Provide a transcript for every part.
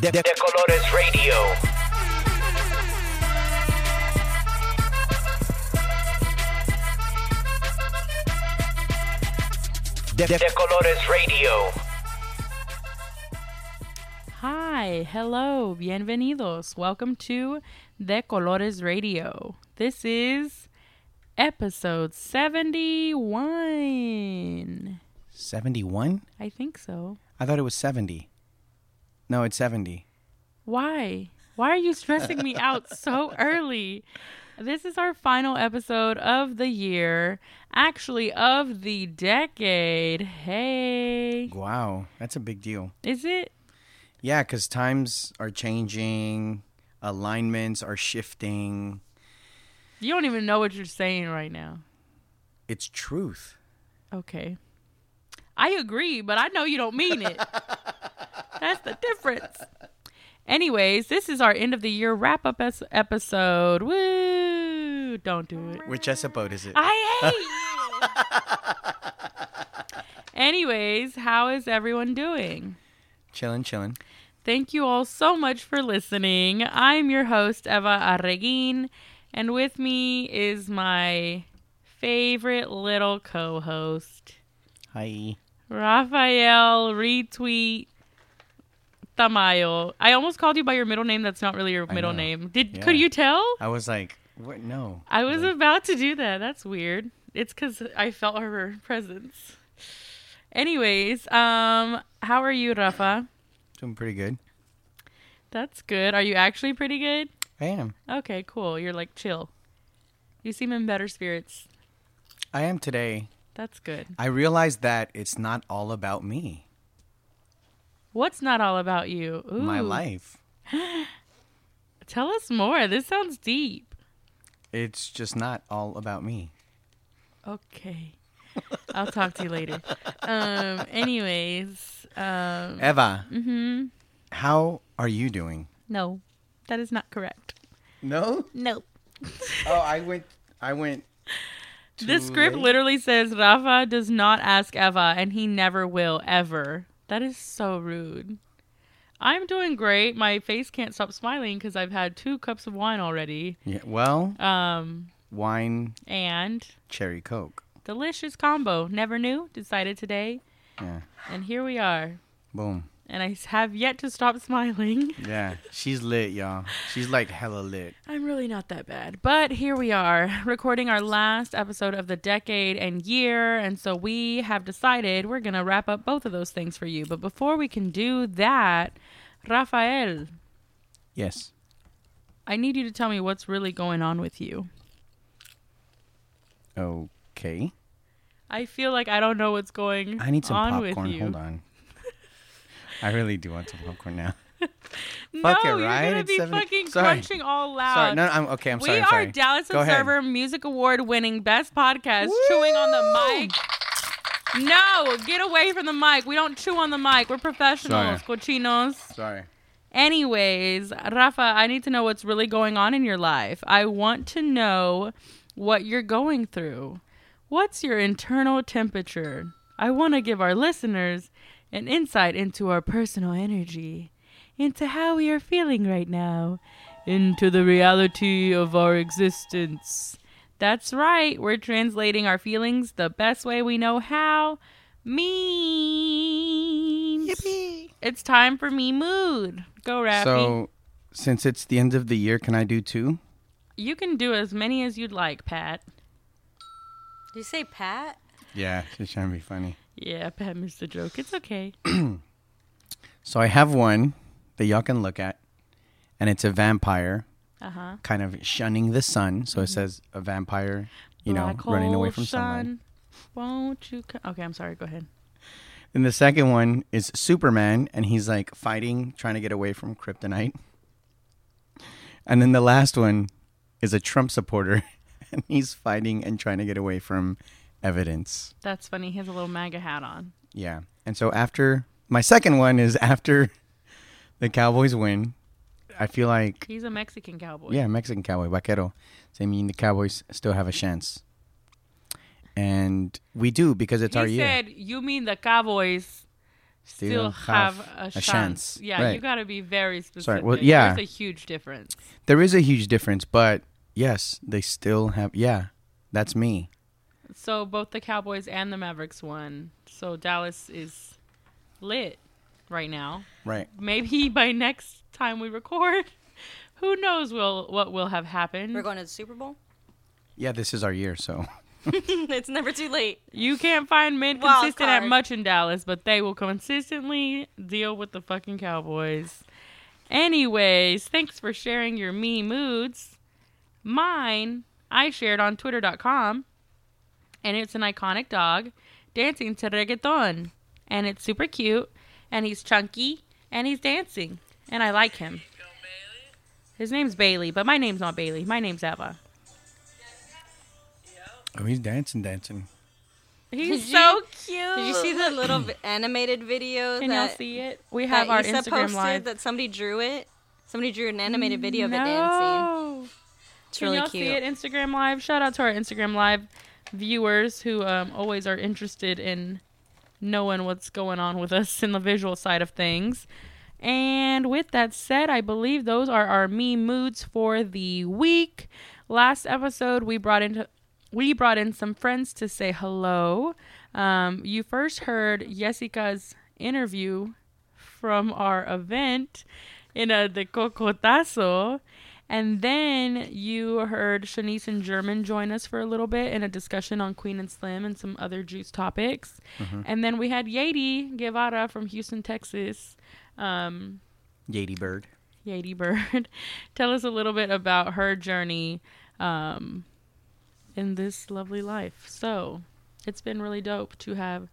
De, de Colores Radio. De, de Colores Radio. Hi, hello, bienvenidos. Welcome to De Colores Radio. This is episode 71. 71? I think so. I thought it was 70. No, it's 70. Why? Why are you stressing me out so early? This is our final episode of the year, actually, of the decade. Hey. Wow, that's a big deal. Is it? Yeah, because times are changing, alignments are shifting. You don't even know what you're saying right now. It's truth. Okay. I agree, but I know you don't mean it. That's the difference. Anyways, this is our end of the year wrap up es- episode. Woo! Don't do it. Which episode is it? I hate you. Anyways, how is everyone doing? Chilling, chilling. Thank you all so much for listening. I'm your host, Eva Arreguin, and with me is my favorite little co host, Hi. Rafael Retweet Tamayo. I almost called you by your middle name. That's not really your I middle know. name. Did Yeah. could you tell? I was like, what? No. I was Like, about to do that. That's weird. It's because I felt her presence. Anyways, um, how are you, Rafa? doing pretty good. That's good. Are you actually pretty good? I am. Okay, cool. You're like chill. You seem in better spirits. I am today. That's good. I realized that it's not all about me, What's not all about you? Ooh, my life. Tell us more. This sounds deep. It's just not all about me. Okay. I'll talk to you later. Um anyways, um Eva, mhm. how are you doing? No. That is not correct. No. No. Oh, I went. I went. This script late? literally says Rafa does not ask Eva and he never will ever. That is so rude. I'm doing great. My face can't stop smiling because I've had two cups of wine already. Yeah. Well, Um, wine, and cherry coke. delicious combo. Never knew. Decided today, Yeah. and here we are. Boom. And I have yet to stop smiling. Yeah. She's lit, y'all. She's like hella lit. I'm really not that bad. But here we are, recording our last episode of the decade and year. And so we have decided we're going to wrap up both of those things for you. But before we can do that, Rafael, Yes. I need you to tell me what's really going on with you. Okay. I feel like I don't know what's going on I need some on popcorn. Hold on. I really do want some popcorn now. No, Fuck it, you're right? gonna It's be seven- fucking Sorry. crunching all loud. Sorry. No, I'm okay. I'm we sorry. I'm are sorry. Dallas Go ahead. Observer Music Award winning best podcast, chewing on the mic. No, get away from the mic. We don't chew on the mic. We're professionals, cochinos. Sorry. Anyways, Rafa, I need to know what's really going on in your life. I want to know what you're going through. What's your internal temperature? I want to give our listeners an insight into our personal energy, into how we are feeling right now, into the reality of our existence. That's right, we're translating our feelings the best way we know how. Memes. Yippee. It's time for me mood. Go, Raffy. So, since it's the end of the year, can I do two? you can do as many as you'd like, Pat. Did you say Pat? Yeah, she's trying to be funny. Yeah, Pat missed the joke. It's okay. So I have one that y'all can look at, and it's a vampire Uh huh. kind of shunning the sun. So it says a vampire, you know, running away from sunlight. Won't you? Co- okay, I'm sorry. Go ahead. And the second one is Superman, and he's like fighting, trying to get away from kryptonite. And then the last one is a Trump supporter, and he's fighting and trying to get away from evidence. That's funny. He has a little MAGA hat on. Yeah. And so after my second one is after the Cowboys win, I feel like He's a Mexican cowboy. yeah, Mexican cowboy, vaquero. So I mean the Cowboys still have a chance. And we do because it's he our year. You said, "You mean the Cowboys still have a, chance. chance. Yeah, you got to be very specific. Sorry, well, yeah. There's a huge difference. There is a huge difference, but yes, they still have. Yeah, that's me. So both the Cowboys and the Mavericks won. So Dallas is lit right now. Right. Maybe by next time we record, who knows will what will have happened. We're going to the Super Bowl. Yeah, this is our year, so it's never too late. You can't find men Wild consistent at much in Dallas, but they will consistently deal with the fucking Cowboys. Anyways, thanks for sharing your me moods. Mine, I shared on twitter.com, and it's an iconic dog dancing to reggaeton. And it's super cute, and he's chunky, and he's dancing, and I like him. His name's Bailey, but my name's not Bailey. My name's Eva. oh, he's dancing, dancing. He's Did so you- cute. Did you see the little vi- animated video Can y'all that, see it? We that have our Issa Instagram posted live. that somebody drew it? Somebody drew an animated video of it dancing. No. It's Can really y'all cute. see it? Instagram live. Shout out to our Instagram live viewers who um, always are interested in knowing what's going on with us in the visual side of things. And with that said, I believe those are our meme moods for the week. Last episode, we brought into we brought in some friends to say hello. Um, you first heard Jessica's interview from our event in a de cocotazo. And then you heard Shanice and German join us for a little bit in a discussion on Queen and Slim and some other juice topics. And then we had Yadi Guevara from Houston, Texas. Um, Yadi bird. Yadi Bird, tell us a little bit about her journey um, in this lovely life. So it's been really dope to have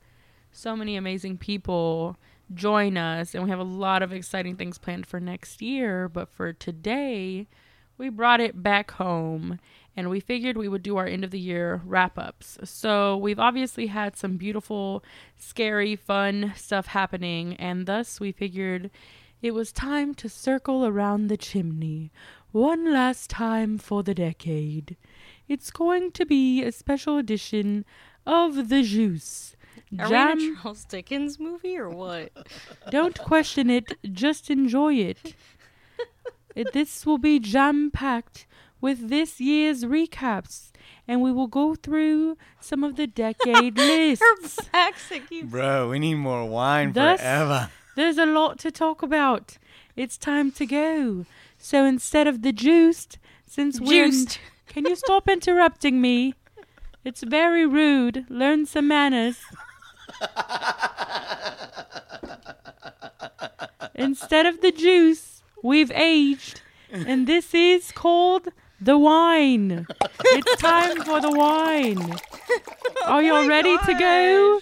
so many amazing people join us, and we have a lot of exciting things planned for next year. But for today, we brought it back home and we figured we would do our end of the year wrap ups. So we've obviously had some beautiful, scary, fun stuff happening, and thus we figured it was time to circle around the chimney one last time for the decade. It's going to be a special edition of The Juice. Are Jam- we in a Charles Dickens movie or what? don't question it, just enjoy it. It- This will be jam packed with this year's recaps, and we will go through some of the decade lists. Her back's like you. Bro, we need more wine Thus- forever. There's a lot to talk about. It's time to go. So instead of the juiced, since we're. Juiced. Can you stop interrupting me? It's very rude. Learn some manners. Instead of the juice, we've aged, and this is called the wine. It's time for the wine. Are y'all oh ready to go?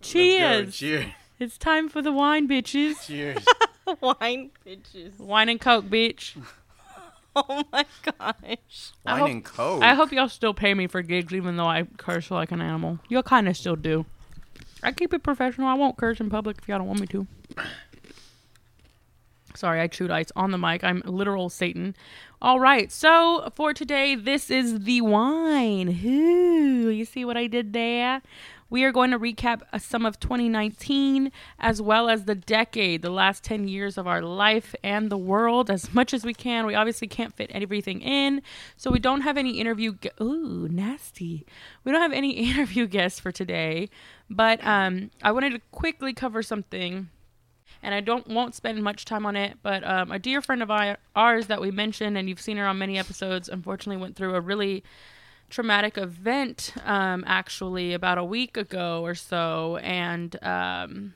Cheers. Cheers. It's time for the wine, bitches. Cheers. Wine bitches. Wine and coke, bitch. Oh my gosh. I Wine hope- and coke. I hope y'all still pay me for gigs, even though I curse like an animal. Y'all kind of still do. I keep it professional. I won't curse in public if y'all don't want me to. Sorry, I chewed ice on the mic. I'm literal Satan. All right, so for today, this is the wine. Ooh, you see what I did there? We are going to recap uh, some of 2019 as well as the decade, the last 10 years of our life and the world as much as we can. We obviously can't fit everything in, so we don't have any interview. Ooh, nasty. We don't have any interview guests for today, but um, I wanted to quickly cover something and I don't won't spend much time on it. But um, a dear friend of ours that we mentioned, and you've seen her on many episodes, unfortunately went through a really traumatic event um, actually about a week ago or so, and um,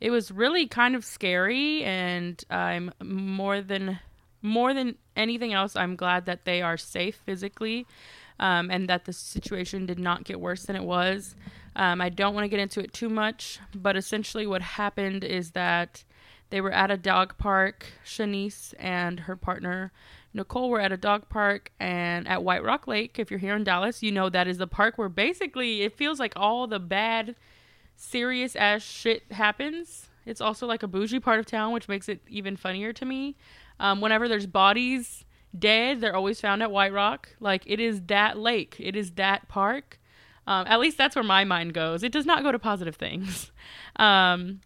it was really kind of scary. And I'm more than more than anything else, I'm glad that they are safe physically. Um, and that the situation did not get worse than it was. Um, I don't want to get into it too much, but essentially, what happened is that they were at a dog park. Shanice and her partner Nicole were at a dog park and at White Rock Lake. If you're here in Dallas, you know that is the park where basically it feels like all the bad, serious ass shit happens. It's also like a bougie part of town, which makes it even funnier to me. Um, whenever there's bodies dead, they're always found at White Rock. Like it is that lake, it is that park. Um, at least that's where my mind goes. It does not go to positive things. Um,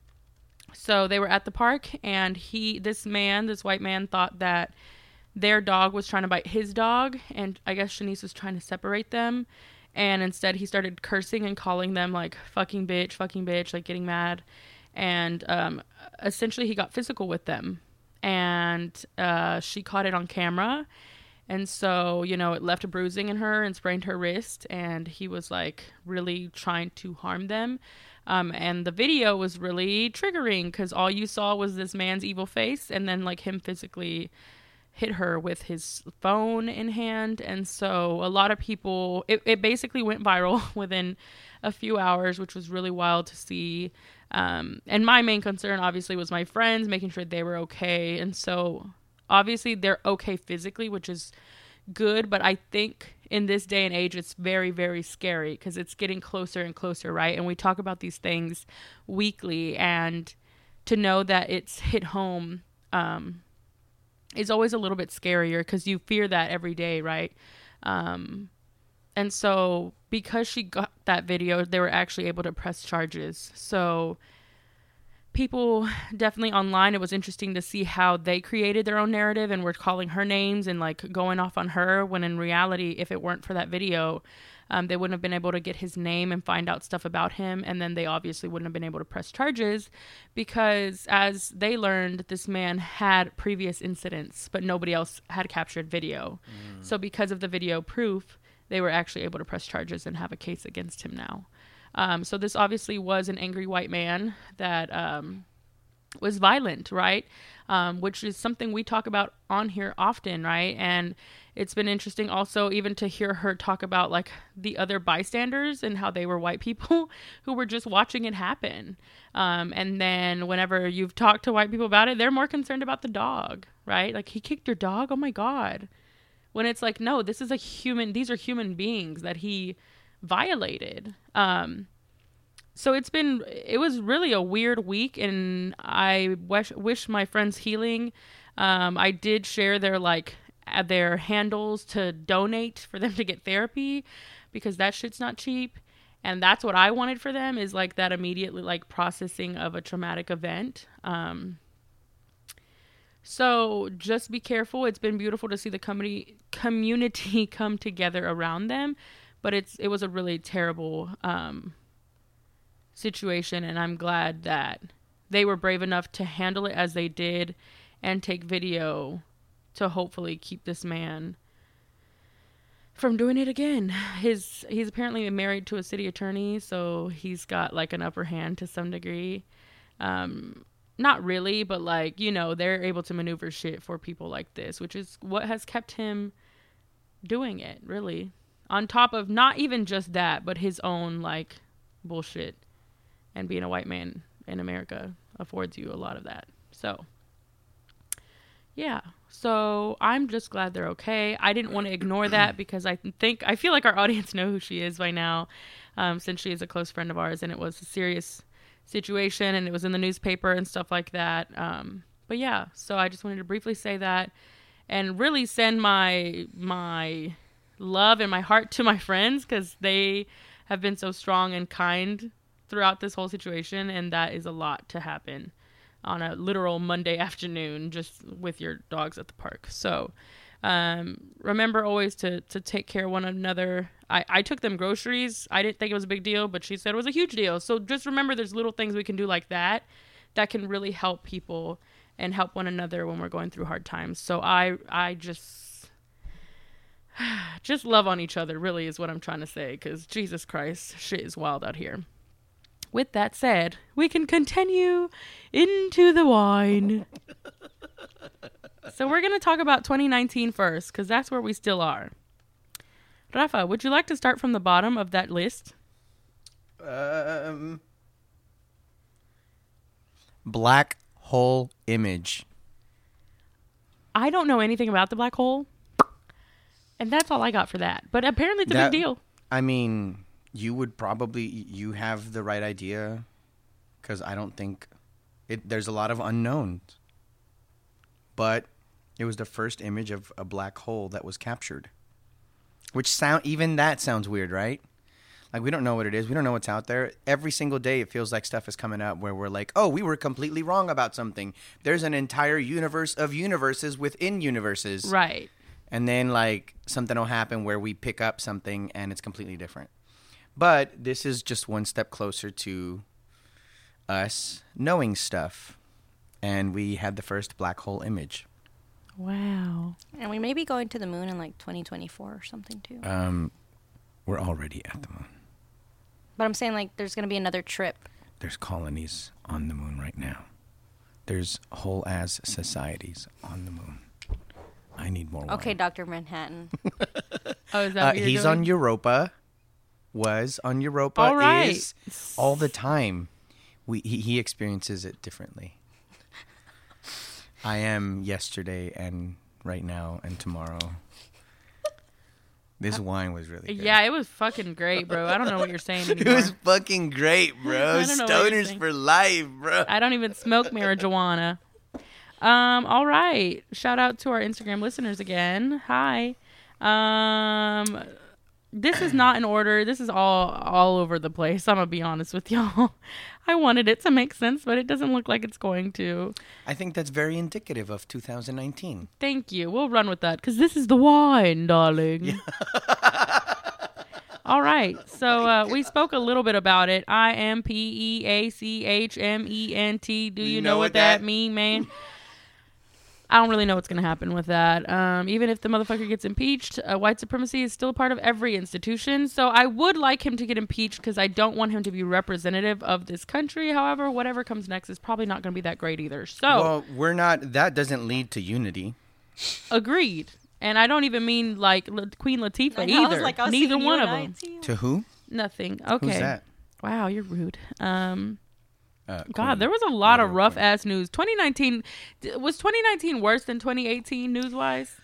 so they were at the park, and he, this man, this white man, thought that their dog was trying to bite his dog, and I guess Shanice was trying to separate them. And instead, he started cursing and calling them like fucking bitch, fucking bitch, like getting mad. And um, essentially, he got physical with them. And uh, she caught it on camera. And so, you know, it left a bruising in her and sprained her wrist. And he was like really trying to harm them. Um, and the video was really triggering because all you saw was this man's evil face and then like him physically hit her with his phone in hand. And so a lot of people, it, it basically went viral within a few hours, which was really wild to see. Um, and my main concern, obviously, was my friends, making sure they were okay. And so obviously they're okay physically, which is good. But I think in this day and age, it's very, very scary because it's getting closer and closer, right? And we talk about these things weekly. And to know that it's hit home um, is always a little bit scarier because you fear that every day, right? Um, and so because she got that video, they were actually able to press charges. So people definitely online it was interesting to see how they created their own narrative and were calling her names and like going off on her when in reality if it weren't for that video um, they wouldn't have been able to get his name and find out stuff about him and then they obviously wouldn't have been able to press charges because as they learned this man had previous incidents but nobody else had captured video. So because of the video proof they were actually able to press charges and have a case against him now um, so this obviously was an angry white man that um, was violent, right? Um, which is something we talk about on here often, right? And it's been interesting also even to hear her talk about like the other bystanders and how they were white people who were just watching it happen. Um, and then whenever you've talked to white people about it, they're more concerned about the dog, right? Like he kicked your dog. Oh my god. When it's like, no, this is a human. These are human beings that he violated. Um, so it's been it was really a weird week, and I wish wish my friends healing. Um, I did share their like uh, their handles to donate for them to get therapy because that shit's not cheap. And that's what I wanted for them is like that immediately like processing of a traumatic event. Um, so just be careful. It's been beautiful to see the community community come together around them, but it's it was a really terrible um, situation, and I'm glad that they were brave enough to handle it as they did, and take video to hopefully keep this man from doing it again. His he's apparently married to a city attorney, so he's got like an upper hand to some degree. Um, not really, but like you know, they're able to maneuver shit for people like this, which is what has kept him doing it. Really, on top of not even just that, but his own like bullshit, and being a white man in America affords you a lot of that. So. Yeah. So I'm just glad they're okay. I didn't want to ignore that because I think I feel like our audience know who she is by now, um, since she is a close friend of ours and it was a serious situation and it was in the newspaper and stuff like that. Um, but yeah, so I just wanted to briefly say that and really send my my love and my heart to my friends because they have been so strong and kind throughout this whole situation, and that is a lot to happen on a literal Monday afternoon just with your dogs at the park. So um, remember always to to take care of one another. I, I took them groceries. I didn't think it was a big deal, but she said it was a huge deal. So just remember there's little things we can do like that that can really help people and help one another when we're going through hard times. So I I just just love on each other really is what I'm trying to say cuz Jesus Christ, shit is wild out here. With that said, we can continue into the wine. so we're going to talk about 2019 first cuz that's where we still are. Rafa, would you like to start from the bottom of that list? Um, black hole image. I don't know anything about the black hole. And that's all I got for that. But apparently it's a That- big deal. I mean, you would probably you have the right idea because I don't think it. There's a lot of unknowns, but it was the first image of a black hole that was captured. Which sound even that sounds weird, right? Like we don't know what it is. We don't know what's out there. Every single day, it feels like stuff is coming up where we're like, "Oh, we were completely wrong about something." There's an entire universe of universes within universes, Right. And then like something will happen where we pick up something and it's completely different. But this is just one step closer to us knowing stuff, and we had the first black hole image. Wow. And we may be going to the moon in like 2024 or something too. Um, we're already at the moon. But I'm saying like there's gonna be another trip. There's colonies on the moon right now. There's whole ass societies on the moon. I need more. Okay, wine. Doctor Manhattan. Oh, is that Uh, he's doing? on Europa. Was on Europa. All right. Is all the time. We he, he experiences it differently. I am yesterday and right now and tomorrow. This wine was really good. Yeah, it was fucking great, bro. I don't know what you're saying It was fucking great, bro. I don't know what you're Stoners for life, bro. I don't even smoke marijuana. Um, all right. Shout out to our Instagram listeners again. Hi. Um this is not in order. This is all all over the place. I'm gonna be honest with y'all. I wanted it to make sense, but it doesn't look like it's going to. I think that's very indicative of 2019. Thank you. We'll run with that because this is the wine, darling. Yeah. All right. So uh, we spoke a little bit about it. I M P E A C H M E N T. Do you, know, what that, that- mean, man? I don't really know what's going to happen with that. Um, even if the motherfucker gets impeached, uh, white supremacy is still a part of every institution. So I would like him to get impeached because I don't want him to be representative of this country. However, whatever comes next is probably not going to be that great either. So Well, we're not. That doesn't lead to unity. Agreed. And I don't even mean like La- Queen Latifah I know, either. like, Neither one of them. too. To who? Nothing. Okay. Who's that? Wow, you're rude. Um, Uh, God, there was a lot of rough ass news. 2019 was 2019 worse than 2018 news wise.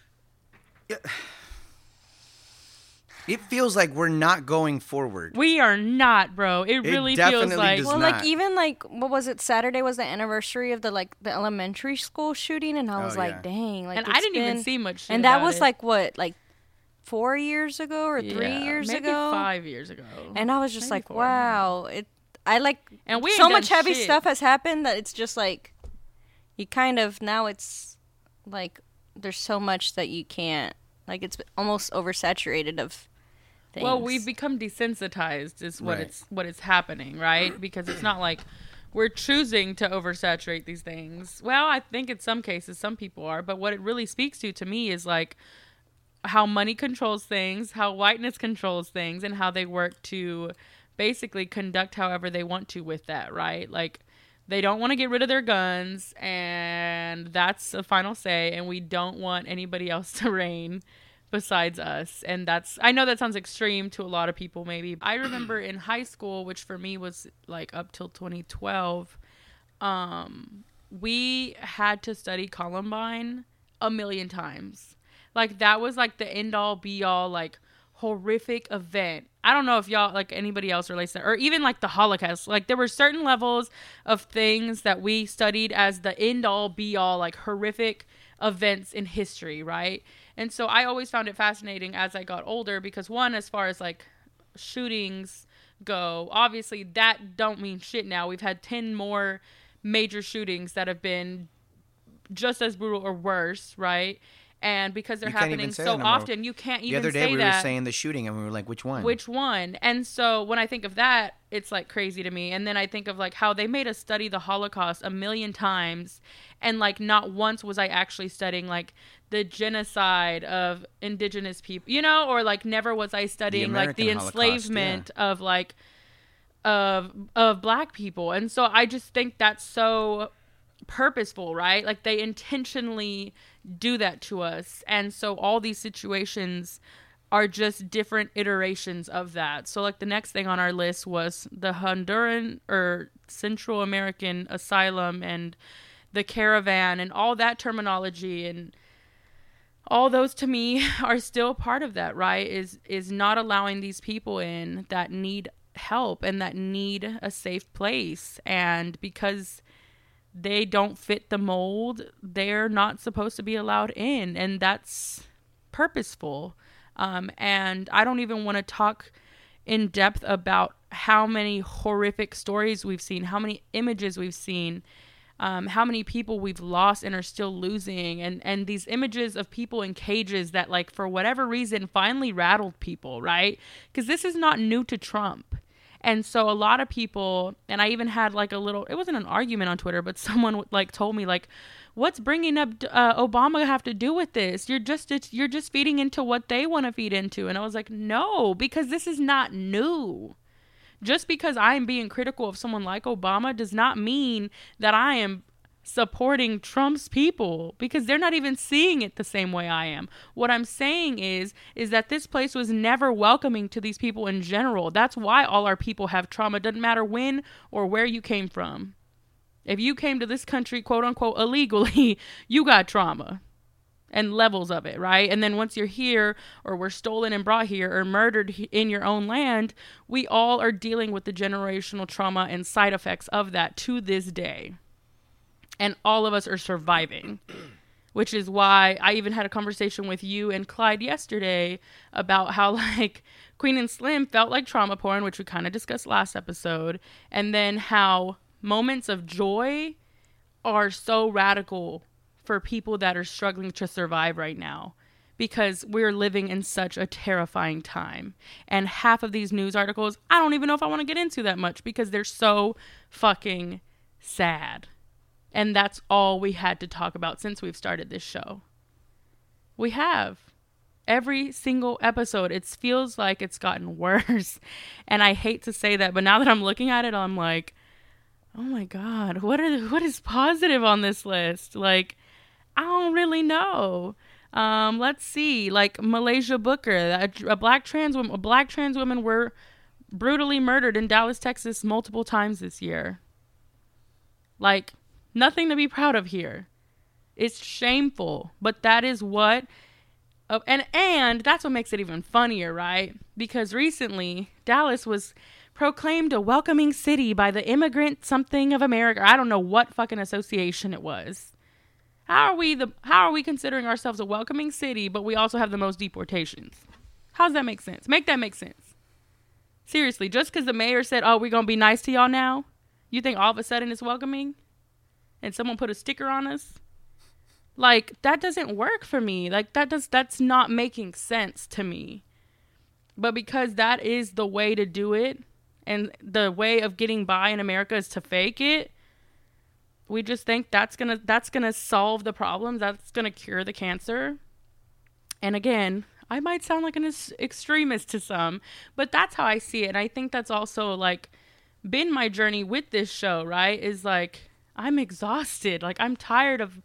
It feels like we're not going forward. We are not, bro. It really feels definitely like does Well, not. like even like what was it? Saturday was the anniversary of the like the elementary school shooting, and I was Oh, like, yeah. dang, like and I didn't even see much. Shit And that about was it. like what, like four years ago or three years maybe ago? five years ago. And I was just Maybe like, four. wow, it. I like And we so much heavy shit. stuff has happened that it's just like you kind of now it's like there's so much that you can't like it's almost oversaturated of things. Well, we've become desensitized is what Right. it's what is happening, right? Because it's not like we're choosing to oversaturate these things. Well, I think in some cases some people are, but what it really speaks to to me is like how money controls things, how whiteness controls things, and how they work to basically conduct however they want to with that, right? Like they don't want to get rid of their guns, and that's a final say, and we don't want anybody else to reign besides us. And that's, I know that sounds extreme to a lot of people, maybe. I remember in high school, which for me was like up till 2012, um, we had to study Columbine a million times. Like that was like the end all be all like horrific event. I don't know if y'all like anybody else relates to that, or even like the Holocaust. Like there were certain levels of things that we studied as the end all be all like horrific events in history, right? And so I always found it fascinating as I got older because one, as far as like shootings go, obviously that don't mean shit now. We've had 10 more major shootings that have been just as brutal or worse, right? And because they're You can't even happening say so that often, you can't The other day we that. were saying the shooting, and we were like, "Which one?" Which one? And so when I think of that, it's like crazy to me. And then I think of like how they made us study the Holocaust a million times, and like not once was I actually studying like the genocide of indigenous people, you know, or like never was I studying like the Holocaust, enslavement of like of of black people. And so I just think that's so purposeful, right? Like they intentionally do that to us. And so all these situations are just different iterations of that. So like the next thing on our list was the Honduran or Central American asylum and the caravan and all that terminology and all those to me are still part of that, right? Is is not allowing these people in that need help and that need a safe place and because they don't fit the mold, they're not supposed to be allowed in and that's purposeful. Um, and I don't even want to talk in depth about how many horrific stories we've seen, how many images we've seen, um, how many people we've lost and are still losing, and and these images of people in cages that like for whatever reason finally rattled people, right? Because this is not new to Trump. And so a lot of people, and I even had like a little, it wasn't an argument on Twitter, but someone like told me like, what's bringing up uh, Obama have to do with this? You're just you're just feeding into what they want to feed into, and I was like, no, because this is not new. Just because I am being critical of someone like Obama does not mean that I am supporting Trump's people because they're not even seeing it the same way I am. What I'm saying is is that this place was never welcoming to these people in general. That's why all our people have trauma. Doesn't matter when or where you came from. If you came to this country, quote unquote, illegally, you got trauma and levels of it, right? And then once you're here or we're stolen and brought here or murdered in your own land, we all are dealing with the generational trauma and side effects of that to this day. And all of us are surviving. Which is why I even had a conversation with you and Clyde yesterday about how, like, Queen and Slim felt like trauma porn, which we kind of discussed last episode, and then how moments of joy are so radical for people that are struggling to survive right now because we're living in such a terrifying time. And half of these news articles, I don't even know if I want to get into that much because they're so fucking sad. And that's all we had to talk about since we've started this show. We have. Every single episode, it feels like it's gotten worse. And I hate to say that, but now that I'm looking at it, I'm like, oh my god, what are what is positive on this list? Like, I don't really know. Um, let's see, like Muhlaysia Booker, a, a black trans woman, a black trans woman were brutally murdered in Dallas, Texas, multiple times this year. Like, nothing to be proud of here. It's shameful, but that is what. Uh, and and that's what makes it even funnier, right? Because recently Dallas was proclaimed a welcoming city by the immigrant something of America. I don't know what fucking association it was. How are we the how are we considering ourselves a welcoming city, but we also have the most deportations? How does that make sense? Make that make sense. Seriously, just because the mayor said, "Oh, we're gonna be nice to y'all now," you think all of a sudden it's welcoming, and someone put a sticker on us? Like that doesn't work for me. Like that does that's not making sense to me. But because that is the way to do it, and the way of getting by in America is to fake it, we just think that's gonna that's gonna solve the problems. That's gonna cure the cancer. And again, I might sound like an extremist to some, but that's how I see it. And I think that's also like been my journey with this show, right? Is like I'm exhausted. Like I'm tired of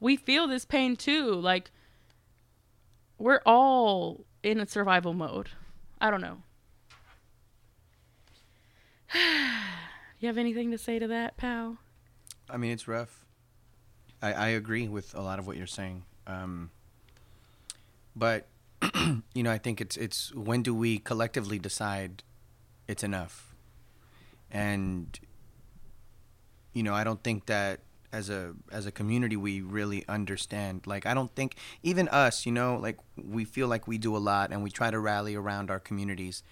we feel this pain too. Like we're all in a survival mode. I don't know. you have anything to say to that, pal? I mean, it's rough. I, I agree with a lot of what you're saying. Um, but you know, I think it's it's when do we collectively decide it's enough? And you know, I don't think that as a as a community we really understand. Like I don't think even us, you know, like we feel like we do a lot and we try to rally around our communities.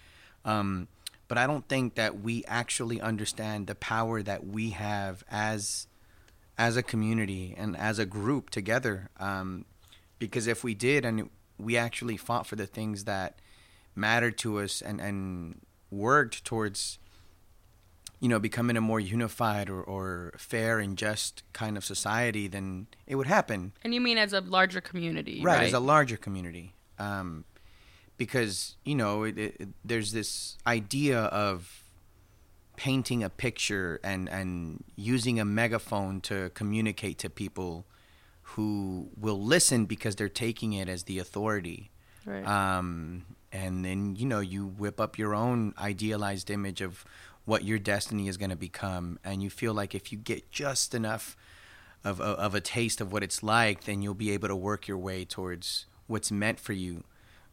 Um, but I don't think that we actually understand the power that we have as as a community and as a group together. Um, because if we did and we actually fought for the things that mattered to us and and worked towards you know becoming a more unified or, or fair and just kind of society then it would happen and you mean as a larger community right, right? as a larger community um, because you know it, it, there's this idea of painting a picture and and using a megaphone to communicate to people who will listen because they're taking it as the authority right. um, and then you know you whip up your own idealized image of what your destiny is going to become and you feel like if you get just enough of, of, of a taste of what it's like then you'll be able to work your way towards what's meant for you.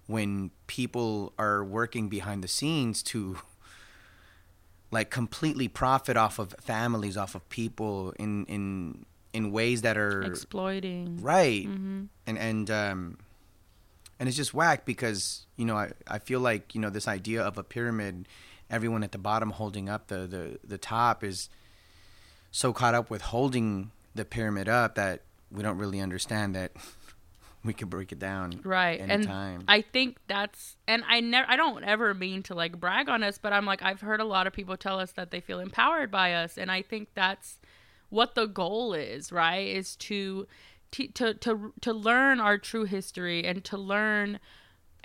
When people are working behind the scenes to like completely profit off of families off of people in in in ways that are exploiting. Right. Mm-hmm. and and um and it's just whack because you know I, I feel like you know this idea of a pyramid everyone at the bottom holding up the, the the top is so caught up with holding the pyramid up that we don't really understand that we could break it down right anytime. and i think that's and i never i don't ever mean to like brag on us but i'm like i've heard a lot of people tell us that they feel empowered by us and i think that's what the goal is right is to to to to, to learn our true history and to learn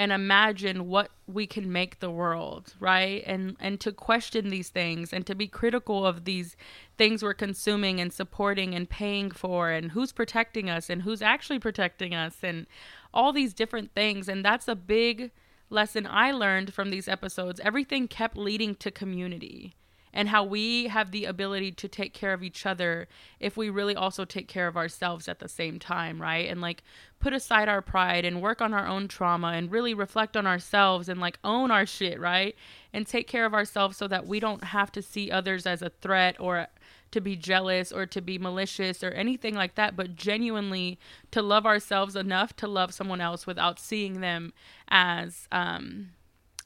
and imagine what we can make the world right? And and to question these things and to be critical of these things we're consuming and supporting and paying for and who's protecting us and who's actually protecting us and all these different things. And that's a big lesson i learned from these episodes. Everything kept leading to community and how we have the ability to take care of each other if we really also take care of ourselves at the same time, right? And like put aside our pride and work on our own trauma and really reflect on ourselves and like own our shit, right? And take care of ourselves so that we don't have to see others as a threat or to be jealous or to be malicious or anything like that, but genuinely to love ourselves enough to love someone else without seeing them as um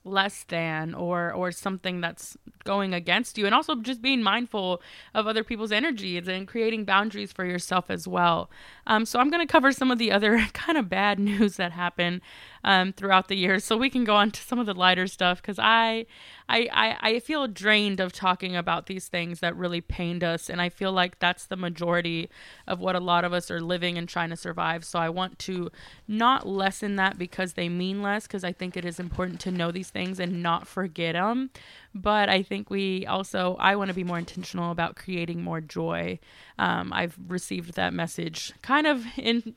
less than or or something that's going against you. And also just being mindful of other people's energies and creating boundaries for yourself as well. Um, so i'm going to cover some of the other kind of bad news that happened um, throughout the years. So we can go on to some of the lighter stuff because I, I i i feel drained of talking about these things that really pained us and i feel like that's the majority of what a lot of us are living and trying to survive. So i want to not lessen that because they mean less because i think it is important to know these things and not forget them but i think we also i want to be more intentional about creating more joy. Um, i've received that message kind of in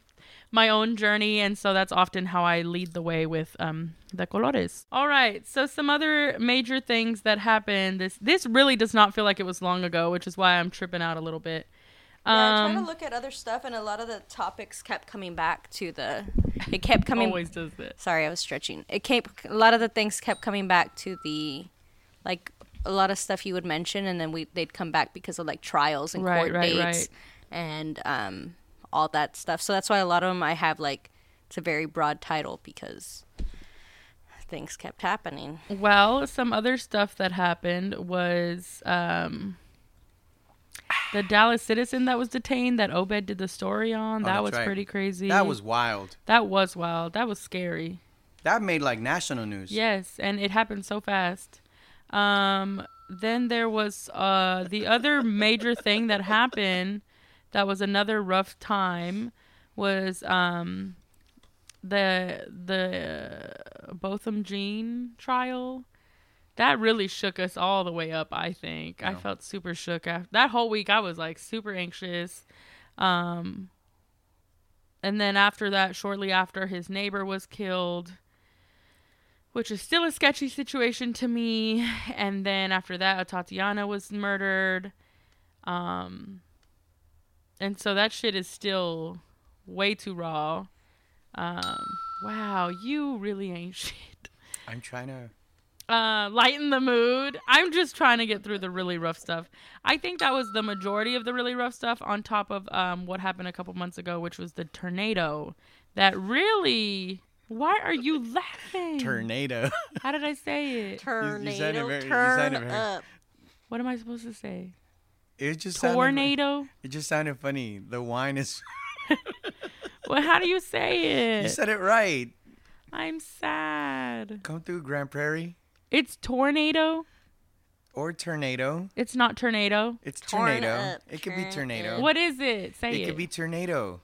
my own journey and so that's often how i lead the way with um, the colores all right so some other major things that happened this this really does not feel like it was long ago which is why i'm tripping out a little bit Yeah, I tried to Um, look at other stuff, and a lot of the topics kept coming back to the. It kept coming. always does this Sorry, I was stretching. It kept a lot of the things kept coming back to the, like a lot of stuff you would mention, and then we they'd come back because of like trials and Right, court right, dates right. and um all that stuff. So that's why a lot of them I have like it's a very broad title because things kept happening. Well, some other stuff that happened was um, the Dallas citizen that was detained that Obed did the story on. Oh, that was right. pretty crazy. that was wild. that was wild. That was scary. That made like national news. Yes, and it happened so fast. Um, then there was uh, the other major thing that happened that was another rough time was um, the the Botham Jean trial. That really shook us all the way up. I think I felt super shook after that whole week. I was like super anxious. Um, and then after that, shortly after, his neighbor was killed which is still a sketchy situation to me. And then after that, Tatiana was murdered. Um, and so that shit is still way too raw. Um, wow, you really ain't shit. I'm trying to. Uh, lighten the mood. I'm just trying to get through the really rough stuff. I think that was the majority of the really rough stuff on top of um, what happened a couple months ago, which was the tornado that really. Why are you laughing? Tornado. How did I say it? Tornado, sounded very- you turn sounded very- up. What am I supposed to say? It just sounded, Tornado? It just sounded funny. The wine is. Well, how do you say it? you said it right. I'm sad. Come through Grand Prairie It's tornado. or tornado. It's not tornado. It's Torn tornado. up, It could be tornado. What is it? Say It it. could be tornado.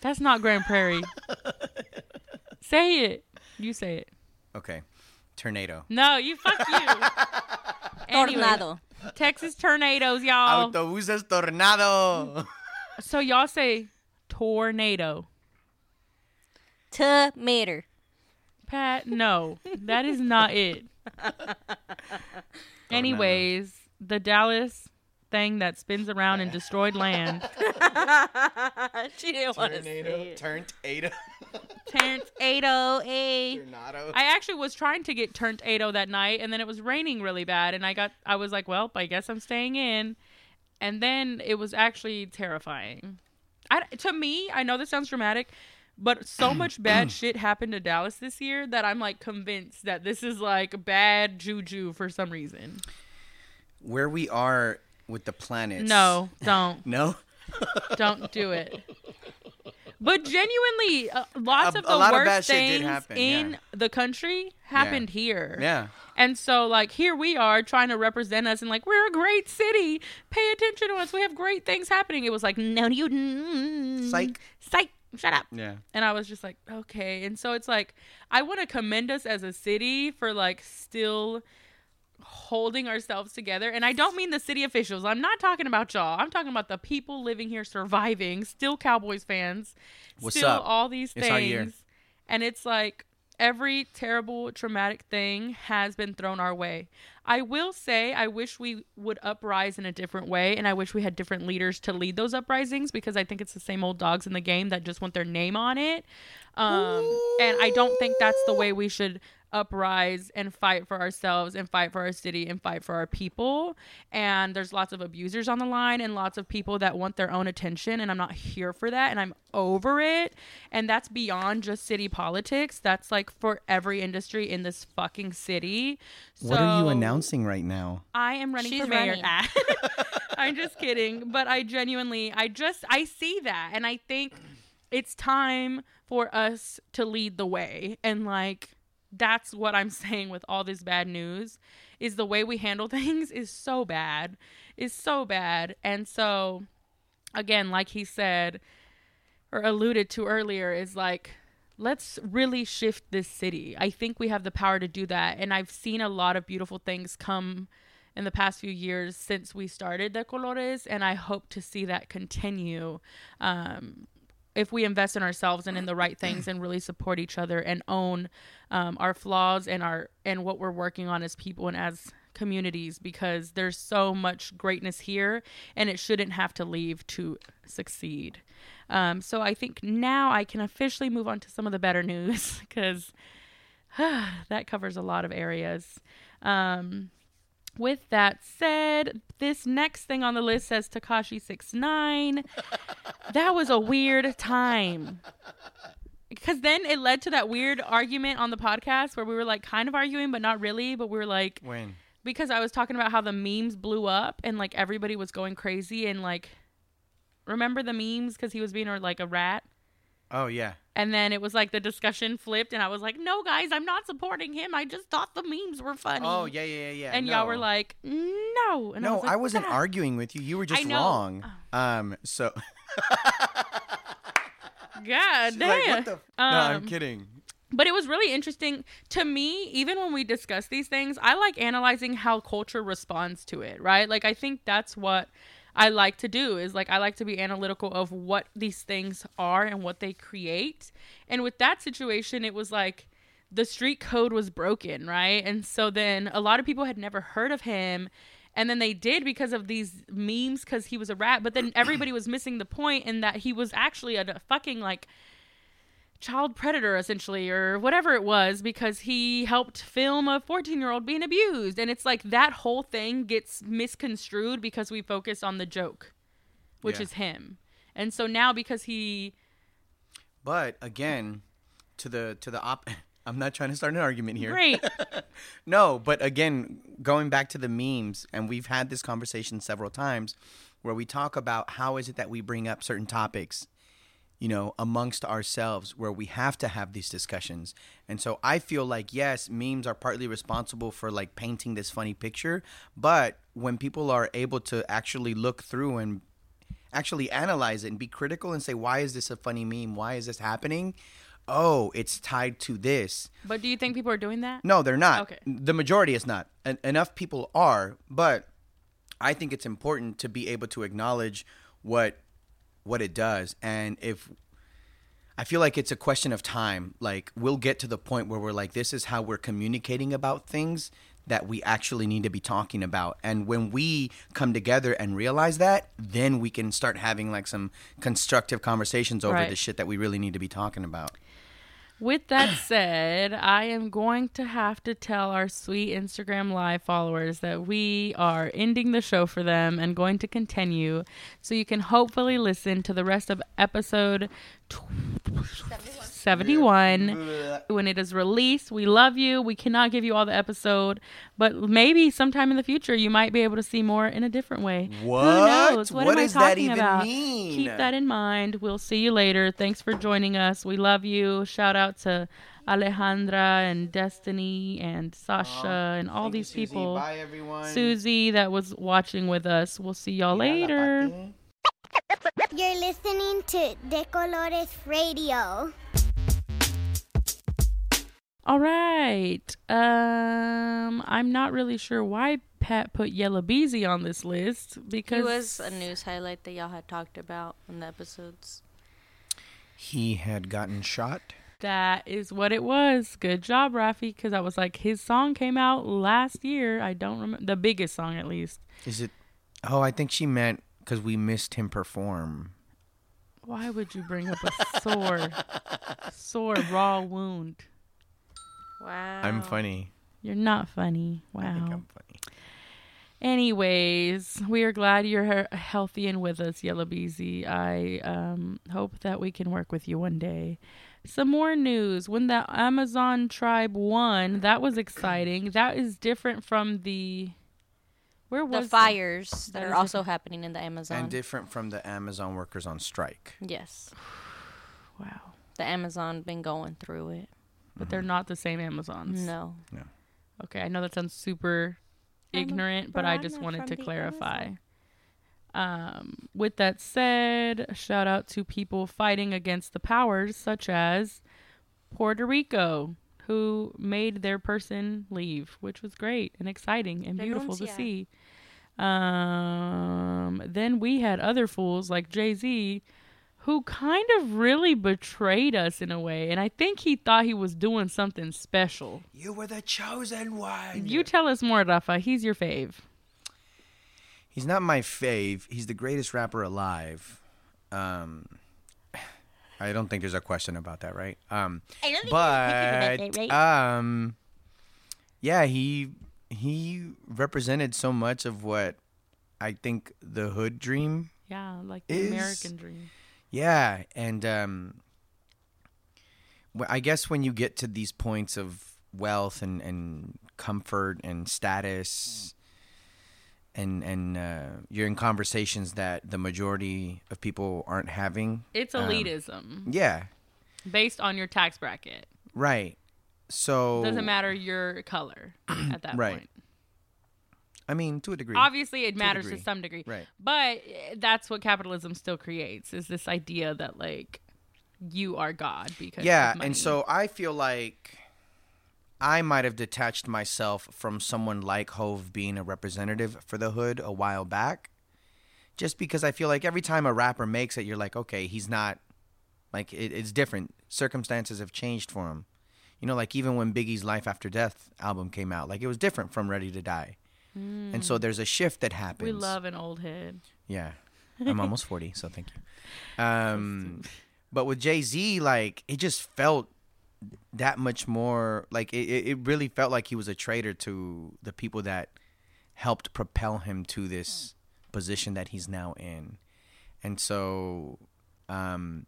That's not Grand Prairie. say it. You say it. Okay. Tornado. No, you fuck you. Anyway, Tornado. Texas tornadoes, y'all. Autobuses tornado. So y'all say tornado. Tomato. Pat, no, that is not it. Anyways, the Dallas thing that spins around and destroyed land. she didn't want to say tornado. it. Tornado. Terrence 808. Tornado. I actually was trying to get turned 80 that night and then it was raining really bad and I got I was like, well, I guess I'm staying in. And then it was actually terrifying. I, to me, I know this sounds dramatic, But so much bad shit happened to Dallas this year that I'm like convinced that this is like bad juju for some reason. Where we are with the planets. No, don't. No? Don't do it. But genuinely, uh, lots A- of the lot of bad worst shit did things happen, in yeah. the country happened here. Yeah. And so, like, here we are trying to represent us and, like, we're a great city. Pay attention to us. We have great things happening. It was like, no, you. mm, Psych. Psych. Shut up. Yeah. And I was just like, okay. And so it's like, I want to commend us as a city for, like, still holding ourselves together. And I don't mean the city officials. I'm not talking about y'all. I'm talking about the people living here surviving, still Cowboys fans, What's still up? all these It's things. And it's like every terrible, traumatic thing has been thrown our way. I will say, I wish we would uprise in a different way, and I wish we had different leaders to lead those uprisings because I think it's the same old dogs in the game that just want their name on it. Um, and I don't think that's the way we should uprise and fight for ourselves and fight for our city and fight for our people. And there's lots of abusers on the line and lots of people that want their own attention. And I'm not here for that. And I'm over it. And that's beyond just city politics. That's like for every industry in this fucking city. What are you announcing right now? I am running She's for mayor. running. I'm just kidding, but I genuinely, I just, I see that, and I think it's time for us to lead the way, and like that's what I'm saying with all this bad news is the way we handle things is so bad, is so bad, and so again, like he said or alluded to earlier, is like let's really shift this city. I think we have the power to do that. And I've seen a lot of beautiful things come in the past few years since we started De Colores, and I hope to see that continue. Um, if we invest in ourselves and in the right things and really support each other and own um, our flaws and our and what we're working on as people and as communities because there's so much greatness here and it shouldn't have to leave to succeed. Um, so i think now i can officially move on to some of the better news because that covers a lot of areas. Um, with that said, this next thing on the list says Tekashi six nine. that was a weird time. Because then it led to that weird argument on the podcast where we were like kind of arguing, but not really. But we were like, When? because I was talking about how the memes blew up and like everybody was going crazy and like, remember the memes because he was being like a rat? Oh yeah. And then it was like the discussion flipped, and I was like, "No, guys, I'm not supporting him. I just thought the memes were funny." Oh yeah yeah yeah yeah. and no. y'all were like, "No." And No, was like, I wasn't "Ah." arguing with you. You were just wrong. Um. So. God She's damn. like, the? F-? no, I'm Um, kidding. But it was really interesting to me, even when we discuss these things, I like analyzing how culture responds to it, right? Like, I think that's what I like to do is like, I like to be analytical of what these things are and what they create. And with that situation, it was like the street code was broken, right? And so then a lot of people had never heard of him. And then they did because of these memes because he was a rat. But then everybody was missing the point in that he was actually a fucking like child predator essentially or whatever it was because he helped film a 14 year old being abused and it's like that whole thing gets misconstrued because we focus on the joke which Yeah. is him and so now because he But again, to the to the op. I'm not trying to start an argument here. great No, but again, going back to the memes, and we've had this conversation several times where we talk about how is it that we bring up certain topics, you know, amongst ourselves where we have to have these discussions. And so I feel like, yes, memes are partly responsible for like painting this funny picture, but when people are able to actually look through and actually analyze it and be critical and say, why is this a funny meme? Why is this happening? Oh, it's tied to this. but do you think people are doing that No, they're not. Okay. The majority is not. En- enough people are, but I think it's important to be able to acknowledge what what it does and if I feel like it's a question of time. Like we'll get to the point where we're like this is how we're communicating about things that we actually need to be talking about. And when we come together and realize that, then we can start having like some constructive conversations over Right. the shit that we really need to be talking about. With that said, I am going to have to tell our sweet Instagram live followers that we are ending the show for them and going to continue so you can hopefully listen to the rest of episode tw- 71 when it is released. We love you. We cannot give you all the episode, but maybe sometime in the future you might be able to see more in a different way. What? Who knows? What, What am I does that talking even about? mean? Keep that in mind. We'll see you later. Thanks for joining us. We love you. Shout out to Alejandra and Destiny and Sasha and all Thank you, these Susie. people. Bye, everyone. Susie that was watching with us. We'll see y'all later. You're listening to De Colores Radio. All right. Um, I'm not really sure why Pat put Yella Beezy on this list because He was a news highlight that y'all had talked about in the episodes. He had gotten shot. that is what it was. Good job, Rafi, because I was like, his song came out last year. I don't remember the biggest song at least. Is it? Oh, I think she meant because we missed him perform. Why would you bring up a sore, sore raw wound? Wow. I'm funny. You're not funny. Wow. I think I'm funny. Anyways, we are glad you're healthy and with us, Yella Beezy. I um, hope that we can work with you one day. Some more news. When the Amazon tribe won, that was exciting. That is different from the. Where The fires that That are is also happening in the Amazon. And different from the Amazon workers on strike. yes. Wow. The Amazon been going through it. But they're not the same Amazons. No. Okay, I know that sounds super I'm a ignorant, but I just wanted to clarify. Um, with that said, a shout out to people fighting against the powers, such as Puerto Rico, who made their person leave, which was great and exciting and beautiful to Renuncia. see. Um, then we had other fools like Jay Z, who kind of really betrayed us in a way, and I think he thought he was doing something special. You were the chosen one. You tell us more, Rafa. He's your fave. He's not my fave. He's the greatest rapper alive. Um, I don't think there's a question about that, right? Um, but um, yeah, he he represented so much of what I think the hood dream. Yeah, like the Is- American dream. Yeah, and um, I guess when you get to these points of wealth and, and comfort and status, and and uh, you're in conversations that the majority of people aren't having. It's um, elitism Yeah, based on your tax bracket. right. So Doesn't matter your color at that Right. point. I mean, to a degree. Obviously, it matters to some degree, Right. But eh, that's what capitalism still creates: is this idea that like you are God because yeah and so i feel like i might have detached myself from someone like Hov being a representative for the hood a while back just because i feel like every time a rapper makes it you're like okay he's not like it, it's different circumstances have changed for him you know like even when biggie's life after death album came out like it was different from ready to die and so there's a shift that happens we love an old head. yeah. I'm almost 40, so thank you. Um, but with Jay Z, like, it just felt that much more like it, it it really felt like he was a traitor to the people that helped propel him to this position that he's now in. And so, um,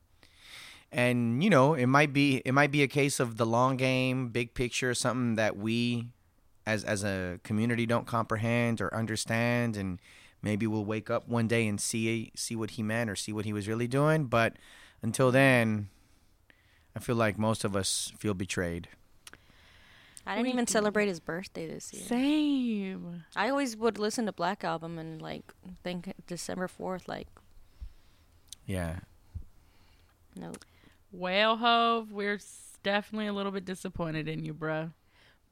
and you know, it might be it might be a case of the long game, big picture, something that we as as a community don't comprehend or understand and maybe we'll wake up one day and see see what he meant or see what he was really doing but until then i feel like most of us feel betrayed I didn't We even do. celebrate his birthday this year. Same. I always would listen to Black Album and like think December 4th, like, yeah no. Well, Hov, we're definitely a little bit disappointed in you, bruh.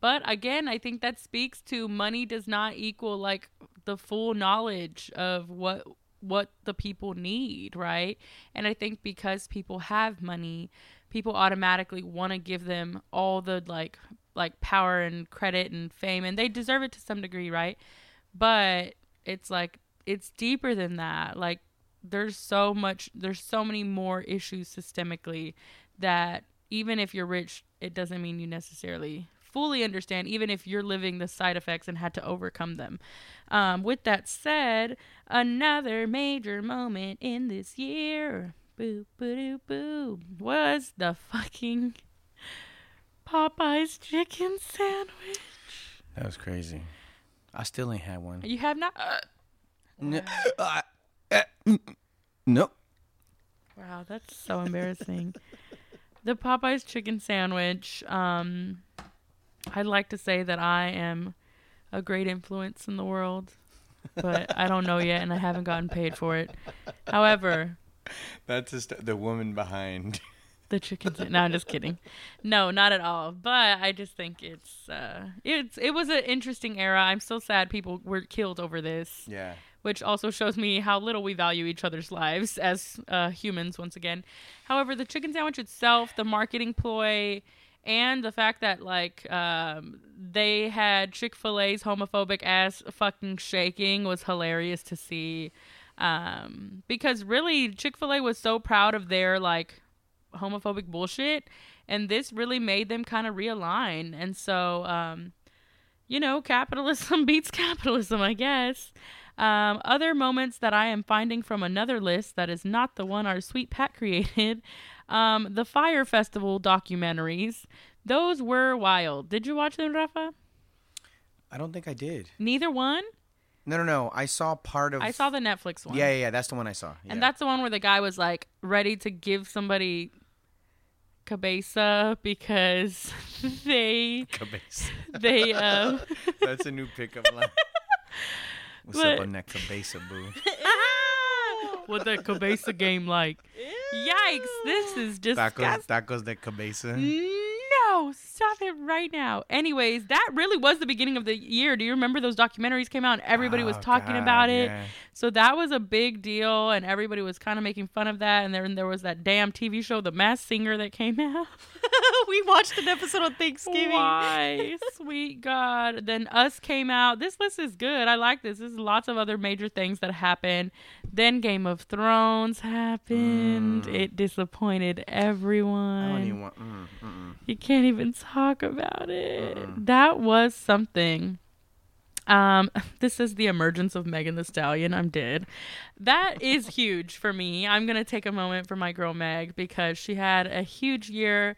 But again, I think that speaks to money does not equal like the full knowledge of what what the people need, right? And I think because people have money, people automatically want to give them all the like like power and credit and fame and they deserve it to some degree, right? But it's like it's deeper than that. Like there's so much there's so many more issues systemically that even if you're rich, it doesn't mean you necessarily fully understand, even if you're living the side effects and had to overcome them. Um, with that said, another major moment in this year. boo boo doo boo was the fucking Popeye's chicken sandwich. That was crazy. I still ain't had one. You have not. Uh, uh, Nope. Wow, that's so embarrassing. the Popeyes chicken sandwich. Um, I'd like to say that I am a great influence in the world, but I don't know yet, and I haven't gotten paid for it. However, That's just the woman behind. the chicken. Sa- no, I'm just kidding. No, not at all. But I just think it's uh, it's it was an interesting era. I'm so sad people were killed over this. Yeah. Which also shows me how little we value each other's lives as uh, humans once again. However, the chicken sandwich itself, the marketing ploy, and the fact that like um, they had Chick Fil A's homophobic ass fucking shaking was hilarious to see. Um, because really, Chick Fil A was so proud of their like homophobic bullshit, and this really made them kind of realign. And so, um, you know, capitalism beats capitalism, I guess. Um, other moments that I am finding from another list that is not the one our sweet Pat created. Um, the Fyre Festival documentaries. Those were wild. Did you watch them, Rafa? I don't think I did. Neither one. No, no, no. I saw part of. I saw the Netflix one. Yeah, yeah, yeah. That's the one I saw. And that's the one where the guy was like ready to give somebody cabeza because they Cabeza. they uh That's a new pickup line. What's But- up on that cabeza, boo? what the cabeza game like. Yikes! This is disgusting. Tacos, tacos de cabeza. Mm. No, stop it right now. Anyways, that really was the beginning of the year. Do you remember those documentaries came out and everybody was Oh, talking God, about it? yeah. So that was a big deal and everybody was kind of making fun of that. And then there was that damn TV show, The Masked Singer, that came out. we watched an episode on Thanksgiving. Why? Sweet God. Then Us came out. This list is good. I like this. There's lots of other major things that happened. Then Game of Thrones happened. It disappointed everyone. Mm. I don't even want. Mm. You can't even talk about it. That was something. Um, this is the emergence of Megan Thee Stallion. I'm dead. That is huge for me. I'm gonna take a moment for my girl Meg because she had a huge year.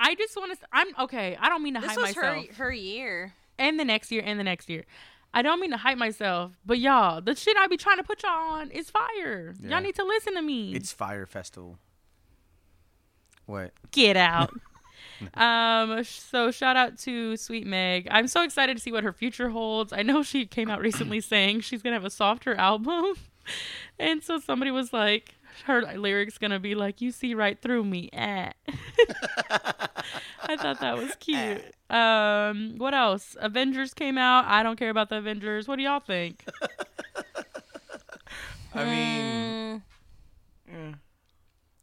I just want to. I'm okay. I don't mean to This hype was her her year. and the next year, and the next year. I don't mean to hype myself, but y'all, the shit I be trying to put y'all on is fire. Yeah. Y'all need to listen to me. It's Fyre Festival. What? get out. um so shout out to sweet meg. I'm so excited to see what her future holds. I know she came out recently saying she's gonna have a softer album. And so somebody was like her lyrics gonna be like you see right through me eh. i thought that was cute. Um what else? Avengers came out. I don't care about the avengers. What do y'all think? I mean, Mm.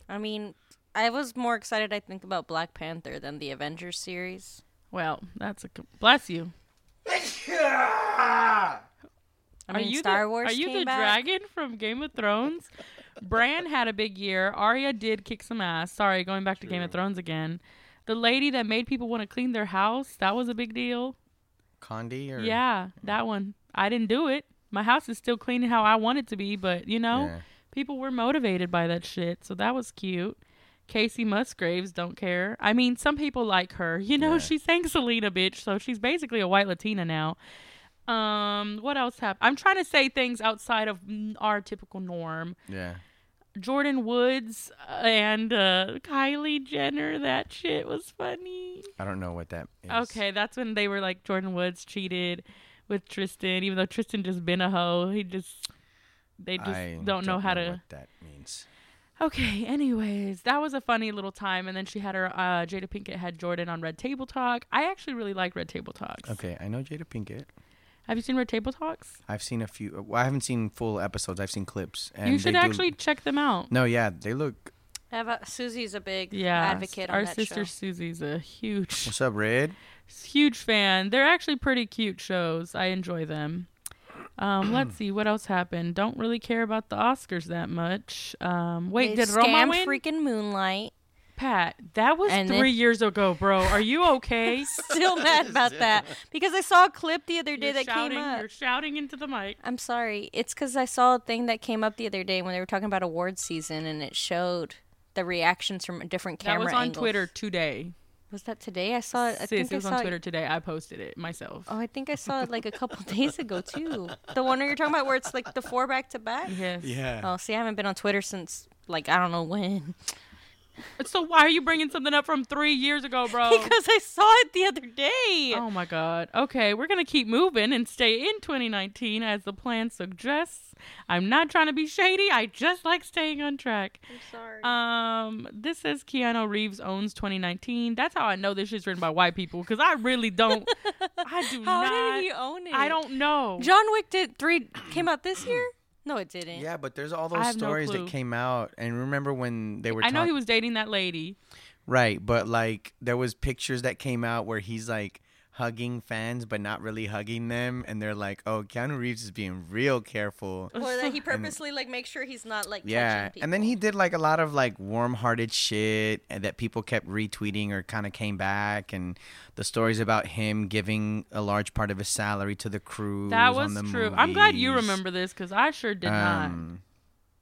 I mean, I was more excited, I think, about Black Panther than the Avengers series. well that's a bless you I Are you Star the, Wars Are you came the back. dragon from Game of Thrones? Bran had a big year. Arya did kick some ass. Sorry, going back to Game of Thrones again. The lady that made people want to clean their house, that was a big deal. Kondo or Yeah, that mm. one. I didn't do it. My house is still clean how I want it to be, but you know, Yeah. people were motivated by that shit. So that was cute. Kacey Musgraves don't care. I mean, some people like her. You know, Yeah. she sang Selena, bitch, so she's basically a white Latina now. Um, what else happened? I'm trying to say things outside of our typical norm. Yeah. Jordyn Woods and uh, Kylie Jenner, that shit was funny. I don't know what that is. Okay, that's when they were like Jordyn Woods cheated with Tristan, even though Tristan just been a hoe. He just they just I don't know how to. Know what that means. Okay, anyways, that was a funny little time, and then she had her uh, Jada Pinkett had Jordan on Red Table Talk. I actually really like Red Table Talks. Okay, I know Jada Pinkett. Have you seen Red Table Talks? I've seen a few. Well, I haven't seen full episodes. I've seen clips. And you they should do- actually check them out. No, yeah, they look. Have a, Susie's a big Yeah, advocate on our that sister show. Susie's a huge, What's up, Red? huge fan. They're actually pretty cute shows. I enjoy them. Um, let's see what else happened. Don't really care about the Oscars that much. Um, wait, They did Roma scammed win? freaking Moonlight. Pat, that was And three then- years ago, bro. Are you okay? Still mad about that because I saw a clip the other day You're that shouting, came up. You're shouting into the mic. I'm sorry. It's because I saw a thing that came up the other day when they were talking about awards season, and it showed the reactions from a different That camera was on angles. Twitter today. Was that today? I saw it. I Sis, think it was I on saw Twitter today. I posted it myself. Oh, I think I saw it like a couple days ago too. The one you're talking about where it's like the four back to back. Yes. Yeah. Oh, see, I haven't been on Twitter since like I don't know when So why are you bringing something up from three years ago, bro? because I saw it the other day. Oh my god. Okay, we're gonna keep moving and stay in 2019 as the plan suggests. I'm not trying to be shady. I just like staying on track. I'm sorry. Um, this says Keanu Reeves owns 2019. That's how I know this shit's written by white people because I really don't. I do How not. did he own it? I don't know. John Wick did three came out this year. No, it didn't. Yeah, but there's all I those have no stories clue. that came out, and remember when they were? I know talk- he was dating that lady. right, but like there was pictures that came out where he's like hugging fans, but not really hugging them, and they're like, "Oh, Keanu Reeves is being real careful." Or that he purposely like make sure he's not like Yeah, touching and then he did like a lot of like warm-hearted shit, and that people kept retweeting or kind of came back, and the stories about him giving a large part of his salary to the crew. That was on the true. I'm glad you remember this because I sure did not. Um,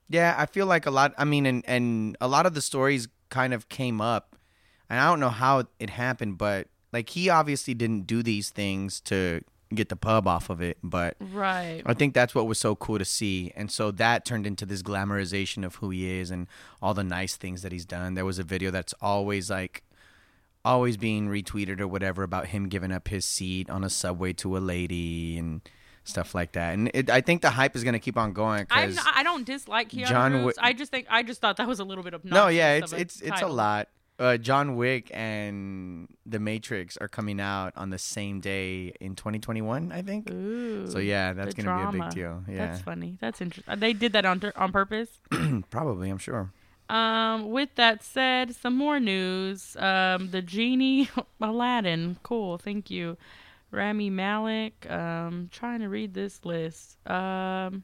Yeah, I feel like a lot. I mean, and and a lot of the stories kind of came up, and I don't know how it happened, but like he obviously didn't do these things to get the pub off of it, but Right. I think that's what was so cool to see, and so that turned into this glamorization of who he is and all the nice things that he's done. There was a video that's always like. Always being retweeted or whatever about him giving up his seat on a subway to a lady and stuff like that, and it, I think the hype is gonna keep on going. Cause not, I don't dislike Keanu John Reeves. Wick- I just think I just thought that was a little bit of No, yeah, it's it's it's a lot. Uh, John Wick and The Matrix are coming out on the same day in 2021, I think. Ooh, So yeah, that's gonna be a big deal. Yeah, That's funny. That's interesting. They did that on on purpose. probably. I'm sure. Um, with that said, some more news. Um, the genie Aladdin. Cool. Thank you. Rami Malek. Um, trying to read this list. Um,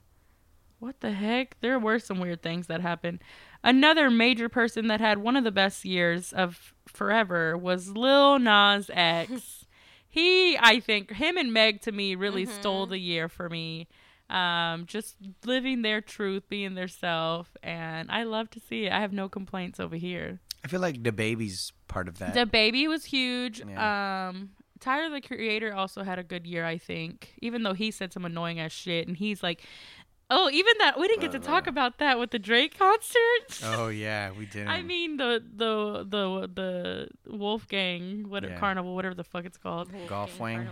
what the heck? There were some weird things that happened. Another major person that had one of the best years of forever was Lil Nas X. he, I think, him and Meg to me really stole the year for me. Um, just living their truth, being their self, and I love to see it. I have no complaints over here. I feel like the baby's part of that. The baby was huge. Yeah. Um, Tyler the Creator also had a good year, I think, even though he said some annoying ass shit, and he's like, oh, even that we didn't get to talk about that with the Drake concert. oh yeah, we didn't. I mean the the the the Wolfgang whatever Yeah. carnival whatever the fuck it's called. Golf Wang.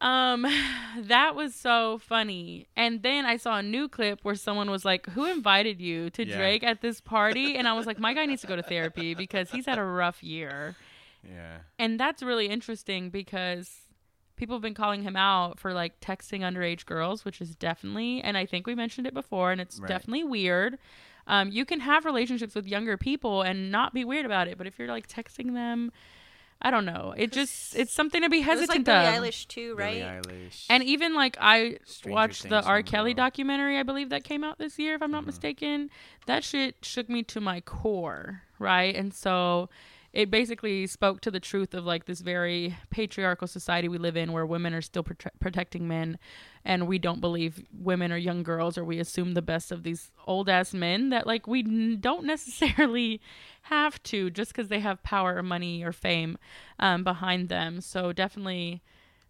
Um, that was so funny. And then I saw a new clip where someone was like, "Who invited you to Yeah. Drake at this party?" And I was like, "My guy needs to go to therapy because he's had a rough year." Yeah. And that's really interesting because people have been calling him out for like texting underage girls, which is definitely, and I think we mentioned it before, and it's Right. definitely weird. Um, you can have relationships with younger people and not be weird about it, but if you're like texting them, I don't know. It just it's something to be It was like hesitant Billie of. Eilish too, right? Billie Eilish. And even like I Stranger watched the R. Kelly though. documentary, I believe that came out this year, if I'm not mistaken. That shit shook me to my core, right? And so it basically spoke to the truth of like this very patriarchal society we live in where women are still prote- protecting men and we don't believe women or young girls or we assume the best of these old ass men that like we n- don't necessarily have to just because they have power or money or fame um, behind them so definitely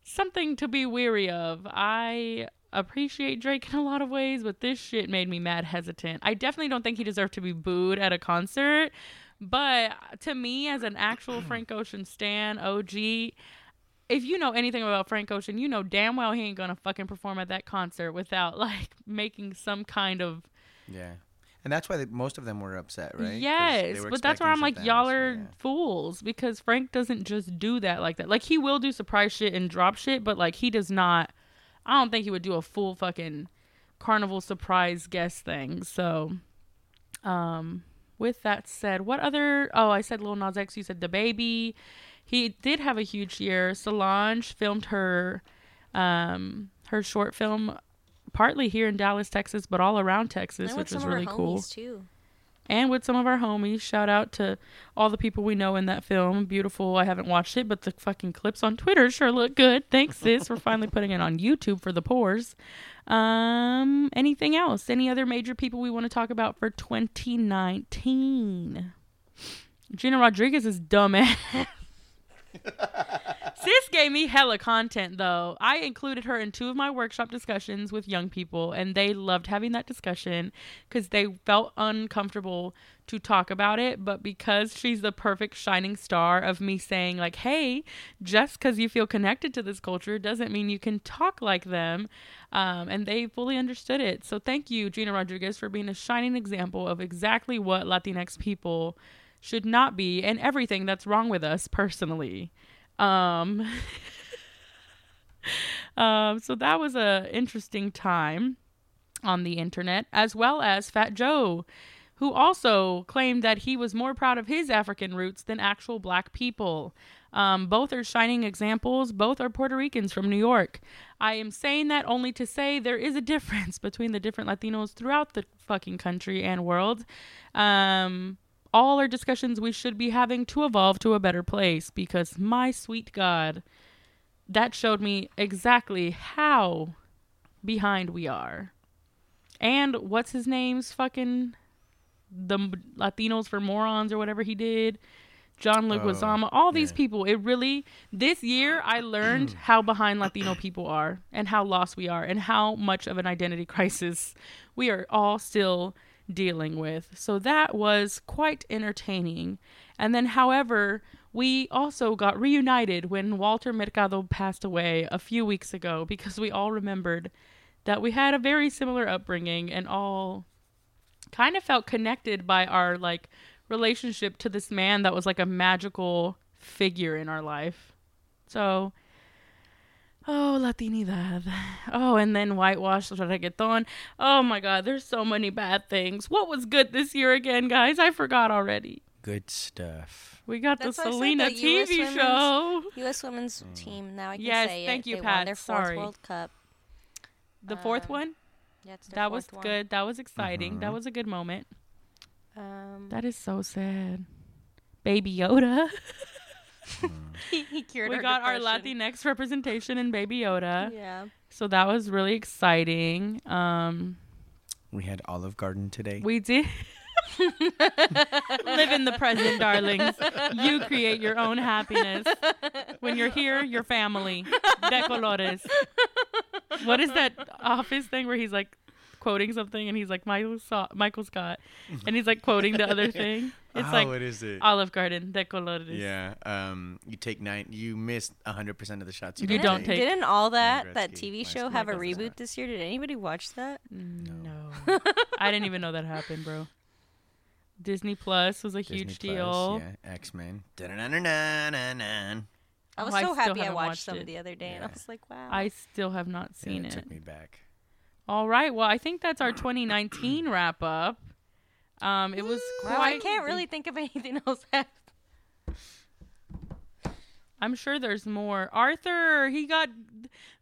something to be weary of. I appreciate Drake in a lot of ways, but this shit made me mad hesitant. I definitely don't think he deserved to be booed at a concert, but to me, as an actual Frank Ocean stan OG, if you know anything about Frank Ocean, you know damn well he ain't gonna fucking perform at that concert without like making some kind of yeah. And that's why they, most of them were upset, right? Yes, but that's where I'm like, y'all are yeah. fools because Frank doesn't just do that like that. Like he will do surprise shit and drop shit, but like he does not. I don't think he would do a full fucking carnival surprise guest thing. So, um, with that said, what other? Oh, I said Lil Nas X. You said the baby. He did have a huge year. Solange filmed her, um, her short film, partly here in Dallas, Texas, but all around Texas, which was really cool. too. And with some of our homies. Shout out to all the people we know in that film. Beautiful. I haven't watched it, but the fucking clips on Twitter sure look good. Thanks, sis. We're finally putting it on YouTube for the pores. Um, anything else? Any other major people we want to talk about for 2019? Gina Rodriguez is dumbass. Sis gave me hella content though. I included her in two of my workshop discussions with young people, and they loved having that discussion because they felt uncomfortable to talk about it. But because she's the perfect shining star of me saying, like, hey, just because you feel connected to this culture doesn't mean you can talk like them. Um, and they fully understood it. So thank you, Gina Rodriguez, for being a shining example of exactly what Latinx people should not be and everything that's wrong with us personally. Um, um, so that was a interesting time on the internet, as well as Fat Joe, who also claimed that he was more proud of his African roots than actual black people. Um, both are shining examples. Both are Puerto Ricans from New York. I am saying that only to say there is a difference between the different Latinos throughout the fucking country and world. Um, all our discussions we should be having to evolve to a better place because my sweet God, that showed me exactly how behind we are. And what's his name's fucking the Latinos for morons or whatever he did. John oh, Leguizamo, all these yeah. people. It really this year I learned how behind Latino people are and how lost we are and how much of an identity crisis we are all still dealing with. So that was quite entertaining. And then however, we also got reunited when Walter Mercado passed away a few weeks ago because we all remembered that we had a very similar upbringing and all kind of felt connected by our like relationship to this man that was like a magical figure in our life. So, oh, Latinidad. Oh, and then whitewash reggaeton. Oh my God, there's so many bad things. What was good this year again, guys? I forgot already. Good stuff. We got That's the why Selena the TV women's- show. U.S. women's team. Now I can Yes, say thank it. you, they Pat. Won their fourth Sorry. World Cup. The fourth Um, one? Yeah, it's their That was one. good. That was exciting. That was a good moment. Um, That is so sad. Baby Yoda. he, he cured we her got our depression. Latinx representation in Baby Yoda. Yeah. So that was really exciting. Um, We had Olive Garden today. we did live in the present, darlings. You create your own happiness. When you're here, your family. De colores. What is that office thing where he's like quoting something and he's like Michael so- Michael Scott and he's like quoting the other thing? It's oh, like what is it? Olive Garden, de colores. yeah. Um, you take nine. You miss hundred percent of the shots. You You, don't take. take- Didn't all that that TV show have a Gretzky. reboot this year? Did anybody watch that? No. I didn't even know that happened, bro. Disney Plus was a Disney huge Plus, deal. Yeah. X Men. I was Oh, so still happy I watched watched some it. the other day, and I was like, wow. I still have not Yeah, seen it it. took me back. All right. Well, I think that's our 2019 wrap up. Um, it was Wow, I can't really think of anything else. I'm sure there's more. Arthur, he got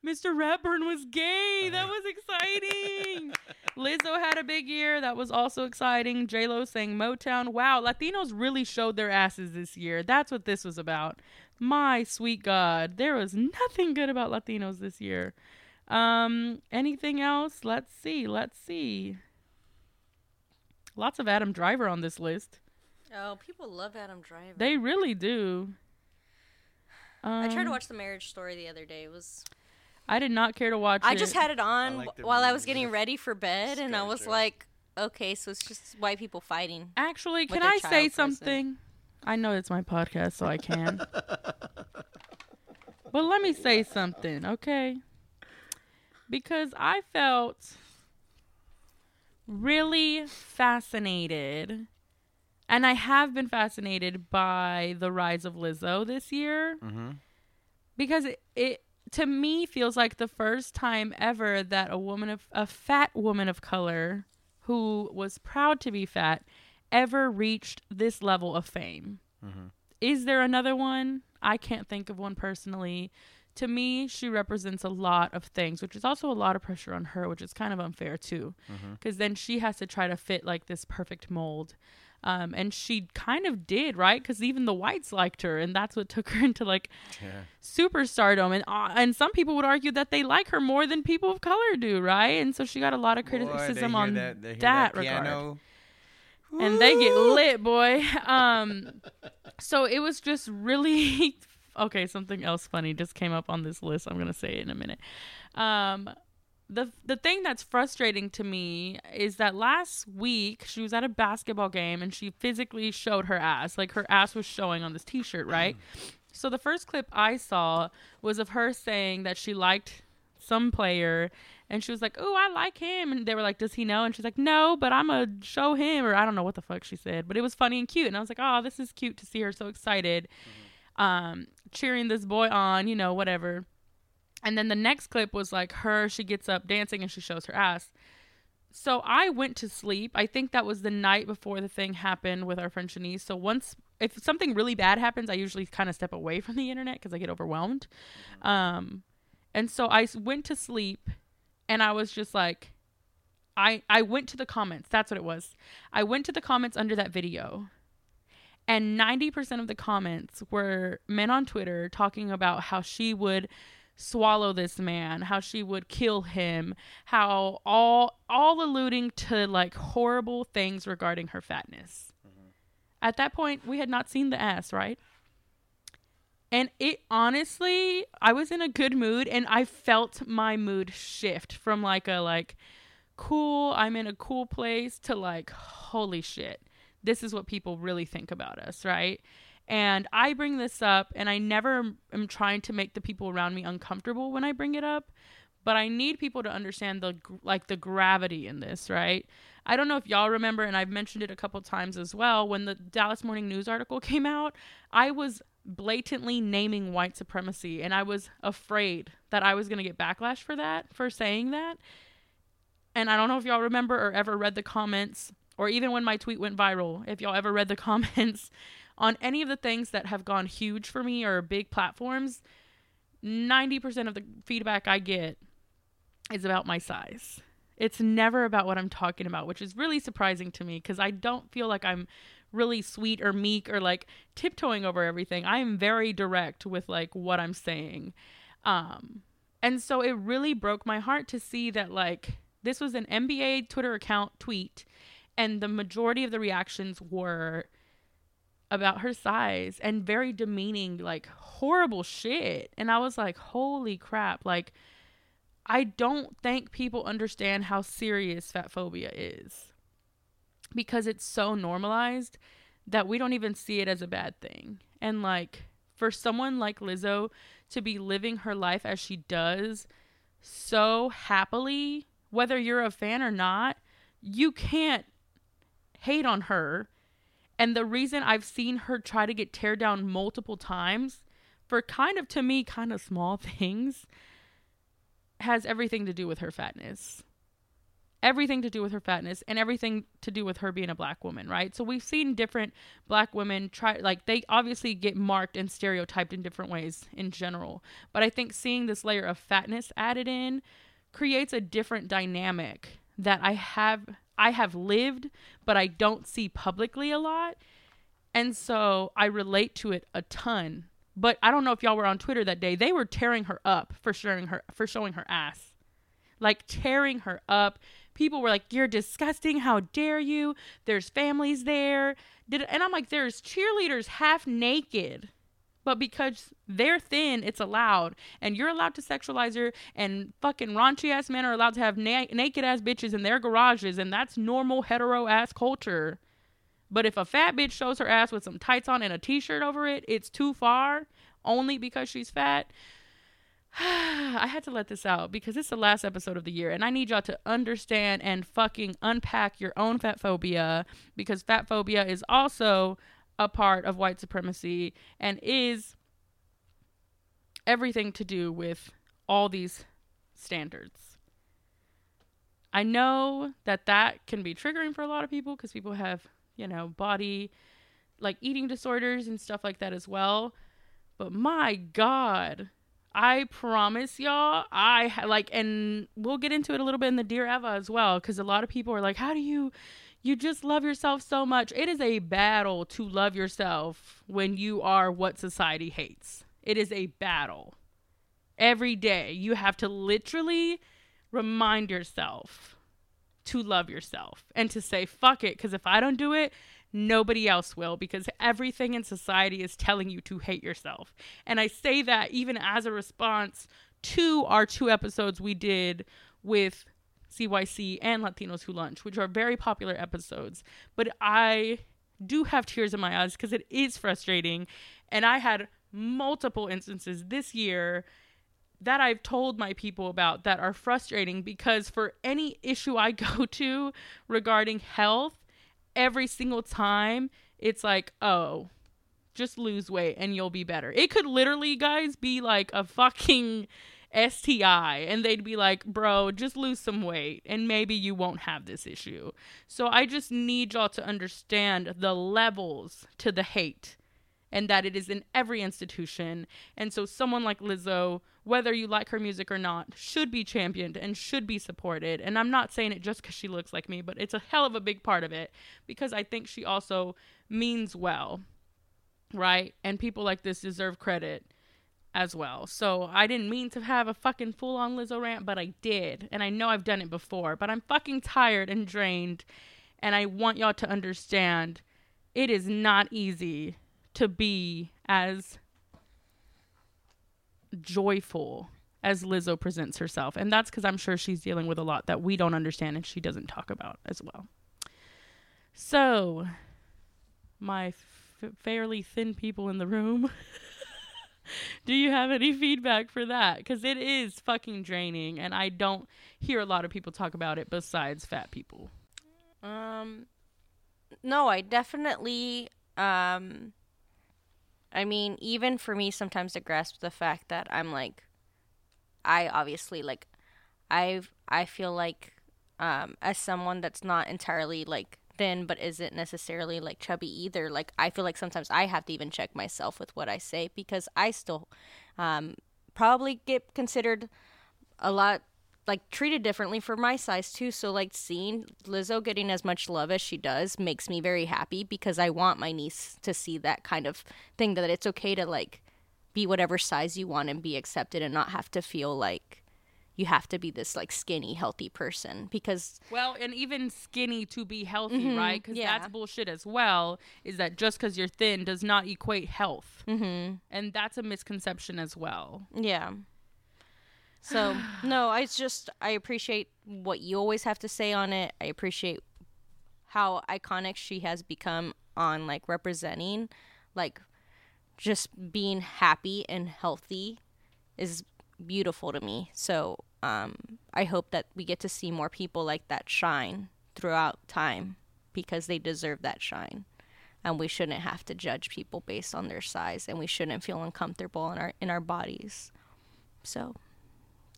Mr. Ratburn was gay. That was exciting. Lizzo had a big year. That was also exciting. J Lo sang Motown. Wow, Latinos really showed their asses this year. That's what this was about. My sweet God, there was nothing good about Latinos this year. Um, anything else? Let's see. Let's see. Lots of Adam Driver on this list. Oh, people love Adam Driver. They really do. I tried Um, to watch The Marriage Story the other day. It was I did not care to watch I it. just had it on like the while I was getting ready for bed, and I was like, okay, so it's just white people fighting. Actually, can I say present. something? I know it's my podcast, so I can. but let me say something, okay? Because I felt really fascinated, and I have been fascinated by the rise of Lizzo this year. Mm-hmm. Because it, it, to me, feels like the first time ever that a woman of, a fat woman of color who was proud to be fat ever reached this level of fame. Mm-hmm. Is there another one? I can't think of one personally. To me, she represents a lot of things, which is also a lot of pressure on her, which is kind of unfair too, because then she has to try to fit like this perfect mold. Um, and she kind of did, right? Because even the whites liked her, and that's what took her into like Yeah. superstardom. And uh, and some people would argue that they like her more than people of color do, right? And so she got a lot of criticism hear on that, that, that regard and they get lit, boy. Um, so it was just really okay. Something else funny just came up on this list. I'm gonna say it in a minute. Um, the the thing that's frustrating to me is that last week she was at a basketball game and she physically showed her ass, like her ass was showing on this T-shirt, right? So the first clip I saw was of her saying that she liked some player and she was like, "Oh, I like him." And they were like, "Does he know?" And she's like, "No, but I'm to show him." Or I don't know what the fuck she said, but it was funny and cute. And I was like, "Oh, this is cute to see her so excited." Um, cheering this boy on, you know, whatever. And then the next clip was like her, she gets up dancing and she shows her ass. So I went to sleep. I think that was the night before the thing happened with our friend Shanice. So once, if something really bad happens, I usually kind of step away from the internet because I get overwhelmed. Um, and so I went to sleep and I was just like, I, I went to the comments. That's what it was. I went to the comments under that video. And 90% of the comments were men on Twitter talking about how she would swallow this man, how she would kill him, how all all alluding to like horrible things regarding her fatness. Mm-hmm. At that point, we had not seen the ass, right? And it honestly, I was in a good mood and I felt my mood shift from like a like cool, I'm in a cool place to like holy shit. This is what people really think about us, right? And I bring this up and I never am trying to make the people around me uncomfortable when I bring it up, but I need people to understand the like the gravity in this, right? I don't know if y'all remember and I've mentioned it a couple times as well when the Dallas Morning News article came out, I was blatantly naming white supremacy and I was afraid that I was going to get backlash for that, for saying that. And I don't know if y'all remember or ever read the comments or even when my tweet went viral, if y'all ever read the comments on any of the things that have gone huge for me or big platforms, 90% of the feedback I get is about my size. It's never about what I'm talking about, which is really surprising to me because I don't feel like I'm really sweet or meek or like tiptoeing over everything. I am very direct with like what I'm saying. Um and so it really broke my heart to see that like this was an NBA Twitter account tweet and the majority of the reactions were about her size and very demeaning like horrible shit. And i was like holy crap. Like i don't think people understand how serious fat phobia is because it's so normalized that we don't even see it as a bad thing. And like for someone like lizzo to be living her life as she does so happily whether you're a fan or not you can't hate on her and the reason I've seen her try to get tear down multiple times for kind of to me kind of small things has everything to do with her fatness. Everything to do with her fatness and everything to do with her being a black woman, right? So we've seen different black women try like they obviously get marked and stereotyped in different ways in general. But I think seeing this layer of fatness added in creates a different dynamic that I have I have lived, but I don't see publicly a lot. And so I relate to it a ton. But I don't know if y'all were on Twitter that day. They were tearing her up for showing her for showing her ass. Like tearing her up. People were like, "You're disgusting. How dare you? There's families there." Did and I'm like, "There's cheerleaders half naked." But because they're thin, it's allowed. And you're allowed to sexualize her, and fucking raunchy ass men are allowed to have na- naked ass bitches in their garages, and that's normal hetero ass culture. But if a fat bitch shows her ass with some tights on and a t shirt over it, it's too far only because she's fat. I had to let this out because it's the last episode of the year, and I need y'all to understand and fucking unpack your own fat phobia because fat phobia is also a part of white supremacy and is everything to do with all these standards. I know that that can be triggering for a lot of people because people have, you know, body like eating disorders and stuff like that as well. But my God, I promise y'all, I like, and we'll get into it a little bit in the Dear Eva as well, because a lot of people are like, how do you, you just love yourself so much? It is a battle to love yourself when you are what society hates. It is a battle. Every day, you have to literally remind yourself to love yourself and to say, fuck it, because if I don't do it, nobody else will because everything in society is telling you to hate yourself. And I say that even as a response to our two episodes we did with CYC and Latinos Who Lunch, which are very popular episodes. But I do have tears in my eyes because it is frustrating. And I had multiple instances this year that I've told my people about that are frustrating because for any issue I go to regarding health, every single time it's like, oh, just lose weight and you'll be better. It could literally, guys, be like a fucking STI and they'd be like, bro, just lose some weight and maybe you won't have this issue. So I just need y'all to understand the levels to the hate and that it is in every institution. And so someone like Lizzo, whether you like her music or not, should be championed and should be supported. And I'm not saying it just because she looks like me, but it's a hell of a big part of it because I think she also means well, right? And people like this deserve credit as well. So I didn't mean to have a fucking full on Lizzo rant, but I did. And I know I've done it before, but I'm fucking tired and drained. And I want y'all to understand it is not easy to be as joyful as Lizzo presents herself. And that's because I'm sure she's dealing with a lot that we don't understand and she doesn't talk about as well. So, my f- fairly thin people in the room, do you have any feedback for that? Because it is fucking draining and I don't hear a lot of people talk about it besides fat people. Um, no, I definitely. Um, I mean, even for me, sometimes to grasp the fact that I'm like, I obviously like, I've, I feel like, um, as someone that's not entirely like thin, but isn't necessarily like chubby either. Like, I feel like sometimes I have to even check myself with what I say because I still, um, probably get considered a lot like treated differently for my size too. So like seeing Lizzo getting as much love as she does makes me very happy because I want my niece to see that kind of thing that it's okay to like be whatever size you want and be accepted and not have to feel like you have to be this like skinny healthy person because Well, and even skinny to be healthy, right? Because yeah. that's bullshit as well. Is that just because you're thin does not equate health, mm-hmm. and that's a misconception as well. yeah. So no, I just I appreciate what you always have to say on it. I appreciate how iconic she has become on like representing like just being happy and healthy is beautiful to me. So um, I hope that we get to see more people like that shine throughout time because they deserve that shine. And we shouldn't have to judge people based on their size, and we shouldn't feel uncomfortable in our in our bodies. So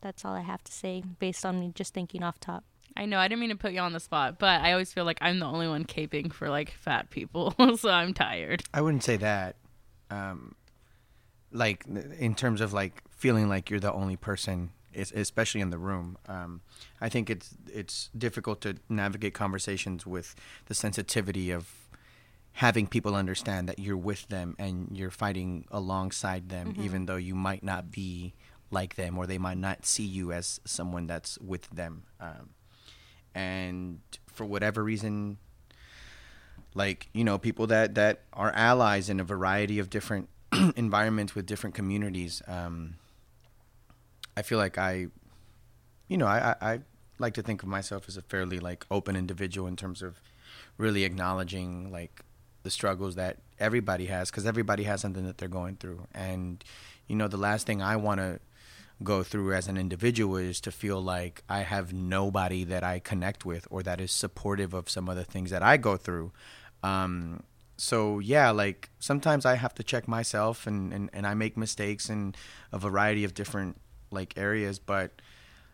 that's all I have to say based on me just thinking off top. I know I didn't mean to put you on the spot, but I always feel like I'm the only one caping for like fat people, so I'm tired. I wouldn't say that. Um, like in terms of like feeling like you're the only person, especially in the room. Um, I think it's it's difficult to navigate conversations with the sensitivity of having people understand that you're with them and you're fighting alongside them, even though you might not be like them or they might not see you as someone that's with them. Um, and for whatever reason, like you know people that that are allies in a variety of different environments with different communities um i feel like i you know I, I i like to think of myself as a fairly like open individual in terms of really acknowledging like the struggles that everybody has because everybody has something that they're going through and you know the last thing i want to go through as an individual is to feel like I have nobody that I connect with or that is supportive of some of the things that I go through. Um, so yeah, like sometimes I have to check myself and, and, and I make mistakes in a variety of different like areas, but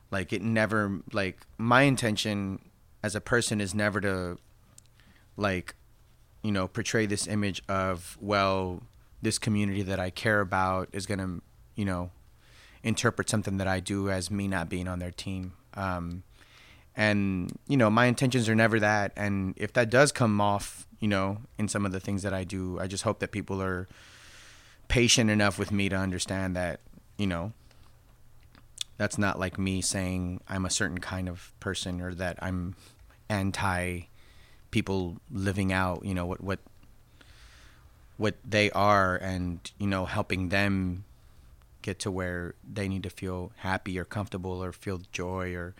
like it never like my intention as a person is never to like you know portray this image of well this community that I care about is gonna you know interpret something that I do as me not being on their team. Um, and you know, my intentions are never that. And if that does come off, you know, in some of the things that I do, I just hope that people are patient enough with me to understand that, you know, that's not like me saying I'm a certain kind of person or that I'm anti people living out, you know, what what what they are and, you know, helping them get to where they need to feel happy or comfortable or feel joy or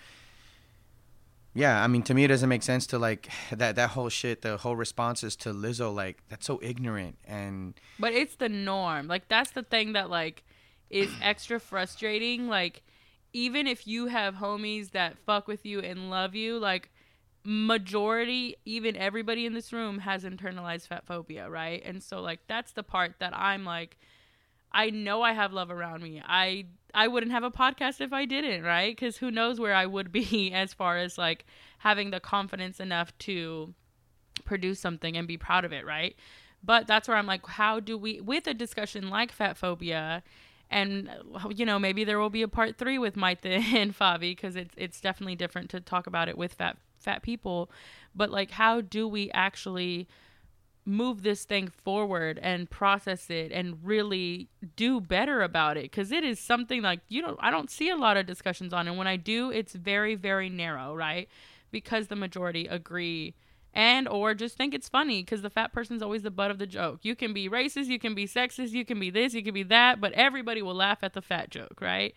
yeah, I mean, to me, it doesn't make sense to like that that whole shit. The whole responses to Lizzo, like that's so ignorant and But it's the norm. Like that's the thing that like is extra frustrating. Like even if you have homies that fuck with you and love you, like majority, even everybody in this room has internalized fat phobia, right? And so like that's the part that I'm like I know I have love around me. I I wouldn't have a podcast if I didn't, right? Cuz who knows where I would be as far as like having the confidence enough to produce something and be proud of it, right? But that's where I'm like, how do we, with a discussion like fat phobia, and you know maybe there will be a part three with Maite and Favi because it's it's definitely different to talk about it with fat fat people, but like how do we actually move this thing forward and process it and really do better about it. Because it is something like you know I don't see a lot of discussions on and when I do it's very very narrow right? Because the majority agree and or just think it's funny because the fat person's always the butt of the joke. You can be racist you can be sexist you can be this you can be that but everybody will laugh at the fat joke right?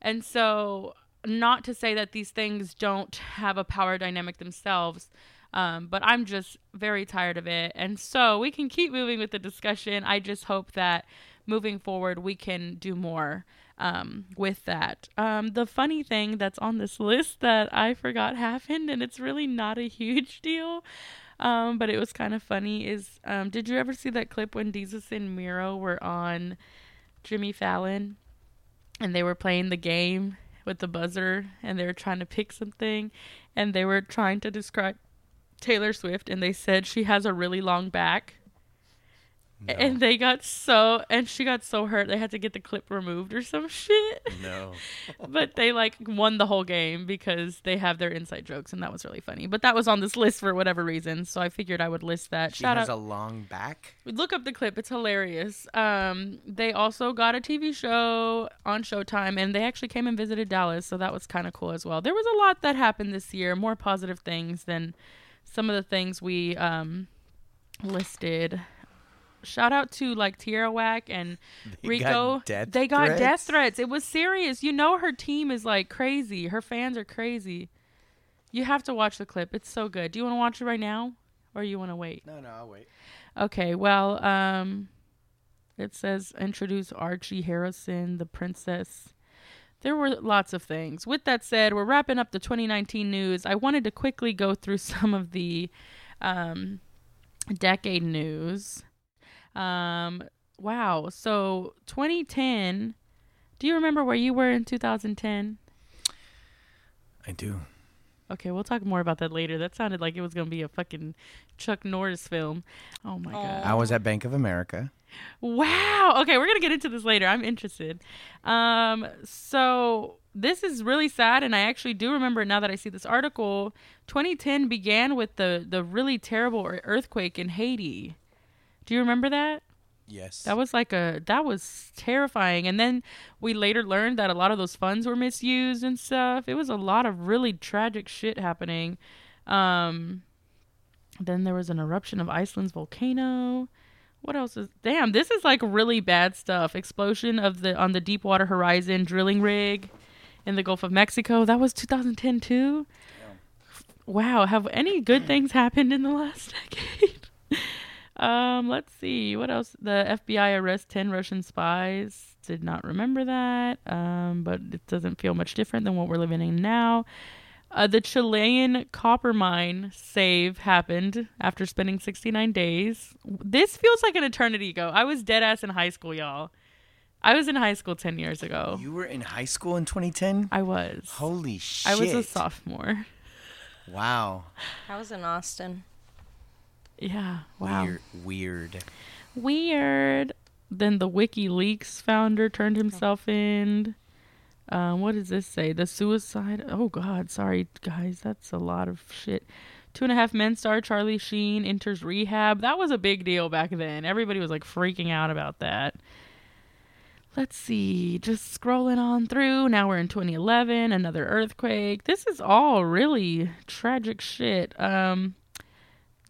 And so not to say that these things don't have a power dynamic themselves um, but I'm just very tired of it. And so we can keep moving with the discussion. I just hope that moving forward we can do more um, with that. Um, the funny thing that's on this list that I forgot happened, and it's really not a huge deal. Um, but it was kind of funny. Is um, did you ever see that clip when Desus and Mero were on Jimmy Fallon, and they were playing the game with the buzzer, and they were trying to pick something, and they were trying to describe Taylor Swift and they said she has a really long back. And they got so and she got so hurt they had to get the clip removed or some shit. no. but they like won the whole game because they have their inside jokes and that was really funny. But that was on this list for whatever reason, so I figured I would list that. She Shout has out a long back. look up the clip it's hilarious um they also got a tv show on showtime and they actually came and visited dallas so that was kind of cool as well there was a lot that happened this year more positive things than some of the things we um listed shout out to like Tierra Whack and They Rico. got death they got death threats? threats. It was serious. You know her team is like crazy. Her fans are crazy. You have to watch the clip. It's so good. Do you want to watch it right now or you want to wait? No, no, I'll wait. Okay, well, um, it says introduce Archie Harrison, the princess. There were lots of things. With that said, we're wrapping up the 2019 news. I wanted to quickly go through some of the um, decade news. Um, wow. So 2010. Do you remember where you were in 2010? I do. Okay, we'll talk more about that later. That sounded like it was going to be a fucking Chuck Norris film. Oh my god. I was at Bank of America. Wow. Okay, we're gonna get into this later. I'm interested. Um, so this is really sad, and I actually do remember now that I see this article. 2010 began with the the really terrible earthquake in Haiti. Do you remember that? Yes. That was like a that was terrifying. And then we later learned that a lot of those funds were misused and stuff. It was a lot of really tragic shit happening. Um then there was an eruption of Iceland's volcano. What else is Damn, this is like really bad stuff. Explosion of the on the Deepwater Horizon drilling rig in the Gulf of Mexico. That was 2010 too. Wow, have any good things happened in the last decade? Um, let's see. What else? The FBI arrests 10 Russian spies. Did not remember that. Um, but it doesn't feel much different than what we're living in now. Uh, the Chilean copper mine save happened after spending 69 days. This feels like an eternity ago. I was dead ass in high school, y'all. I was in high school 10 years ago. You were in high school in 2010? I was. Holy shit. I was a sophomore. Wow. I was in Austin. Yeah. Wow. Weird. Weird. Weird. Then the WikiLeaks founder turned himself in. Um, what does this say? The suicide. Oh God, sorry guys, that's a lot of shit. Two and a Half Men star Charlie Sheen enters rehab. That was a big deal back then. Everybody was like freaking out about that. Let's see, just scrolling on through. Now we're in 2011, another earthquake. This is all really tragic shit. Um,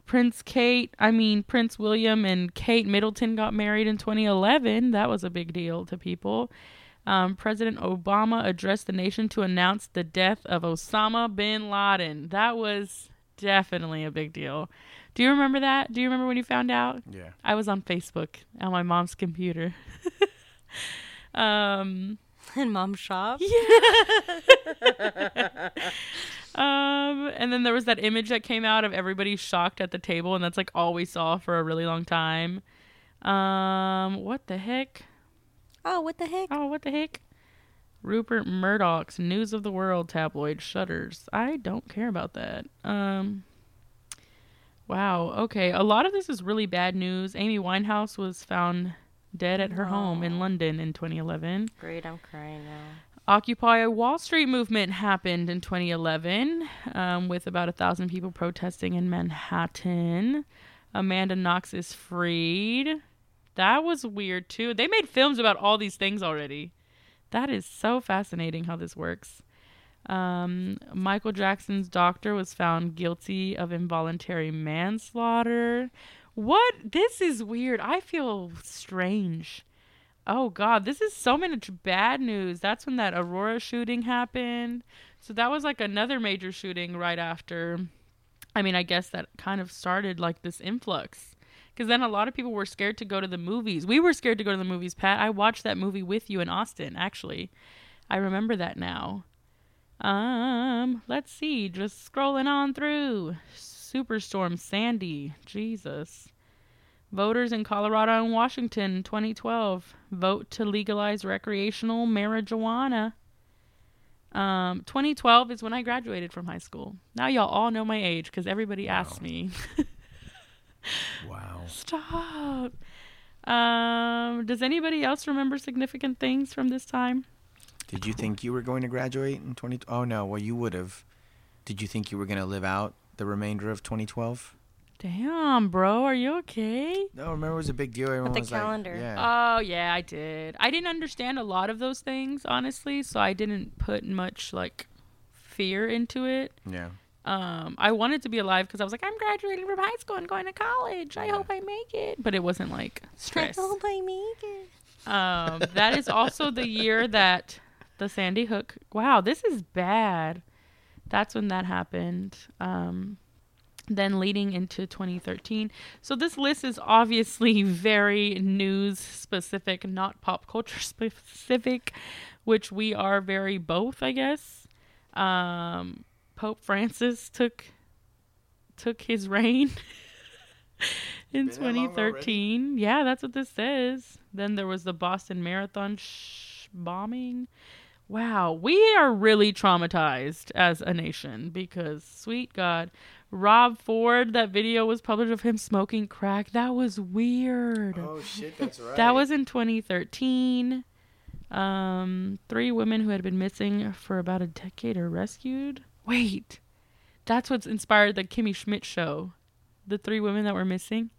Prince Kate, I mean Prince William and Kate Middleton got married in 2011. That was a big deal to people. Um, President Obama addressed the nation to announce the death of Osama bin Laden. That was definitely a big deal. Do you remember that? Do you remember when you found out? Yeah. I was on Facebook on my mom's computer. um, In mom's shop. um, and then there was that image that came out of everybody shocked at the table, and that's like all we saw for a really long time. Um, what the heck? Oh, what the heck? Oh, what the heck? Rupert Murdoch's News of the World tabloid shutters. I don't care about that. Um Wow, okay. A lot of this is really bad news. Amy Winehouse was found dead at her home in London in 2011. Great, I'm crying now. Occupy Wall Street movement happened in 2011 um, with about a thousand people protesting in Manhattan. Amanda Knox is freed. That was weird too. They made films about all these things already. That is so fascinating how this works. Um, Michael Jackson's doctor was found guilty of involuntary manslaughter. What? This is weird. I feel strange. Oh God, this is so much bad news. That's when that Aurora shooting happened. So that was like another major shooting right after. I mean, I guess that kind of started like this influx. Because then a lot of people were scared to go to the movies. We were scared to go to the movies, Pat. I watched that movie with you in Austin, actually. I remember that now. Um, let's see. Just scrolling on through. Superstorm Sandy. Jesus. Voters in Colorado and Washington 2012 vote to legalize recreational marijuana. Um, 2012 is when I graduated from high school. Now y'all all know my age because everybody asks me. Wow. Stop. Um, does anybody else remember significant things from this time? Did you think you were going to graduate in 20? Oh no, well you would have. Did you think you were going to live out the remainder of 2012? Damn, bro, are you okay? No, remember it was a big deal. Everyone the was calendar. Like, yeah. Oh yeah, I did. I didn't understand a lot of those things, honestly, so I didn't put much like fear into it. yeah. Um, I wanted to be alive because I was like, I'm graduating from high school and going to college. I hope I make it, but it wasn't like stress. I hope I make it. Um, that is also the year that the Sandy Hook. Wow, this is bad. That's when that happened. Um, then leading into 2013. So this list is obviously very news specific, not pop culture specific, which we are very both, I guess. Um, Pope Francis took took his reign in Been that long already? 2013. Yeah, that's what this says. Then there was the Boston Marathon sh- bombing. Wow, we are really traumatized as a nation because, sweet God, Rob Ford, that video was published of him smoking crack. That was weird. Oh shit, that's right. That was in 2013. Um, three women who had been missing for about a decade are rescued. Wait, that's what's inspired the Kimmy Schmidt show. The three women that were missing.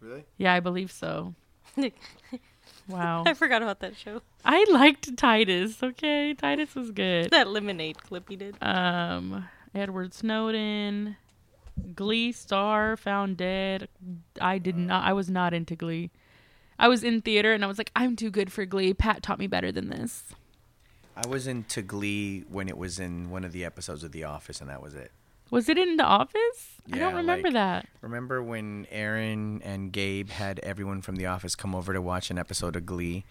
really. Yeah, I believe so. Wow. I forgot about that show. I liked Titus. Okay, Titus was good. That lemonade clip he did. Um, Edward Snowden, Glee star found dead. I did not. I was not into Glee. I was in theater and I was like, I'm too good for Glee. Pat taught me better than this. I was into Glee when it was in one of the episodes of The Office, and that was it. Was it in The Office? I don't remember like- that. Remember when Erin and Gabe had everyone from The Office come over to watch an episode of Glee,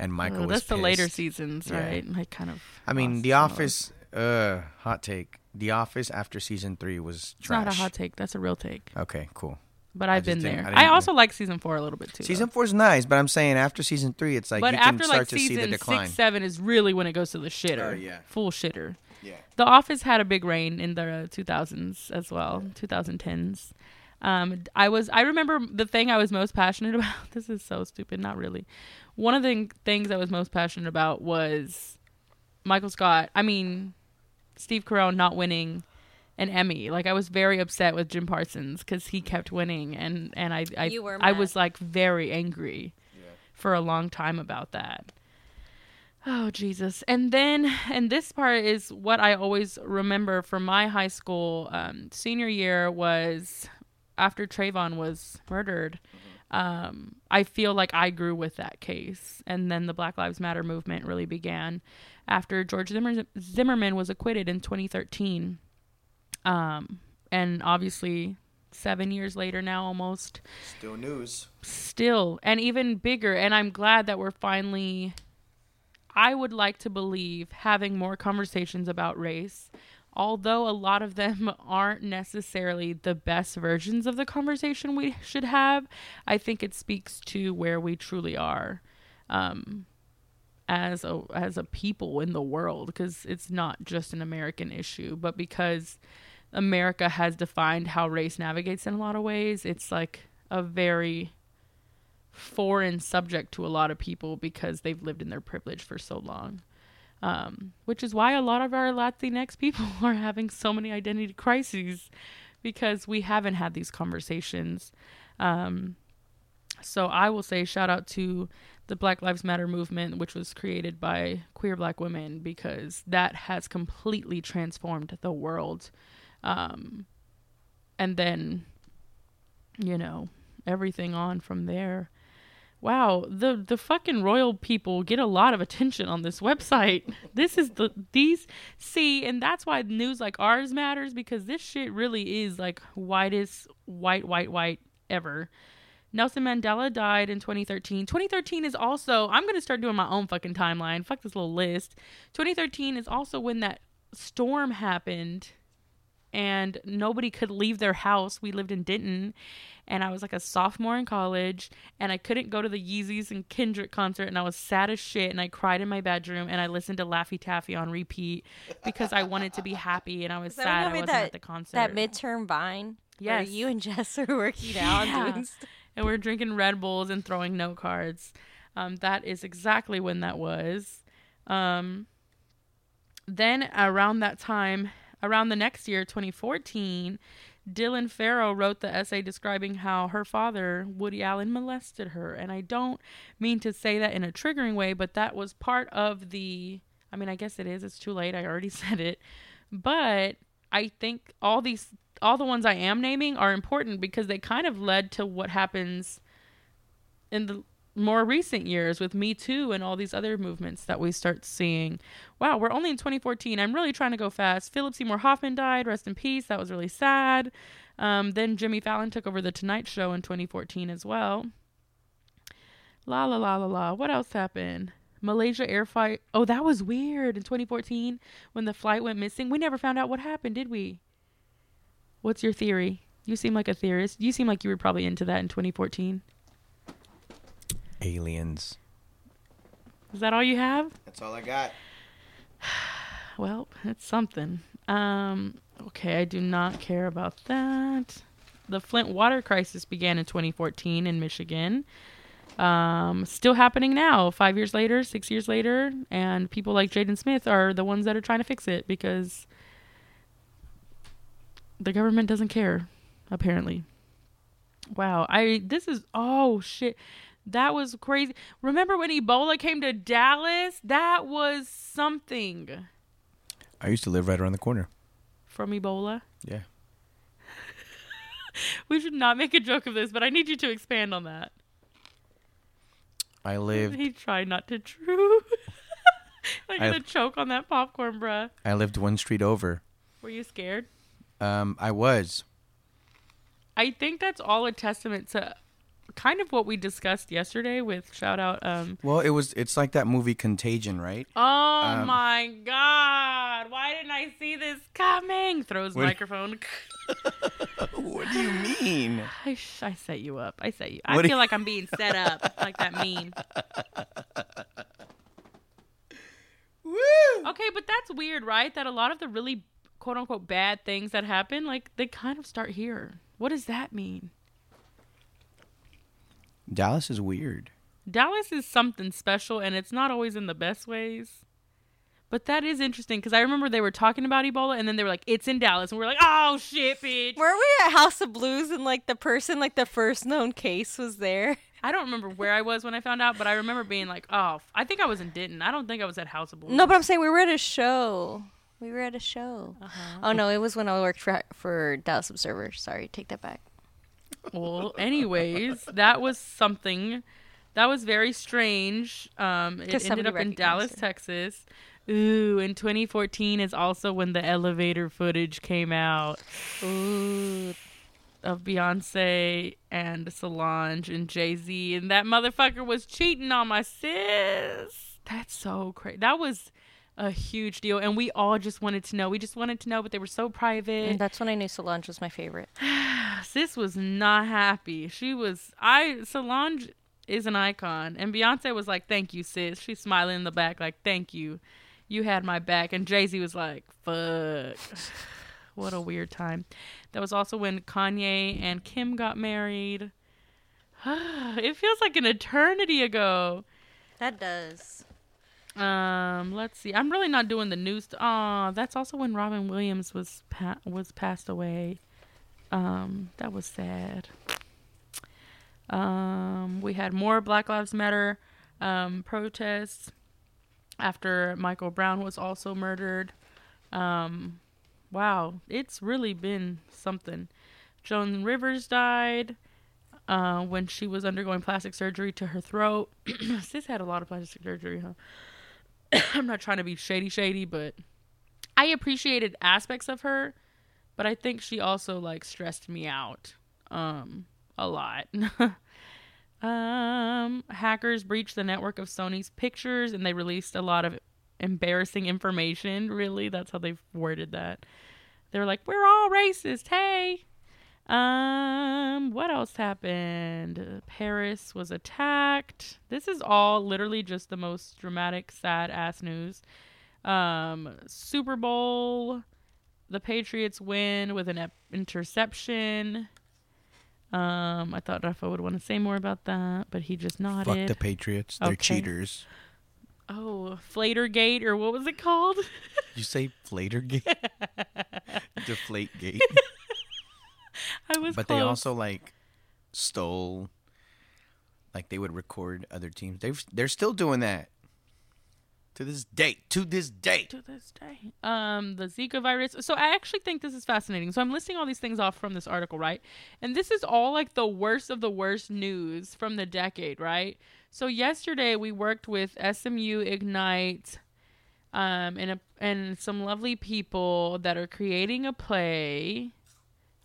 and Michael Oh, was that's the later pissed? seasons, Yeah. right? I kind of. I mean, The Office. Uh, hot take. The Office after season three was It's not a hot take. That's a real take. Okay, cool. But I've been there. I I, also like season four a little bit too. Season though. four is nice, but I'm saying after season three, it's like but you can after start like to see the season decline. six, seven is really when it goes to the shitter. Oh, yeah. Full shitter. yeah. The Office had a big reign in the 2000s as well, 2010s. Um, I was I remember the thing I was most passionate about. This is so stupid, not really. One of the things I was most passionate about was Michael Scott. I mean, Steve Carell not winning an Emmy. Like I was very upset with Jim Parsons because he kept winning, and and I I, You were I was like very angry for a long time about that. Oh Jesus! And then, and this part is what I always remember from my high school um, senior year was after Trayvon was murdered. Um, I feel like I grew with that case, and then the Black Lives Matter movement really began after George Zimmer- Zimmerman was acquitted in 2013. Um, and obviously, seven years later now, almost Still news. still and even bigger and i'm glad that we're finally i would like to believe having more conversations about race although a lot of them aren't necessarily the best versions of the conversation we should have i think it speaks to where we truly are um, as a as a people in the world because it's not just an american issue but because america has defined how race navigates in a lot of ways it's like a very foreign subject to a lot of people because they've lived in their privilege for so long. Um, which is why a lot of our Latinx people are having so many identity crises because we haven't had these conversations. Um, so I will say shout out to the Black Lives Matter movement, which was created by queer black women, because that has completely transformed the world. Um, and then, you know, everything on from there. Wow, the the fucking royal people get a lot of attention on this website. This is the these see, and that's why news like ours matters because this shit really is like whitest white white white ever. Nelson Mandela died in 2013. 2013 is also I'm going to start doing my own fucking timeline. Fuck this little list. 2013 is also when that storm happened and nobody could leave their house. We lived in Denton, and I was like a sophomore in college, and I couldn't go to the Yeezus and Kendrick concert, and I was sad as shit, and I cried in my bedroom, and I listened to Laffy Taffy on repeat because I wanted to be happy, and I was sad when I wasn't made at the concert. That midterm vine. where Yes. you and Jess are working out Yeah. doing stuff. And we're drinking Red Bulls and throwing note cards. Um, that is exactly when that was. Um, then around that time, around the next year, 2014, Dylan Farrow wrote the essay describing how her father, Woody Allen, molested her. And I don't mean to say that in a triggering way, but that was part of the. I mean, I guess it is. It's too late. I already said it. But I think all these, all the ones I am naming are important because they kind of led to what happens in the more recent years with Me Too and all these other movements that we start seeing. Wow, we're only in 2014. I'm really trying to go fast. Philip Seymour Hoffman died. Rest in peace. That was really sad. Um, then Jimmy Fallon took over The Tonight Show in 2014 as well. La la la la la. What else happened? Malaysia air flight. Oh, that was weird in 2014 when the flight went missing. We never found out what happened, did we? What's your theory? You seem like a theorist. You seem like you were probably into that in 2014. Aliens. Is that all you have? That's all I got. Well, it's something. Um, okay, I do not care about that. The Flint water crisis began in 2014 in Michigan. Um, still happening now, five years later, six years later, and people like Jaden Smith are the ones that are trying to fix it because the government doesn't care, apparently. Wow, I this is oh shit. That was crazy. Remember when Ebola came to Dallas? That was something I used to live right around the corner. from Ebola. Yeah. We should not make a joke of this, but I need you to expand on that. I lived He tried not to true. like I- gonna choke on that popcorn, bruh. I lived one street over. Were you scared? Um, I was. I think that's all a testament to kind of what we discussed yesterday with shout out um Well, it was. It's like that movie Contagion, right? Oh Um, my god. Why didn't I see this coming? Throws What- microphone. what do you mean? I, sh- I set you up. I set you. I What feel you- like I'm being set up like that meme. Woo! Okay, but that's weird, right? That a lot of the really quote unquote bad things that happen, like they kind of start here. What does that mean? Dallas is weird. Dallas is something special and it's not always in the best ways. But that is interesting because I remember they were talking about Ebola and then they were like, it's in Dallas. And we are like, oh shit, bitch. Were we at House of Blues and like the person, like the first known case was there? I don't remember where I was when I found out, but I remember being like, oh, f- I think I was in Denton. I don't think I was at House of Blues. No, but I'm saying we were at a show. We were at a show. Oh no, it was when I worked for for Dallas Observer. Sorry, take that back. Well, anyways, that was something that was very strange. Um, it ended up in Dallas, it. Texas. Ooh, in 2014 is also when the elevator footage came out Ooh, of Beyonce and Solange and Jay Z, and that motherfucker was cheating on my sis. That's so crazy. That was a huge deal, and we all just wanted to know. We just wanted to know, but they were so private. and that's when I knew Solange was my favorite. sis was not happy. She was I Solange is an icon and Beyonce was like, Thank you, sis. She's smiling in the back like, Thank you. You had my back. And Jay Z was like, Fuck. what a weird time. That was also when Kanye and Kim got married. it feels like an eternity ago. That does. Um, let's see. I'm really not doing the news. Oh, that's also when Robin Williams was pa- was passed away. Um, that was sad. Um, we had more Black Lives Matter um, protests after Michael Brown was also murdered. Um, wow, it's really been something. Joan Rivers died uh, when she was undergoing plastic surgery to her throat. Sis had a lot of plastic surgery, huh? I'm not trying to be shady, shady, but I appreciated aspects of her, but I think she also like stressed me out um a lot. um hackers breached the network of Sony's pictures and they released a lot of embarrassing information. Really, that's how they've worded that. They were like, "We're all racist." Hey. Um, what else happened? Paris was attacked. This is all literally just the most dramatic, sad ass news. Um, Super Bowl, the Patriots win with an ep- interception. Um, I thought Rafa would want to say more about that, but he just nodded. Fuck the Patriots. They're Okay. cheaters. oh, Flatergate or what was it called? You say Flatergate? Deflategate. I was but close. they also like stole like they would record other teams. They've they're still doing that. To this day. To this day. to this day. Um, the Zika virus. So I actually think this is fascinating. So I'm listing all these things off from this article, right? And this is all like the worst of the worst news from the decade, right? So yesterday we worked with SMU Ignite, um, and a, and some lovely people that are creating a play.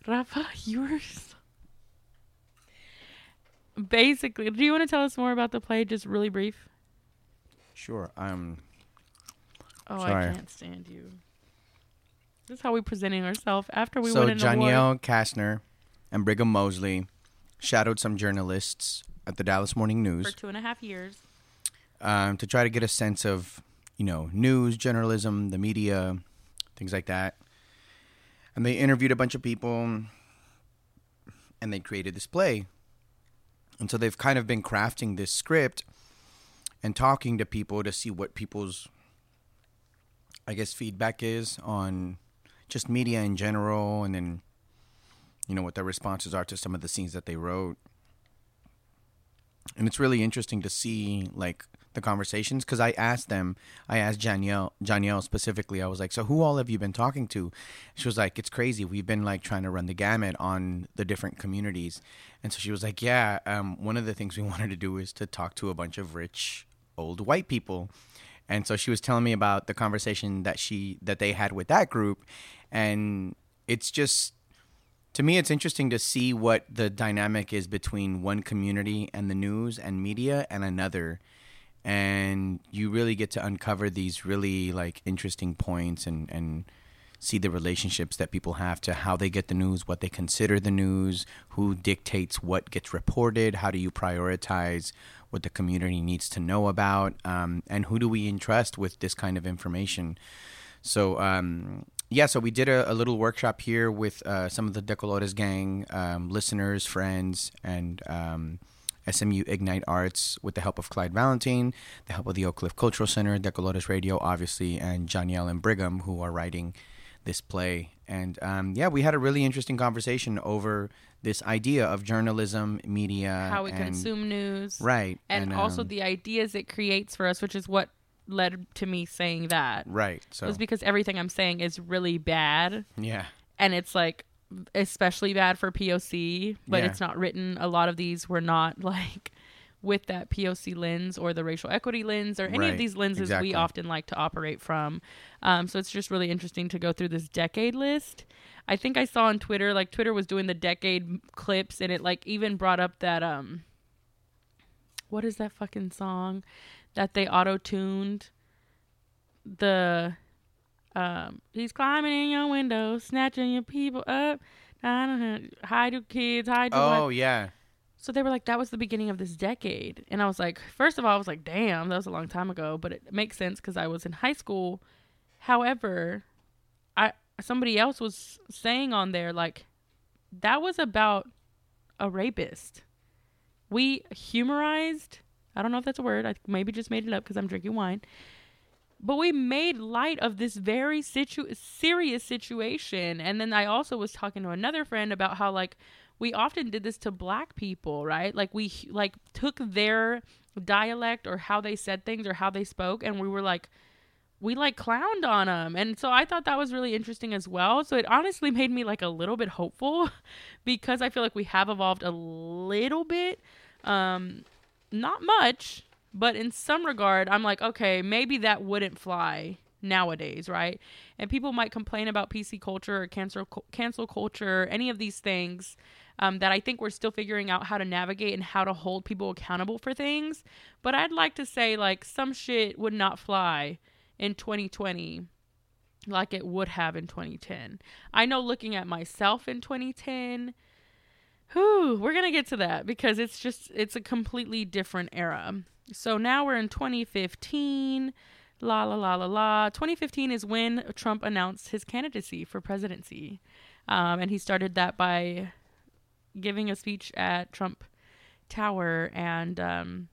Rafa, yours. Basically, do you want to tell us more about the play? Just really brief. Sure. Um Oh, Sorry. I can't stand you. This is how we're presenting ourselves after we so win an award. Danielle Kastner and Brigham Mosley shadowed some journalists at the Dallas Morning News for two and a half years. um, to try to get a sense of, you know, news, journalism, the media, things like that. And they interviewed a bunch of people and they created this play. And so they've kind of been crafting this script and talking to people to see what people's I guess feedback is on just media in general and then you know what their responses are to some of the scenes that they wrote and it's really interesting to see like the conversations because I asked them, I asked Danielle, Danielle specifically. I was like, "So who all have you been talking to?" She was like, "It's crazy. We've been like trying to run the gamut on the different communities." And so she was like, "Yeah, um, one of the things we wanted to do is to talk to a bunch of rich old white people." And so she was telling me about the conversation that she that they had with that group, and it's just to me it's interesting to see what the dynamic is between one community and the news and media and another and you really get to uncover these really like interesting points and and see the relationships that people have to how they get the news what they consider the news who dictates what gets reported how do you prioritize what the community needs to know about um, and who do we entrust with this kind of information. So um, yeah, so we did a, a little workshop here with uh, some of the De Colores gang um, listeners, friends, and um, SMU Ignite Arts with the help of Clyde Valentine, the help of the Oak Cliff Cultural Center, De Colores Radio, obviously, and Janielle and Brigham, who are writing this play. And um, yeah, we had a really interesting conversation over this idea of journalism, media, How we and- consume news. right, And, also um, the ideas it creates for us, which is what led to me saying that. right. So Was because everything I'm saying is really bad. yeah, and it's like especially bad for POC, but Yeah. it's not written. A lot of these were not like with that POC lens or the racial equity lens or any Right, of these lenses exactly. we often like to operate from. Um, so it's just really interesting to go through this decade list. I think I saw on Twitter, like Twitter was doing the decade clips, and it like even brought up that um, what is that fucking song that they auto tuned? The um, he's climbing in your window, snatching your people up. I don't know, Hide your kids, hide your. oh wife. yeah, So they were like, that was the beginning of this decade, and I was like, first of all, I was like, damn, that was a long time ago, but it makes sense because I was in high school. However, I somebody else was saying on there like that was about a rapist. We humorized. I don't know if that's a word. I maybe just made it up because I'm drinking wine but we made light of this very situ- serious situation. And then i also was talking to another friend about how like we often did this to black people right? Like we like took their dialect or how they said things or how they spoke and we were like we like clowned on them and so i thought that was really interesting as well. So it honestly made me like a little bit hopeful because i feel like we have evolved a little bit. Um not much but in some regard i'm like okay maybe that wouldn't fly nowadays right? And people might complain about pc culture or cancel cancel culture any of these things um, that i think we're still figuring out how to navigate and how to hold people accountable for things. But i'd like to say like some shit would not fly in 2020 like it would have in 2010 i know looking at myself in 2010 Whew, we're gonna get to that because it's just it's a completely different era. So now we're in 2015. La la la la la. 2015 is when Trump announced his candidacy for presidency, um, and he started that by giving a speech at Trump Tower and um,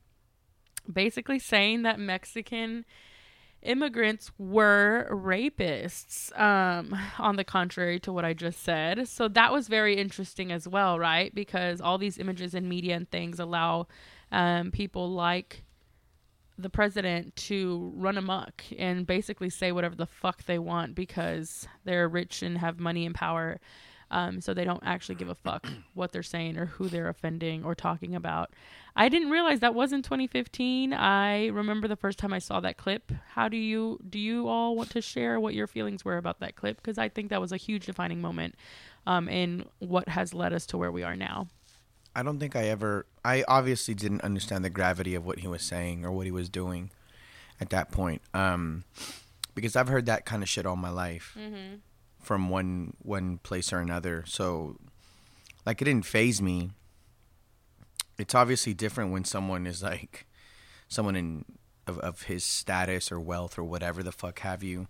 basically saying that Mexican immigrants were rapists um on the contrary to what i just said so that was very interesting as well right because all these images in media and things allow um people like the president to run amok and basically say whatever the fuck they want because they're rich and have money and power um, so they don't actually give a fuck what they're saying or who they're offending or talking about. I didn't realize that was in 2015. I remember the first time I saw that clip. How do you do you all want to share what your feelings were about that clip? Because I think that was a huge defining moment um, in what has led us to where we are now. I don't think I ever. I obviously didn't understand the gravity of what he was saying or what he was doing at that point. Um, because I've heard that kind of shit all my life from one one place or another. So, like, it didn't phase me. It's obviously different when someone is like someone in of, of his status or wealth or whatever the fuck have you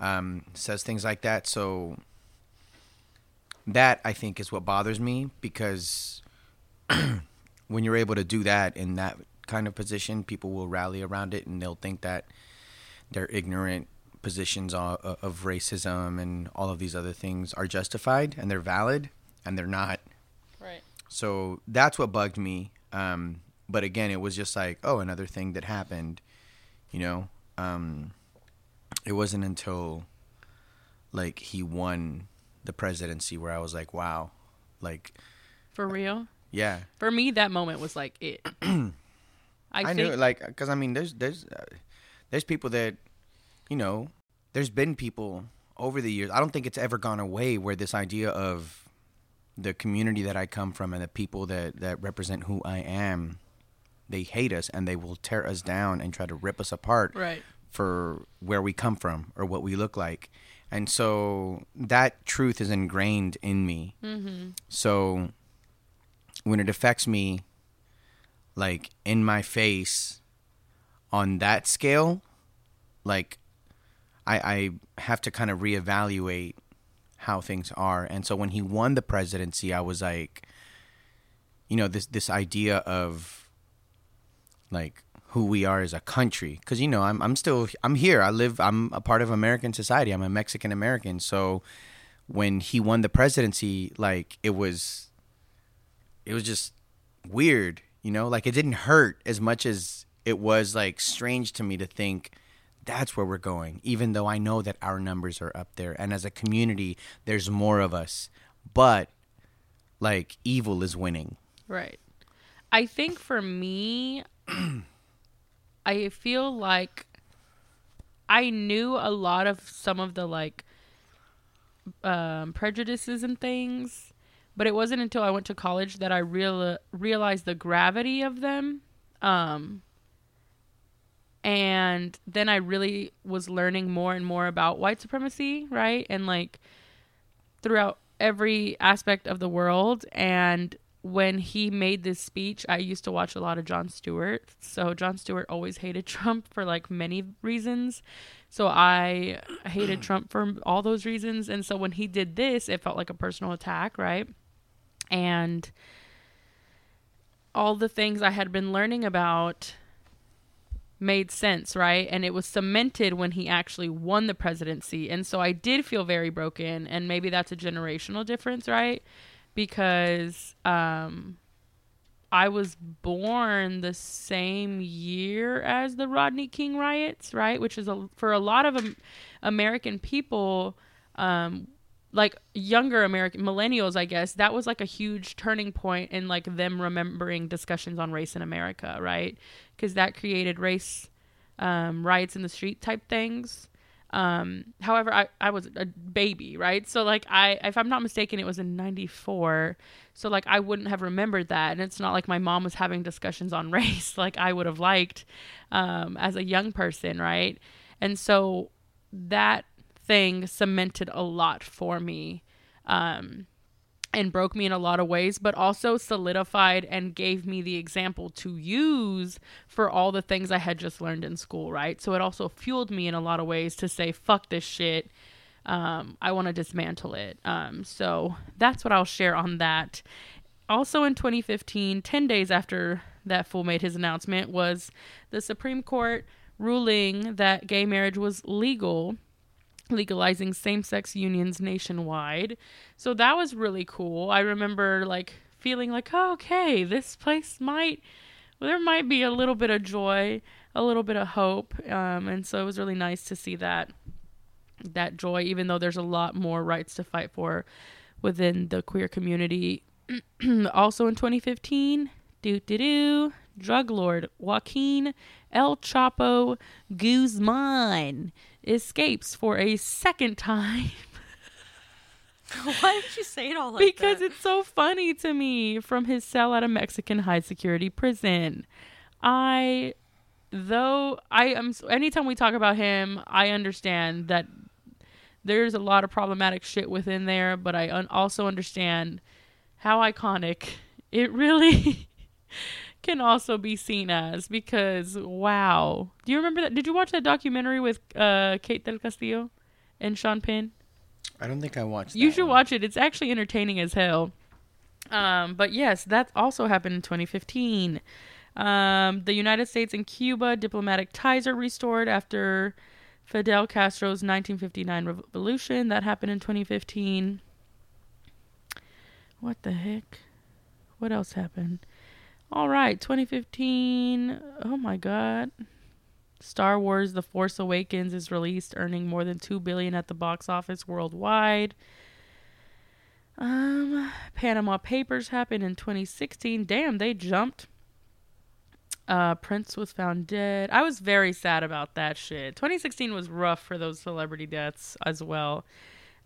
um, says things like that. So that I think is what bothers me because when you're able to do that in that kind of position, people will rally around it and they'll think that their ignorant positions of, of racism and all of these other things are justified and they're valid, and they're not. So that's what bugged me. Um, but again, it was just like, oh, another thing that happened. You know, um, it wasn't until like he won the presidency where I was like, wow, like, For real. yeah, For me, that moment was like it. I, I, think, knew it, like because I mean, there's there's uh, there's people that you know, there's been people over the years. I don't think it's ever gone away where this idea of the community that I come from and the people that that represent who I am, they hate us and they will tear us down and try to rip us apart Right. for where we come from or what we look like. And so that truth is ingrained in me. Mm-hmm. So when it affects me, like in my face on that scale, like I, I have to kind of reevaluate how things are. And so when he won the presidency, I was like, you know, this this idea of like who we are as a country. Because you know I'm I'm still I'm here. I live I'm a part of American society. I'm a Mexican American. So when he won the presidency like it was it was just weird you know? Like it didn't hurt as much as it was like strange to me to think that's where we're going even though I know that our numbers are up there and as a community there's more of us but like evil is winning Right. I think for me, I feel like I knew a lot of some of the like um, prejudices and things, but it wasn't until I went to college that I real realized the gravity of them. Um, and then I really was learning more and more about white supremacy, right? And like throughout every aspect of the world and when he made this speech, I used to watch a lot of Jon Stewart. So Jon Stewart always hated Trump for like many reasons. So I hated Trump for all those reasons. And so when he did this, it felt like a personal attack, right? And all the things I had been learning about made sense, right? And it was cemented when he actually won the presidency. And so I did feel very broken. And maybe that's a generational difference, right? because um, I was born the same year as the Rodney King riots, right? Which is a, for a lot of um, American people, um, like younger American millennials, I guess that was like a huge turning point in like them remembering discussions on race in America, right? Because that created race um, riots in the street type things. Um, however, I, I was a baby, right? So like I, if I'm not mistaken, it was in '94. So like I wouldn't have remembered that, and it's not like my mom was having discussions on race like I would have liked um, as a young person, right? And so that thing cemented a lot for me. Um, and broke me in a lot of ways, but also solidified and gave me the example to use for all the things I had just learned in school, right? So it also fueled me in a lot of ways to say, fuck this shit. Um, I want to dismantle it. Um, so that's what I'll share on that. Also in 2015, 10 days after that fool made his announcement, was the Supreme Court ruling that gay marriage was legal legalizing same-sex unions nationwide. So that was really cool. I remember like feeling like, oh, okay, this place might well, there might be a little bit of joy, a little bit of hope, um, and so it was really nice to see that that joy, even though there's a lot more rights to fight for within the queer community. also in 2015, do do do, drug lord Joaquin El Chapo Guzman escapes for a second time. Why did you say it all like because that? it's so funny to me from his cell at a Mexican high security prison. I though I am anytime we talk about him, I understand that there's a lot of problematic shit within there, but I un- also understand how iconic it really can also be seen as because wow. Do you remember that? Did you watch that documentary with uh, Kate Del Castillo and Sean Penn? I don't think I watched. You should one. watch it. It's actually entertaining as hell. Um, but yes, that also happened in 2015. Um, the United States and Cuba diplomatic ties are restored after Fidel Castro's 1959 revolution. That happened in 2015. What the heck? What else happened? All right, 2015. Oh my god. Star Wars The Force Awakens is released earning more than 2 billion at the box office worldwide. Um Panama Papers happened in 2016. Damn, they jumped. Uh Prince was found dead. I was very sad about that shit. 2016 was rough for those celebrity deaths as well.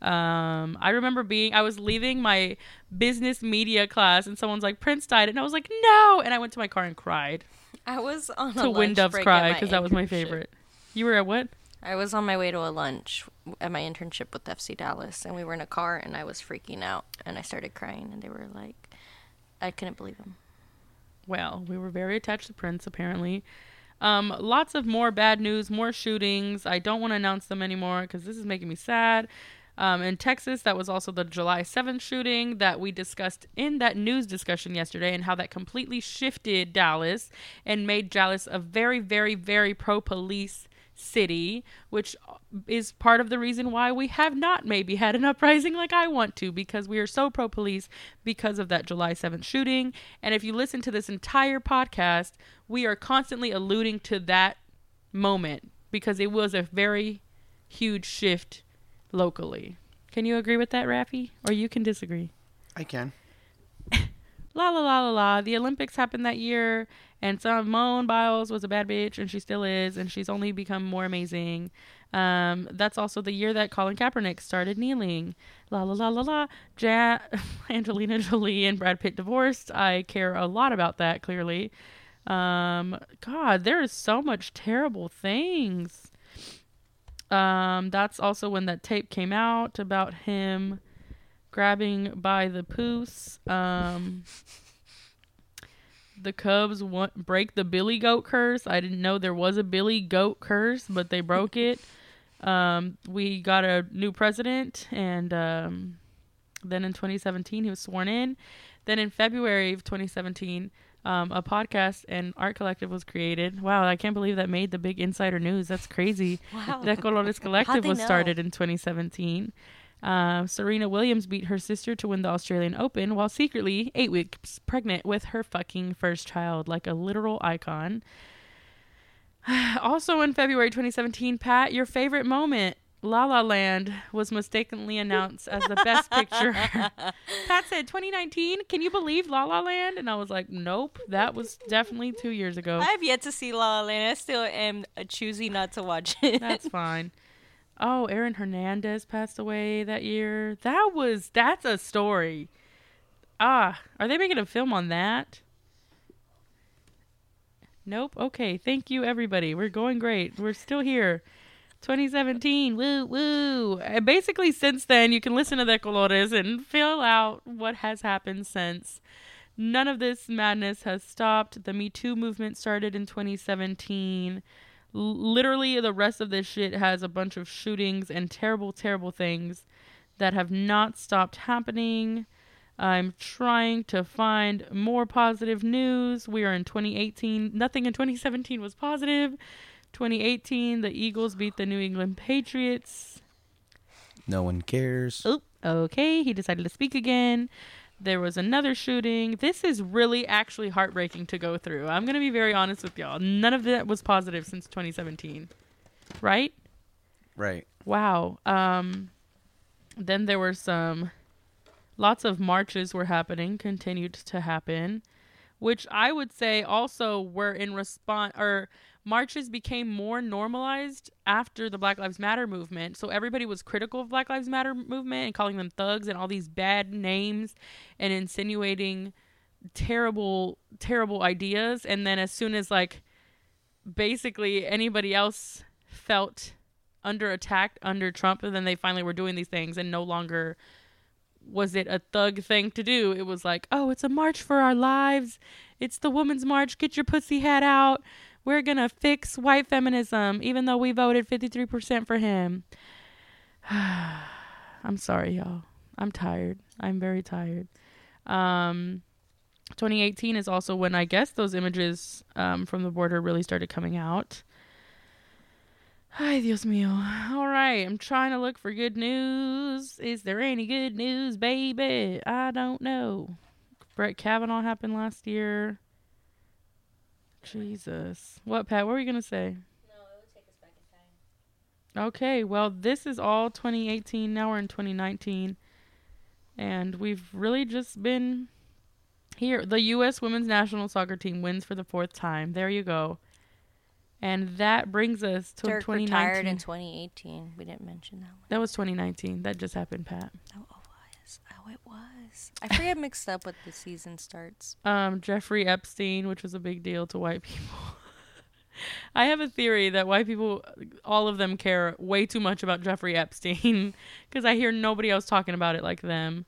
Um, I remember being, I was leaving my business media class and someone's like, Prince died. And I was like, no. And I went to my car and cried I was on a to lunch When Doves break Cry because that was my favorite. You were at what? I was on my way to a lunch at my internship with FC Dallas, and we were in a car, and I was freaking out, and I started crying, and they were like, I couldn't believe them. Well, we were very attached to Prince, apparently. Um, lots of more bad news, more shootings. I don't want to announce them anymore because this is making me sad. Um, in Texas, that was also the July 7th shooting that we discussed in that news discussion yesterday, and how that completely shifted Dallas and made Dallas a very, very, very pro police city, which is part of the reason why we have not maybe had an uprising like I want to, because we are so pro police because of that July 7th shooting. And if you listen to this entire podcast, we are constantly alluding to that moment because it was a very huge shift locally. Can you agree with that, Rafi? Or you can disagree? I can. La la la la la. The Olympics happened that year, and Simone Biles was a bad bitch, and she still is, and she's only become more amazing. Um, that's also the year that Colin Kaepernick started kneeling. La la la la la. Ja- Angelina Jolie and Brad Pitt divorced. I care a lot about that. Clearly, um, God, there is so much terrible things. Um, that's also when that tape came out about him grabbing by the poos. Um, the Cubs want, break the Billy Goat curse. I didn't know there was a Billy Goat curse, but they broke it. Um, we got a new president, and um, then in 2017 he was sworn in. Then in February of 2017, um, a podcast and art collective was created. Wow, I can't believe that made the big insider news. That's crazy. Wow. De Colores Collective was know? started in 2017. Uh, Serena Williams beat her sister to win the Australian Open while secretly eight weeks pregnant with her fucking first child, like a literal icon. also in February 2017, Pat, your favorite moment. La La Land was mistakenly announced as the best picture. Pat said 2019. Can you believe La La Land? And I was like, nope, that was definitely two years ago. I have yet to see La La Land. I still am choosing not to watch it. That's fine. Oh, Aaron Hernandez passed away that year. That was that's a story. Ah, are they making a film on that? Nope. Okay. Thank you, everybody. We're going great. We're still here. 2017. Woo woo. And basically, since then, you can listen to the Colores and fill out what has happened since. None of this madness has stopped. The Me Too movement started in 2017 L- literally the rest of this shit has a bunch of shootings and terrible terrible things that have not stopped happening i'm trying to find more positive news we are in 2018 nothing in 2017 was positive 2018 the eagles beat the new england patriots No one cares. Oop, okay, he decided to speak again. There was another shooting. This is really actually heartbreaking to go through. I'm going to be very honest with y'all. None of that was positive since 2017. Right? Right. Wow. Um then there were some lots of marches were happening, continued to happen, which I would say also were in response or marches became more normalized after the Black Lives Matter movement. So everybody was critical of Black Lives Matter movement and calling them thugs and all these bad names and insinuating terrible terrible ideas and then as soon as like basically anybody else felt under attack under Trump and then they finally were doing these things and no longer was it a thug thing to do. It was like, "Oh, it's a march for our lives. It's the women's march. Get your pussy hat out. We're going to fix white feminism even though we voted 53% for him." I'm sorry, y'all. I'm tired. I'm very tired. Um 2018 is also when I guess those images um, from the border really started coming out. Ay, Dios mío. All right, I'm trying to look for good news. Is there any good news, baby? I don't know. Brett Kavanaugh happened last year. Jesus. What, Pat? What were you going to say? Okay, well, this is all 2018. Now we're in 2019. And we've really just been here. The U.S. women's national soccer team wins for the fourth time. There you go. And that brings us to Dirk 2019. retired in 2018. We didn't mention that one. that was 2019. That just happened, Pat. Oh, it was. Oh, it was. I forget mixed up what the season starts. Um, Jeffrey Epstein, which was a big deal to white people. I have a theory that white people, all of them, care way too much about Jeffrey Epstein because I hear nobody else talking about it like them.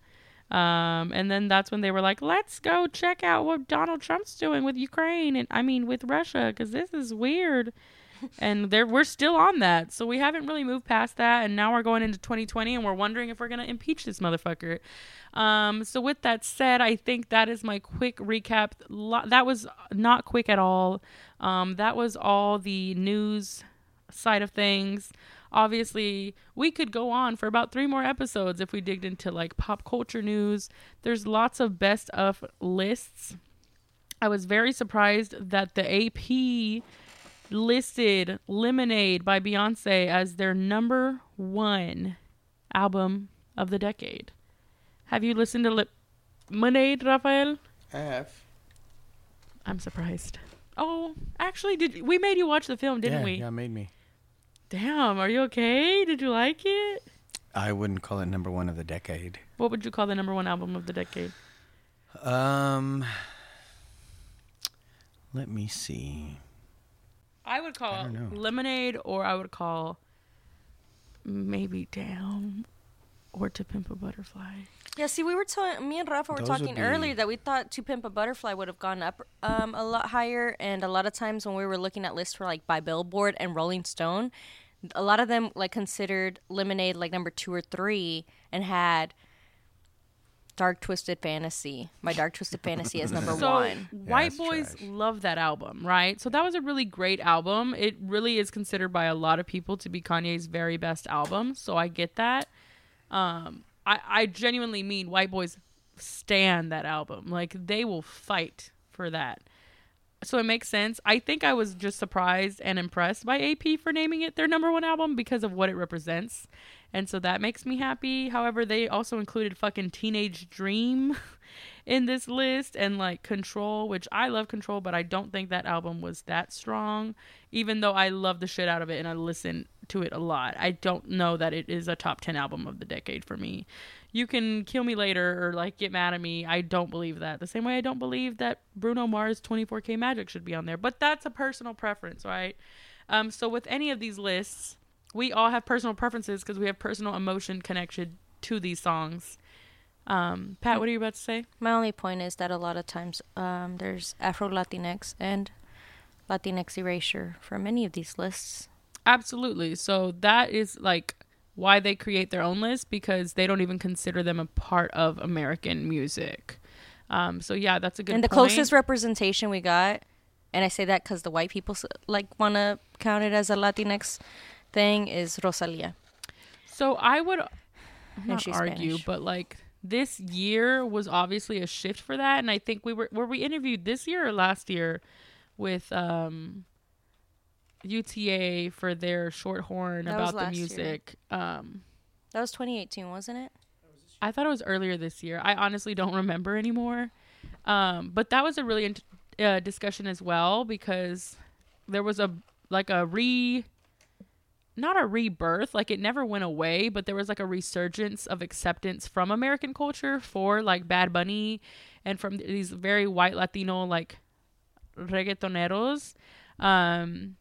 Um, and then that's when they were like, let's go check out what Donald Trump's doing with Ukraine and I mean with Russia because this is weird. And there we're still on that. So we haven't really moved past that and now we're going into 2020 and we're wondering if we're going to impeach this motherfucker. Um so with that said, I think that is my quick recap. Lo- That was not quick at all. Um that was all the news side of things. Obviously, we could go on for about three more episodes if we digged into like pop culture news. There's lots of best of lists. I was very surprised that the AP listed Lemonade by Beyonce as their number one album of the decade. Have you listened to Lemonade, Rafael? I have. I'm surprised. Oh, actually, did we made you watch the film, didn't yeah, we? Yeah, made me. Damn, are you okay? Did you like it? I wouldn't call it number one of the decade. What would you call the number one album of the decade? Um, let me see. I would call don't. Lemonade, or I would call maybe Down, or To Pimp a Butterfly. Yeah, see, we were talking. Me and Rafa were Those talking be- earlier that we thought "To Pimp a Butterfly" would have gone up um, a lot higher, and a lot of times when we were looking at lists for like by Billboard and Rolling Stone, a lot of them like considered "Lemonade" like number two or three, and had "Dark Twisted Fantasy." My "Dark Twisted Fantasy" is number So one. white that's boys trash. love that album, right? So that was a really great album. It really is considered by a lot of people to be Kanye's very best album. So I get that. Um, I, I genuinely mean white boys stand that album. Like they will fight for that. So it makes sense. I think I was just surprised and impressed by AP for naming it their number one album because of what it represents. And so that makes me happy. However, they also included fucking Teenage Dream in this list and like Control, which I love Control, but I don't think that album was that strong, even though I love the shit out of it and I listen to it a lot. I don't know that it is a top 10 album of the decade for me. You can kill me later or like get mad at me. I don't believe that. The same way I don't believe that Bruno Mars 24K Magic should be on there, but that's a personal preference, right? Um, so with any of these lists, we all have personal preferences because we have personal emotion connection to these songs. Um, Pat, what are you about to say? My only point is that a lot of times um, there's Afro Latinx and Latinx erasure for many of these lists. Absolutely. So that is like why they create their own list because they don't even consider them a part of American music. Um, so yeah, that's a good. and the point. closest representation we got, and I say that because the white people like want to count it as a Latinx thing, is Rosalia. So I would not argue, Spanish. but like this year was obviously a shift for that, and I think we were were we interviewed this year or last year with um UTA for their short horn That about the year. music. Um, That was 2018, wasn't it? I thought it was earlier this year. I honestly don't remember anymore. Um, but that was a really int- uh, discussion as well because there was a like a re not a rebirth like it never went away but there was like a resurgence of acceptance from american culture for like bad bunny and from these very white latino like reggaetoneros um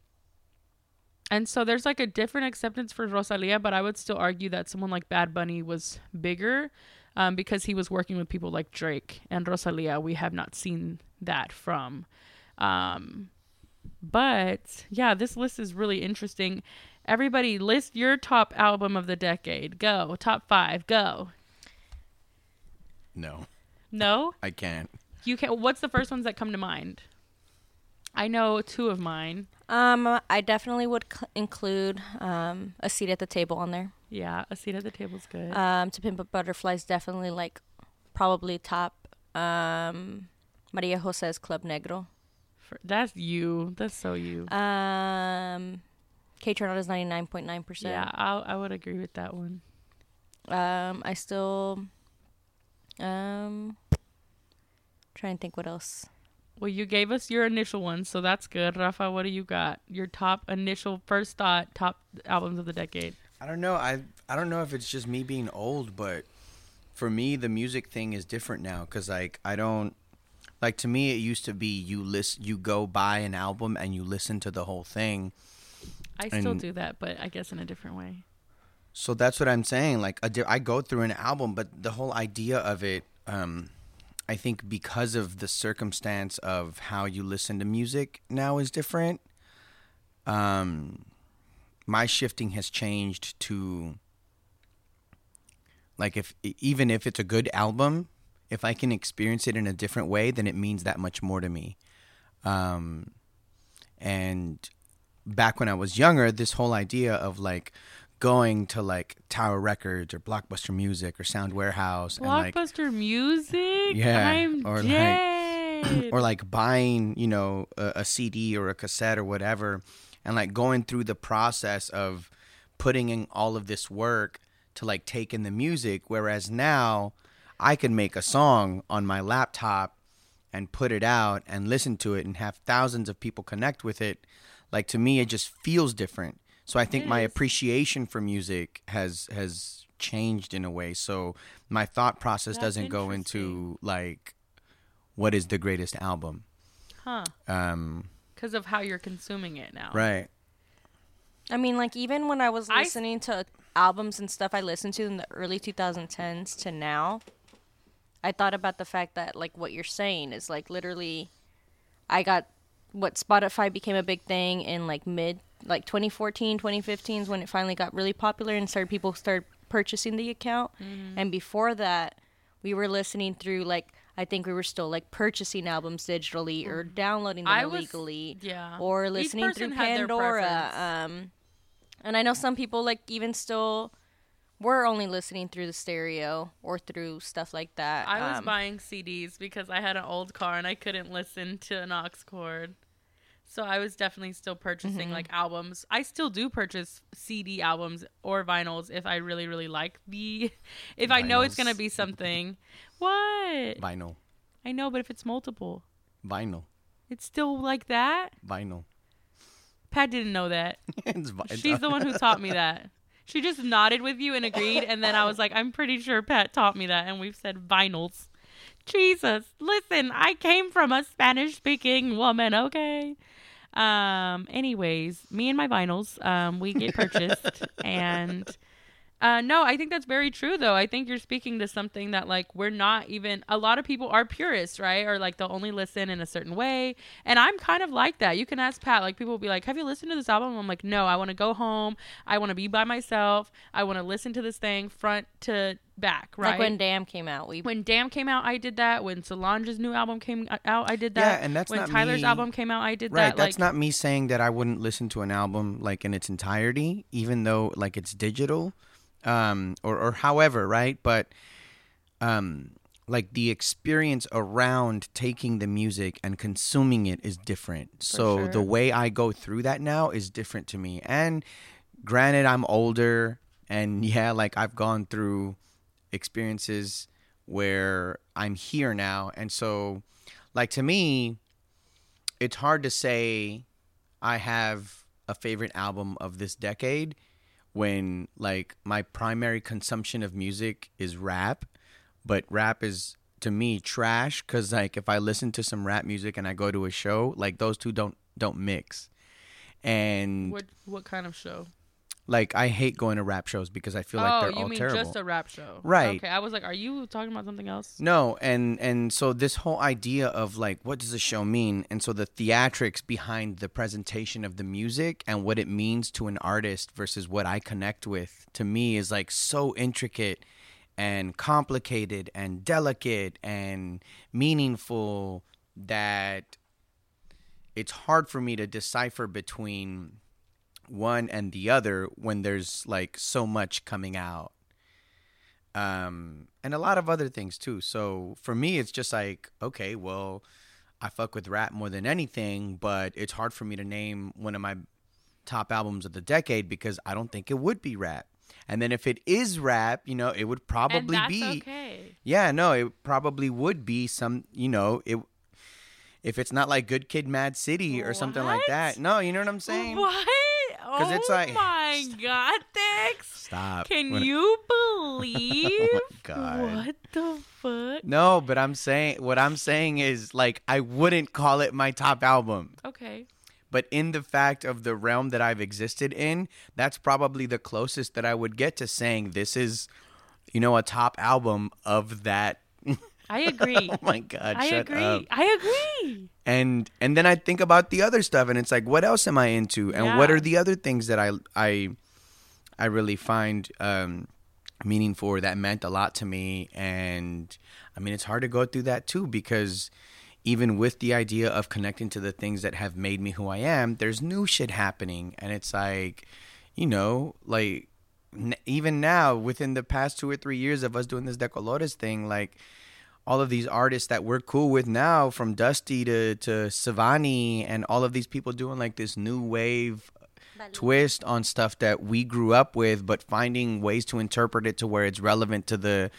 and so there's like a different acceptance for Rosalia, but I would still argue that someone like Bad Bunny was bigger um, because he was working with people like Drake and Rosalia. We have not seen that from. Um, but yeah, this list is really interesting. Everybody, list your top album of the decade. Go. Top five. Go. No, No? I can't. You can't. What's the first ones that come to mind? I know two of mine. Um, I definitely would c- include um, a seat at the table on there. Yeah, A Seat at the Table's good. Um, to Pimp a Butterfly is definitely like probably top. Um, Maria Jose's Club Negro. For, that's you. That's so you. Um, Kaytranada's 99.9%. Yeah, I I would agree with that one. Um, I still um trying to think what else. Well, you gave us your initial one, so that's good. Rafa, what do you got? Your top initial first thought top albums of the decade. I don't know. I I don't know if it's just me being old, but for me, the music thing is different now. Cause like I don't like to me, it used to be you list you go buy an album and you listen to the whole thing. I still And- do that, but I guess in a different way. So that's what I'm saying. Like a di- I go through an album, but the whole idea of it, um, I think because of the circumstance of how you listen to music now is different. um, my shifting has changed to like if even if it's a good album, if I can experience it in a different way, then it means that much more to me. Um, and back when I was younger, this whole idea of like going to like Tower Records or Blockbuster Music or Sound Warehouse and like Blockbuster music. Yeah, I'm or like- or like buying, you know, a, a CD or a cassette or whatever, and like going through the process of putting in all of this work to like take in the music. Whereas now, I can make a song on my laptop and put it out and listen to it and have thousands of people connect with it. Like to me, it just feels different. So I think It my appreciation for music has has changed in a way. So my thought process That's doesn't go into like what is the greatest album. huh? Um, Because of how you're consuming it now. right. I mean, like even when I was I s- listening to albums and stuff I listened to in the early 2010s to now, I thought about the fact that like what you're saying is like literally, I got what Spotify became a big thing in like mid like 2014, 2015 is when it finally got really popular and started people started purchasing the account. Mm-hmm. And before that, we were listening through like I think we were still like purchasing albums digitally or downloading them Mm-hmm. I was- illegally yeah. or listening through Pandora. Um, and I know some people like even still were only listening through the stereo or through stuff like that. I was Um, buying CDs because I had an old car and I couldn't listen to an aux cord. So I was definitely still purchasing Mm-hmm. like albums. I still do purchase CD albums or vinyls if I really really like the if I know it's going to be something. What? Vinyl. I know, but if it's multiple, Vinyl. it's still like that. Vinyl. Pat didn't know that. It's vi- She's the one who taught me that. She just nodded with you and agreed, and then I was like, I'm pretty sure Pat taught me that, and we've said vinyls. Jesus, listen, I came from a Spanish speaking woman, okay? Um, anyways, me and my vinyls, um, we get purchased and uh no, I think that's very true though. I think you're speaking to something that like we're not even a lot of people are purists, right? Or like they'll only listen in a certain way. And I'm kind of like that. You can ask Pat, like people will be like, Have you listened to this album? I'm like, No, I want to go home. I want to be by myself. I want to listen to this thing front to back, right? like when Damn came out, we when Damn came out, I did that. When Solange's new album came out, I did that. Yeah, that. and that's when not Tyler's me- album came out, I did Right, that. Right. That's like, not me saying that I wouldn't listen to an album like in its entirety, even though like it's digital, um, or or however, right? But um, like the experience around taking the music and consuming it is different. so sure. the way I go through that now is different to me. And granted, I'm older, and yeah, like I've gone through experiences where I'm here now, and so like to me it's hard to say I have a favorite album of this decade when like my primary consumption of music is rap, but rap is to me trash cuz like if I listen to some rap music and I go to a show, like those two don't don't mix. And what what kind of show? Like I hate going to rap shows because I feel like oh, they're you all mean terrible. just a rap show? Right. Okay, I was like, are you talking about something else? No, and and so this whole idea of like what does a show mean, and so the theatrics behind the presentation of the music and what it means to an artist versus what I connect with to me is like so intricate and complicated and delicate and meaningful that it's hard for me to decipher between one and the other when there's like so much coming out um, and a lot of other things too. So for me, it's just like, okay, well, I fuck with rap more than anything, but it's hard for me to name one of my top albums of the decade because I don't think it would be rap. And then if it is rap, you know, it would probably be okay. yeah, no, it probably would be some, you know, it if it's not like Good Kid, Mad City or something like that. No, you know what I'm saying? What? Oh it's like- my god, Dex! Stop. Can you oh believe? God. What the fuck? No, but I'm saying what I'm saying is like I wouldn't call it my top album. Okay. But in the fact of the realm that I've existed in, that's probably the closest that I would get to saying this is, you know, a top album of that I agree. oh my god, I agree. up. I agree. and and then I think about the other stuff, and it's like, what else am I into, and what are the other things that I I I really find um, meaningful or that meant a lot to me, and I mean, it's hard to go through that too because even with the idea of connecting to the things that have made me who I am, there's new shit happening, and it's like, you know, like n- even now within the past two or three years of us doing this De Colores thing, like all of these artists that we're cool with now, from Dusty to to Savani, and all of these people doing like this new wave twist on stuff that we grew up with, but finding ways to interpret it to where it's relevant to the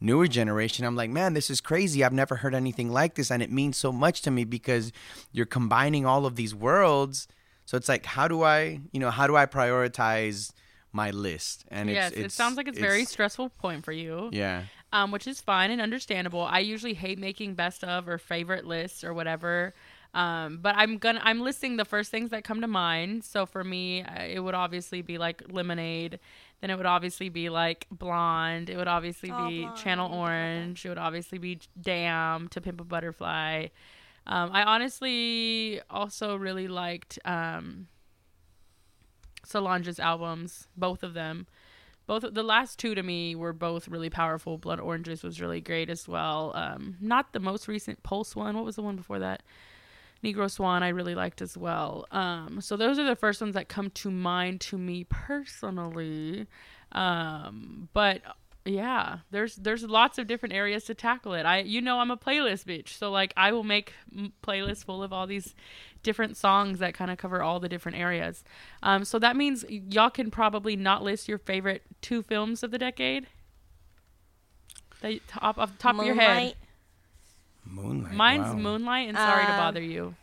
newer generation. I'm like, man, this is crazy. I've never heard anything like this, and it means so much to me because you're combining all of these worlds. So it's like, how do I, you know, how do I prioritize my list? And it's, yes, it sounds like it's, a very stressful point for you. yeah. Um, which is fine and understandable. I usually hate making best of or favorite lists or whatever. Um, but I'm gonna I'm listing the first things that come to mind. So for me, uh, it would obviously be like Lemonade. Then it would obviously be like Blonde. It would obviously Oh, be Blonde. Channel Orange. It would obviously be Damn to Pimp a Butterfly. Um, I honestly also really liked um, Solange's albums, both of them both the last two to me were both really powerful. Blood Oranges was really great as well. Um, not the most recent Pulse one. What was the one before that? Negro Swan I really liked as well. Um, so those are the first ones that come to mind to me personally. Um, but yeah, there's there's lots of different areas to tackle it. I you know I'm a playlist bitch, so like I will make playlists full of all these different songs that kind of cover all the different areas. Um, so that means y'all can probably not list your favorite two films of the decade. That top off the top of your head. Moonlight. Moonlight. Mine's wow. Moonlight and Sorry to Um, Bother You.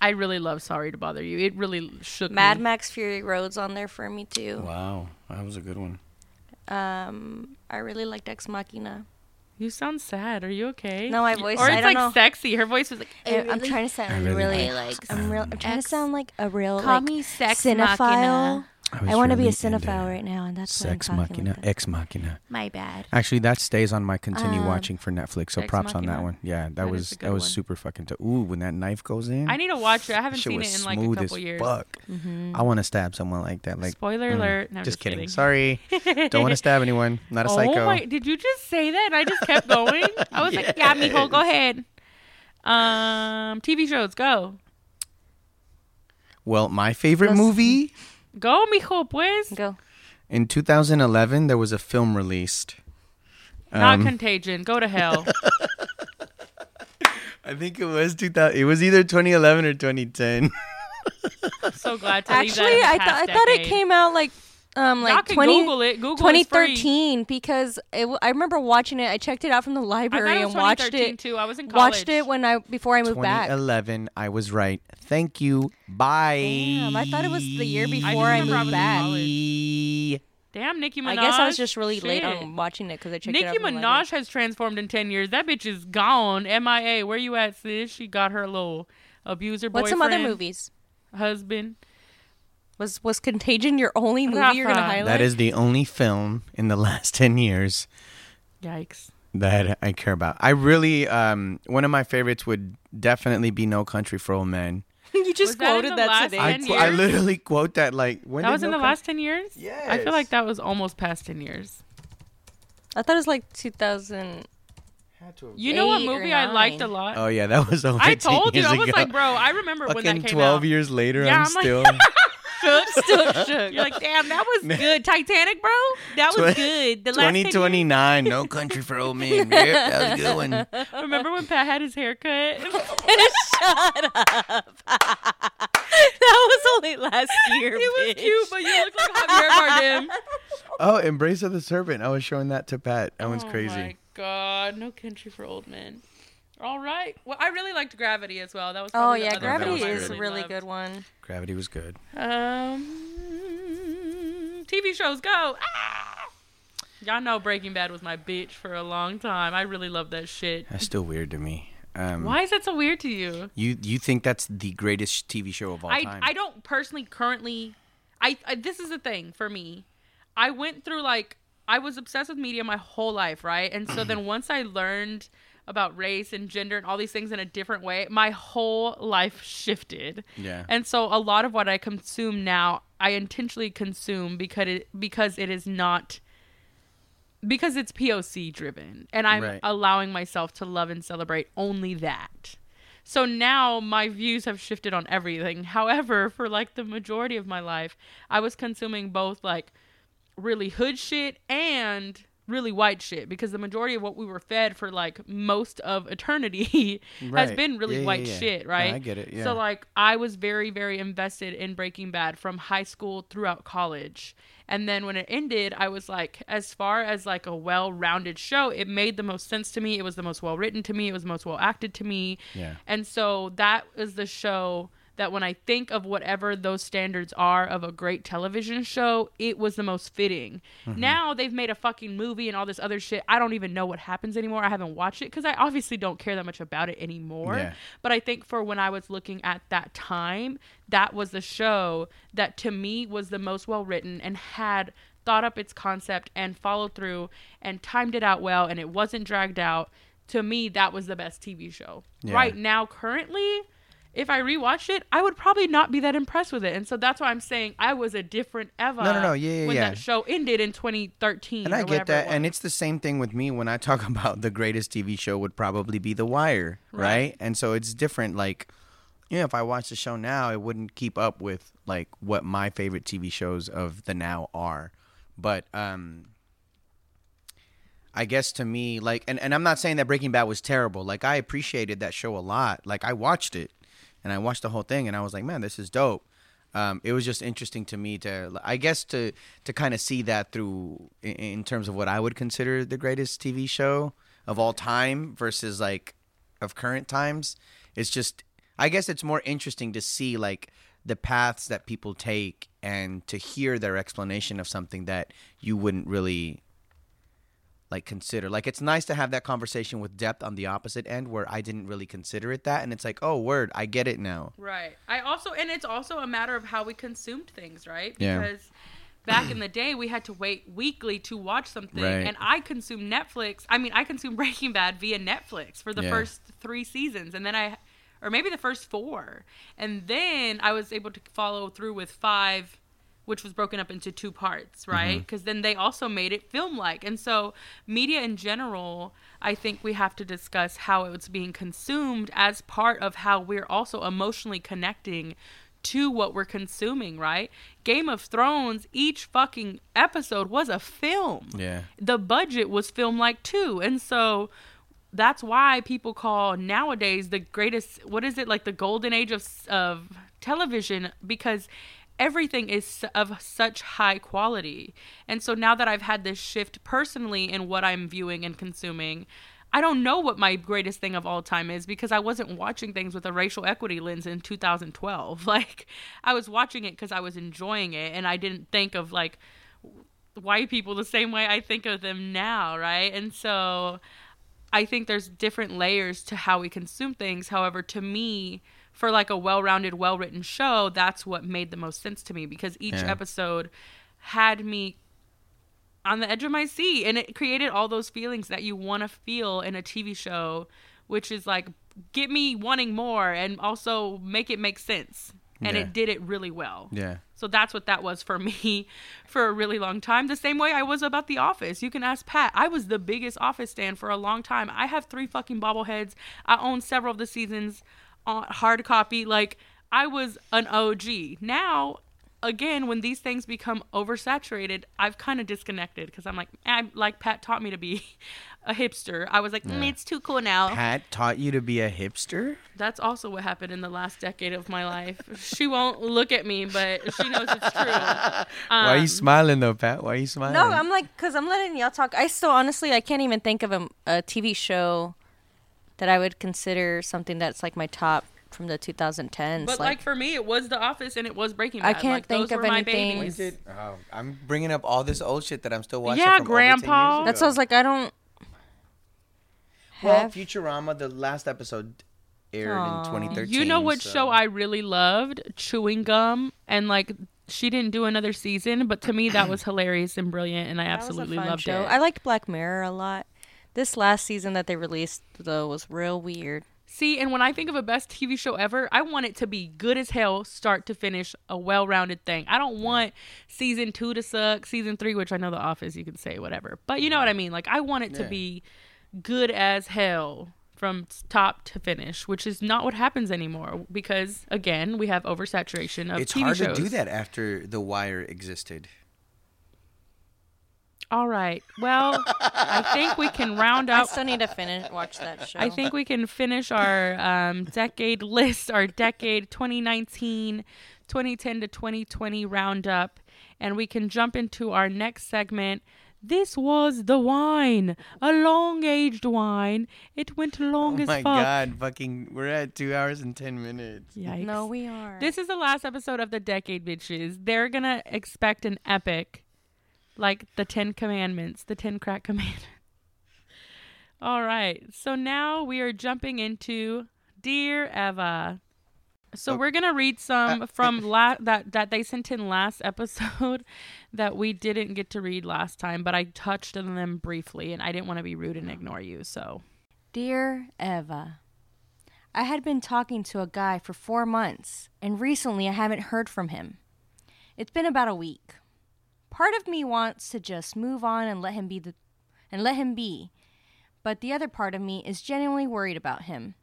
I really love Sorry to Bother You. It really shook me. Mad me. Max Fury Road's on there for me too. Wow, that was a good one. Um, I really liked Ex Machina. You sound sad. Are you okay? No, my voice- Or I it's don't like know. sexy. Her voice was like. I, am trying to sound I really, really like like, I'm real. I'm trying Ex- to sound like a real Call like me sex cinephile. machina. I want to be a cinephile right now, and that's Sex why I'm talking Machina, like. Ex Machina. My bad. Actually, that stays on my continue Um, watching for Netflix. So Ex props on that one. Yeah, that, That is was a good that was one. super fucking. T- Ooh, when that knife goes in, I need to watch it. I haven't seen it in like a couple as years. fuck. I want to stab someone like that. Like Spoiler mm, alert. No, just, just kidding. kidding. Sorry, don't want to stab anyone. Not a oh psycho. my! Did you just say that? And I just kept going. I was like, "Yeah, mijo, go ahead." Um, TV shows, go, Well, my favorite Los- movie go, mijo, pues. Go. in 2011, there was a film released. Not Um, Contagion. Go to hell. I think it was 2000. It was either 2011 or 2010. so glad to leave that Actually, in the I past thought I thought it came out like um Y'all like can 20, Google it. Google is free. 2013 because it, w- I remember watching it. I checked it out from the library and watched it. too. I was in college. Watched it when I before I moved back. 2011. I was right. Thank you. Bye. Damn, I thought it was the year before I, remember I moved in back. Damn, Nicki Minaj. I guess I was just really late on watching it because I checked it Nicki out from the. Minaj has transformed in 10 years. That bitch is gone. MIA. Where you at, sis? She got her little abuser boyfriend. What's some other movies? Husband. Was was Contagion your only movie you're gonna Rafa. highlight? That is the only film in the last 10 years Yikes. that I care about. I really, um, one of my favorites would definitely be No Country for Old Men. you Was just that in quoted the that last today. I, 10 qu- I years? literally quote that like when That did was in No the Coun- last 10 years? Yeah. I Yes. feel like that was almost past 10 years. I thought it was like 2000. You know what Eight or movie I liked a nine. lot? Oh yeah, that was over I 10 told you. years I was ago. like, bro, I remember when Fucking that came 12 out. years later, Yeah, I'm, I'm like- still. Still shook. You're like, damn, that was good. Titanic, bro? That was good. The last 2029, No Country for Old Men. Yep, that was a good one. Remember when Pat had his haircut? Shut up. That was only last year. It was bitch. cute, but you look like Javier Bardem. Oh, Embrace of the Serpent. I was showing that to Pat. That one's Oh crazy. my god, no country for old men. All right. Well, I really liked Gravity as well. That was. Oh the yeah, other Gravity film is a really loved. good one. Gravity was good. Um, TV shows go. Ah! Y'all know Breaking Bad was my bitch for a long time. I really love that shit. That's still weird to me. Um, Why is that so weird to you? You you think that's the greatest TV show of all I time? I don't personally currently. I, I this is the thing for me. I went through like I was obsessed with media my whole life, right? And so then once I learned about race and gender and all these things in a different way, my whole life shifted. Yeah. And so a lot of what I consume now, I intentionally consume because it because it is not because it's POC driven and I'm Right. allowing myself to love and celebrate only that. So now my views have shifted on everything. However, for like the majority of my life, I was consuming both like really hood shit and really white shit because the majority of what we were fed for like most of eternity has been really Yeah, white yeah. shit, Yeah, right? I get it, yeah. So like I was very very invested in Breaking Bad from high school throughout college. And then when it ended, I was like as far as like a well-rounded show, it made the most sense to me. It was the most well written to me. It was the most well acted to me. Yeah. And so that is the show that when I think of whatever those standards are of a great television show, it was the most fitting. Mm-hmm. Now they've made a fucking movie and all this other shit. I don't even know what happens anymore. I haven't watched it because I obviously don't care that much about it anymore. Yeah. But I think for when I was looking at that time, that was the show that to me was the most well written and had thought up its concept and followed through and timed it out well and it wasn't dragged out. To me, that was the best TV show. Yeah. Right now, currently, if I rewatched it, I would probably not be that impressed with it. And so that's why I'm saying I was a different Eva. No, no, no, yeah, yeah, when yeah. that show ended in 2013. And I get that, it and it's the same thing with me when I talk about the greatest TV show would probably be The Wire, right? Right. And so it's different. Like, you know, if I watch the show now, it wouldn't keep up with like what my favorite TV shows of the now are. But um, I guess to me, like, and, and I'm not saying that Breaking Bad was terrible. Like, I appreciated that show a lot. Like, I watched it, and I watched the whole thing, and I was like, man, this is dope. Um, it was just interesting to me to, I guess, to to kind of see that through in, in terms of what I would consider the greatest TV show of all time versus like of current times. It's just, I guess, it's more interesting to see like the paths that people take and to hear their explanation of something that you wouldn't really like consider like it's nice to have that conversation with depth on the opposite end where i didn't really consider it that and it's like oh word i get it now Right. I also, and it's also a matter of how we consumed things, right? Yeah. Because back in the day, we had to wait weekly to watch something, Right. and I consumed Netflix. I mean, I consumed Breaking Bad via Netflix for the Yeah. first three seasons, and then I, or maybe the first four, and then I was able to follow through with five. Which was broken up into two parts, mm-hmm. right? Because then they also made it film like. And so, media in general, I think we have to discuss how it's being consumed as part of how we're also emotionally connecting to what we're consuming, right? Game of Thrones, each fucking episode was a film. yeah The budget was film like too. And so that's why people call nowadays the greatest what is it like the golden age of of television because everything is of such high quality. And so now that I've had this shift personally in what I'm viewing and consuming, I don't know what my greatest thing of all time is because I wasn't watching things with a racial equity lens in 2012. Like I was watching it cuz I was enjoying it and I didn't think of like white people the same way I think of them now, right? And so I think there's different layers to how we consume things. However, to me, for like a well-rounded, well-written show, that's what made the most sense to me because each Yeah. episode had me on the edge of my seat and it created all those feelings that you want to feel in a TV show, which is like get me wanting more and also make it make sense. And Yeah. it did it really well. yeah So that's what that was for me for a really long time. The same way I was about The Office. You can ask Pat. I was the biggest Office fan for a long time. I have three fucking bobbleheads. I own several of the seasons on hard copy. Like I was an OG. Now, again, when these things become oversaturated, I've kind of disconnected because I'm like, I'm like Pat taught me to be a hipster. I was like, mm, it's too cool now. pat taught you to be a hipster That's also what happened in the last decade of my life. She won't look at me, but she knows it's true. why are you Um, smiling though pat why are you smiling No, I'm like, cause I'm letting y'all talk. I still, honestly, I can't even think of a, a TV show that I would consider something that's like my top from the 2010s. But like, for me, it was The Office and it was Breaking Bad. I can't like, think those of were my anything- babies. Is it? Oh, I'm bringing up all this old shit that I'm still watching. Yeah, from over 10 years Grandpa. that's what I was like, I don't. Well, have- Futurama, the last episode aired Aw. in 2013. You know what so- show I really loved? Chewing Gum and like she didn't do another season, but to me that was hilarious and brilliant, and I That absolutely loved show. it. I liked Black Mirror a lot. This last season that they released though was real weird. See, and when I think of a best TV show ever, I want it to be good as hell, start to finish, a well-rounded thing. I don't want season two to suck, season three, which I know The Office, you can say whatever, but you know what I mean. Like I want it to Yeah. be good as hell from top to finish, which is not what happens anymore because again we have oversaturation of it's TV shows. It's hard to do that after The Wire existed. All right. Well, I think we can round up. I up. still need to finish watch that show. I think we can finish our um, decade list, our decade 2019, 2010 to 2020 roundup, and we can jump into our next segment. This was the wine, a long aged wine. It went long Oh as my god, fucking we're at two hours and ten minutes. Yikes. No, we are. This is the last episode of the decade, bitches. They're gonna expect an epic, like the Ten Commandments, the Ten Crack Commandments. All right, so now we are jumping into Dear Eva. So Oh. we're gonna read some uh, from uh, la- that that they sent in last episode that we didn't get to read last time, but I touched on them briefly, and I didn't want to be rude and ignore you. So Dear Eva, I had been talking to a guy for four months, and recently I haven't heard from him. It's been about a week. Part of me wants to just move on and let him be the and let him be, but the other part of me is genuinely worried about him.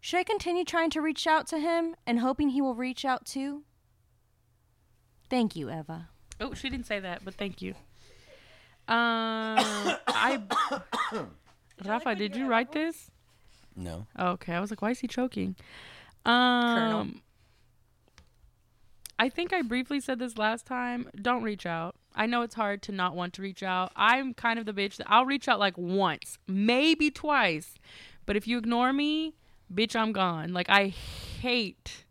Should I continue trying to reach out to him and hoping he will reach out too? Thank you, Eva. Oh, she didn't say that, but thank you. Um, I. Rafa, did you write this? No. Okay, I was like, why is he choking? Um, I think I briefly said this last time. Don't reach out. I know it's hard to not want to reach out. I'm kind of the bitch that I'll reach out like once, maybe twice, but if you ignore me, bitch, I'm gone. Like I hate,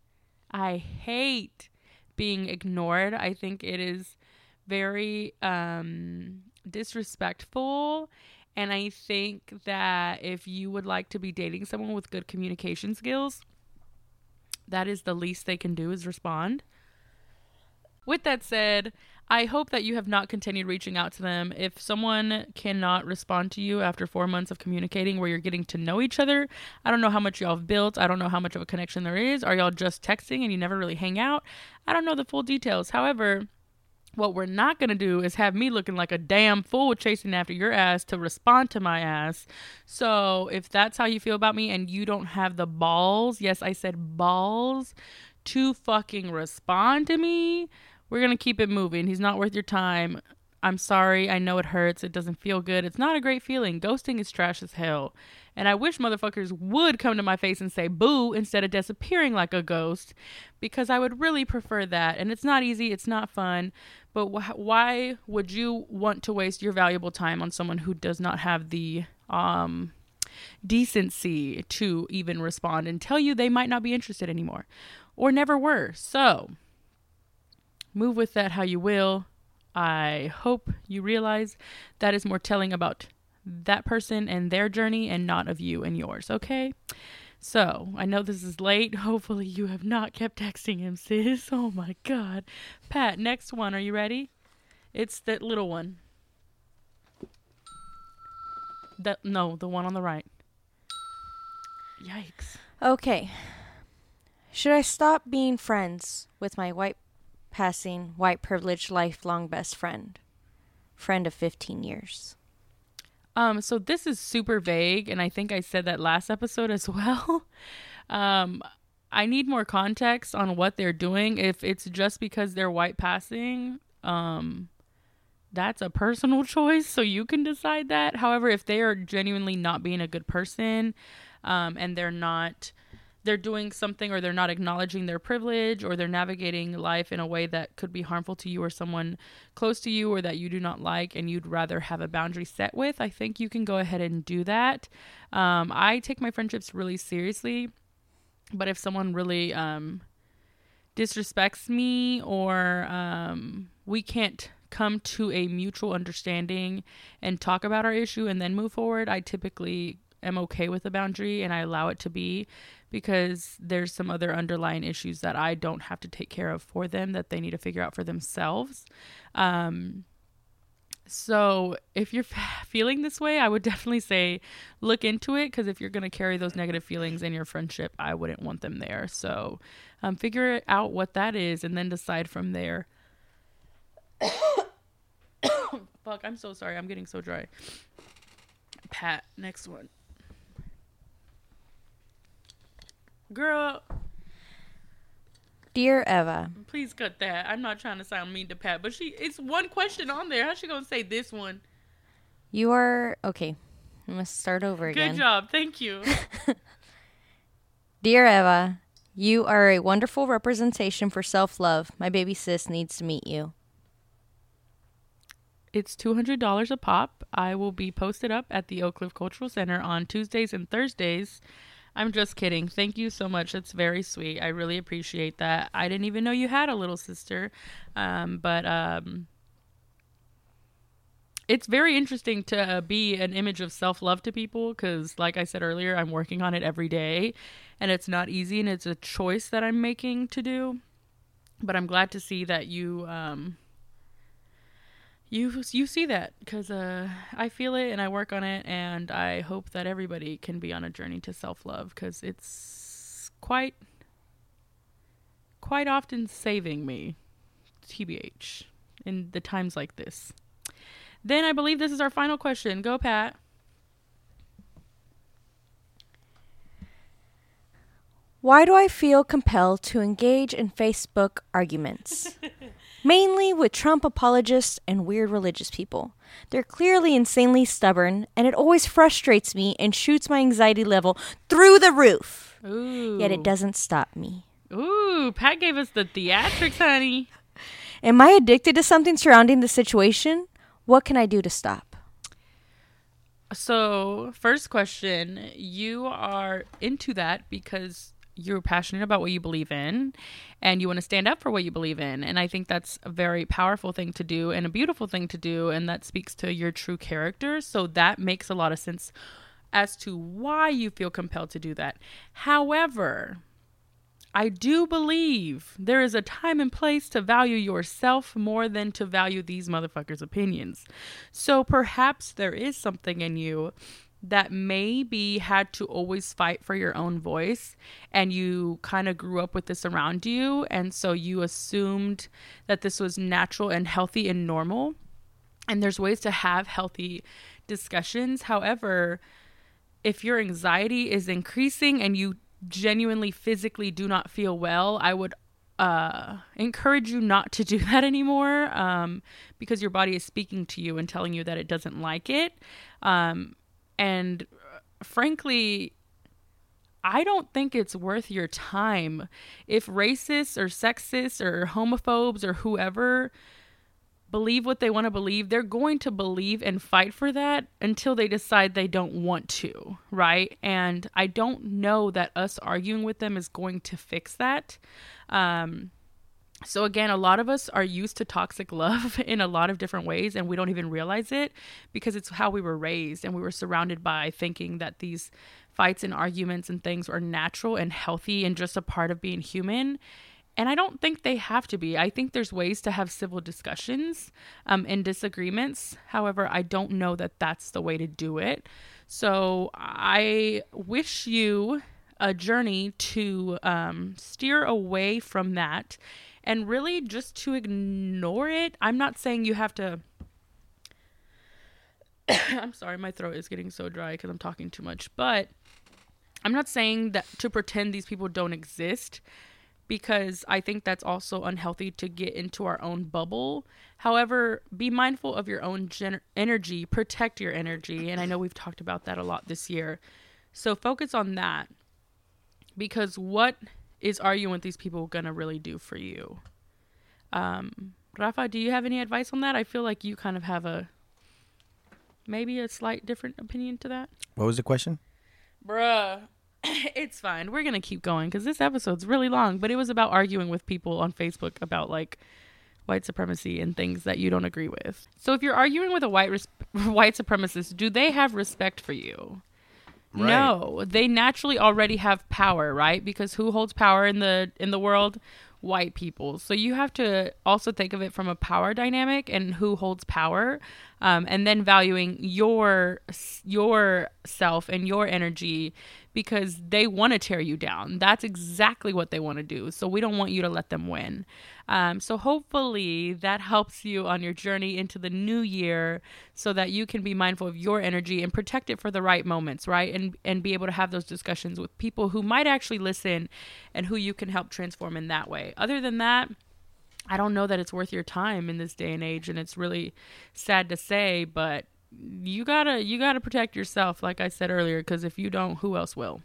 I hate being ignored. I think it is very um disrespectful and I think that if you would like to be dating someone with good communication skills, that is the least they can do is respond. With that said, I hope that you have not continued reaching out to them. If someone cannot respond to you after four months of communicating where you're getting to know each other, I don't know how much y'all have built. I don't know how much of a connection there is. Are y'all just texting and you never really hang out? I don't know the full details. However, what we're not going to do is have me looking like a damn fool chasing after your ass to respond to my ass. So, if that's how you feel about me and you don't have the balls, yes, I said balls, to fucking respond to me, we're going to keep it moving. He's not worth your time. I'm sorry. I know it hurts. It doesn't feel good. It's not a great feeling. Ghosting is trash as hell. And I wish motherfuckers would come to my face and say boo instead of disappearing like a ghost because I would really prefer that. And it's not easy, it's not fun. But wh- why would you want to waste your valuable time on someone who does not have the um decency to even respond and tell you they might not be interested anymore or never were? So, move with that how you will. I hope you realize that is more telling about that person and their journey and not of you and yours, okay? So, I know this is late. Hopefully, you have not kept texting him, sis. Oh my god. Pat, next one. Are you ready? It's that little one. That no, the one on the right. Yikes. Okay. Should I stop being friends with my white passing, white privileged, lifelong best friend? Friend of 15 years. Um, so this is super vague, and I think I said that last episode as well. um, I need more context on what they're doing. If it's just because they're white passing, um, that's a personal choice, so you can decide that. However, if they are genuinely not being a good person, um, and they're not they're doing something or they're not acknowledging their privilege or they're navigating life in a way that could be harmful to you or someone close to you or that you do not like and you'd rather have a boundary set with, I think you can go ahead and do that. Um, I take my friendships really seriously, but if someone really um, disrespects me or um, we can't come to a mutual understanding and talk about our issue and then move forward, I typically am okay with the boundary and I allow it to be because there's some other underlying issues that I don't have to take care of for them that they need to figure out for themselves. Um, so if you're f- feeling this way, I would definitely say look into it because if you're going to carry those negative feelings in your friendship, I wouldn't want them there. So um, figure out what that is and then decide from there. Fuck, I'm so sorry. I'm getting so dry. Pat, next one. Girl, Dear Eva, please cut that. I'm not trying to sound mean to Pat, but she it's one question on there. How's she gonna say this one? you are okay. I'm gonna start over again. Good job. Thank you. Dear Eva, you are a wonderful representation for self love. My baby sis needs to meet you. It's $200 a pop. I will be posted up at the Oak Cliff Cultural Center on Tuesdays and Thursdays. I'm just kidding. Thank you so much. That's very sweet. I really appreciate that. I didn't even know you had a little sister. Um, but um, it's very interesting to uh, be an image of self love to people because, like I said earlier, I'm working on it every day and it's not easy and it's a choice that I'm making to do. But I'm glad to see that you. Um, you you see that because uh, I feel it and I work on it and I hope that everybody can be on a journey to self love because it's quite quite often saving me, tbh, in the times like this. Then I believe this is our final question. Go Pat. Why do I feel compelled to engage in Facebook arguments? Mainly with Trump apologists and weird religious people. They're clearly insanely stubborn, and it always frustrates me and shoots my anxiety level through the roof. Ooh. Yet it doesn't stop me. Ooh, Pat gave us the theatrics, honey. Am I addicted to something surrounding the situation? What can I do to stop? So, first question, you are into that because you're passionate about what you believe in and you want to stand up for what you believe in. And I think that's a very powerful thing to do and a beautiful thing to do. And that speaks to your true character. So that makes a lot of sense as to why you feel compelled to do that. However, I do believe there is a time and place to value yourself more than to value these motherfuckers' opinions. So perhaps there is something in you that maybe had to always fight for your own voice and you kind of grew up with this around you and so you assumed that this was natural and healthy and normal. And there's ways to have healthy discussions. However if your anxiety is increasing and you genuinely physically do not feel well i would uh, encourage you not to do that anymore um, because your body is speaking to you and telling you that it doesn't like it. Um, and uh, frankly, I don't think it's worth your time. If racists or sexists or homophobes or whoever believe what they want to believe, they're going to believe and fight for that until they decide they don't want to, right? And I don't know that us arguing with them is going to fix that. Um, so again, a lot of us are used to toxic love in a lot of different ways and we don't even realize it because it's how we were raised and we were surrounded by thinking that these fights and arguments and things are natural and healthy and just a part of being human. And I don't think they have to be. I think there's ways to have civil discussions um, and disagreements. However, I don't know that that's the way to do it. So I wish you a journey to um, steer away from that and really just to ignore it. I'm not saying you have to. I'm sorry, my throat is getting so dry because I'm talking too much. But I'm not saying that to pretend these people don't exist because I think that's also unhealthy to get into our own bubble. However, be mindful of your own gener- energy, protect your energy. And I know we've talked about that a lot this year. So focus on that because what is arguing with these people gonna really do for you? Um, Rafa, do you have any advice on that? I feel like you kind of have a maybe a slight different opinion to that. What was the question? Bruh. it's fine. We're gonna keep going because this episode's really long. But it was about arguing with people on Facebook about like white supremacy and things that you don't agree with. So if you're arguing with a white res- white supremacist, do they have respect for you? Right. No, they naturally already have power, right? Because who holds power in the in the world? White people. So you have to also think of it from a power dynamic and who holds power, um, and then valuing your your self and your energy because they want to tear you down. That's exactly what they want to do. So we don't want you to let them win. Um, so hopefully that helps you on your journey into the new year, so that you can be mindful of your energy and protect it for the right moments, right? And and be able to have those discussions with people who might actually listen, and who you can help transform in that way. Other than that. I don't know that it's worth your time in this day and age and it's really sad to say but you got to you got to protect yourself like I said earlier cuz if you don't who else will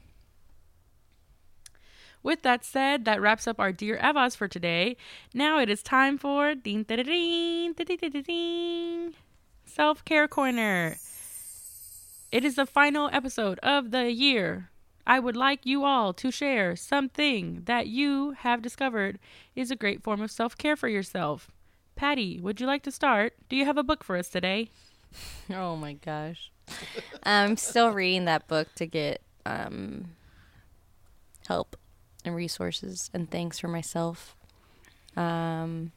with that said, that wraps up our Dear Evas for today. Now it is time for ding, ding, ding, ding, ding, Self Care Corner. It is the final episode of the year. I would like you all to share something that you have discovered is a great form of self care for yourself. Patty, would you like to start? Do you have a book for us today? Oh my gosh. I'm still reading that book to get um, help and resources and things for myself. Um,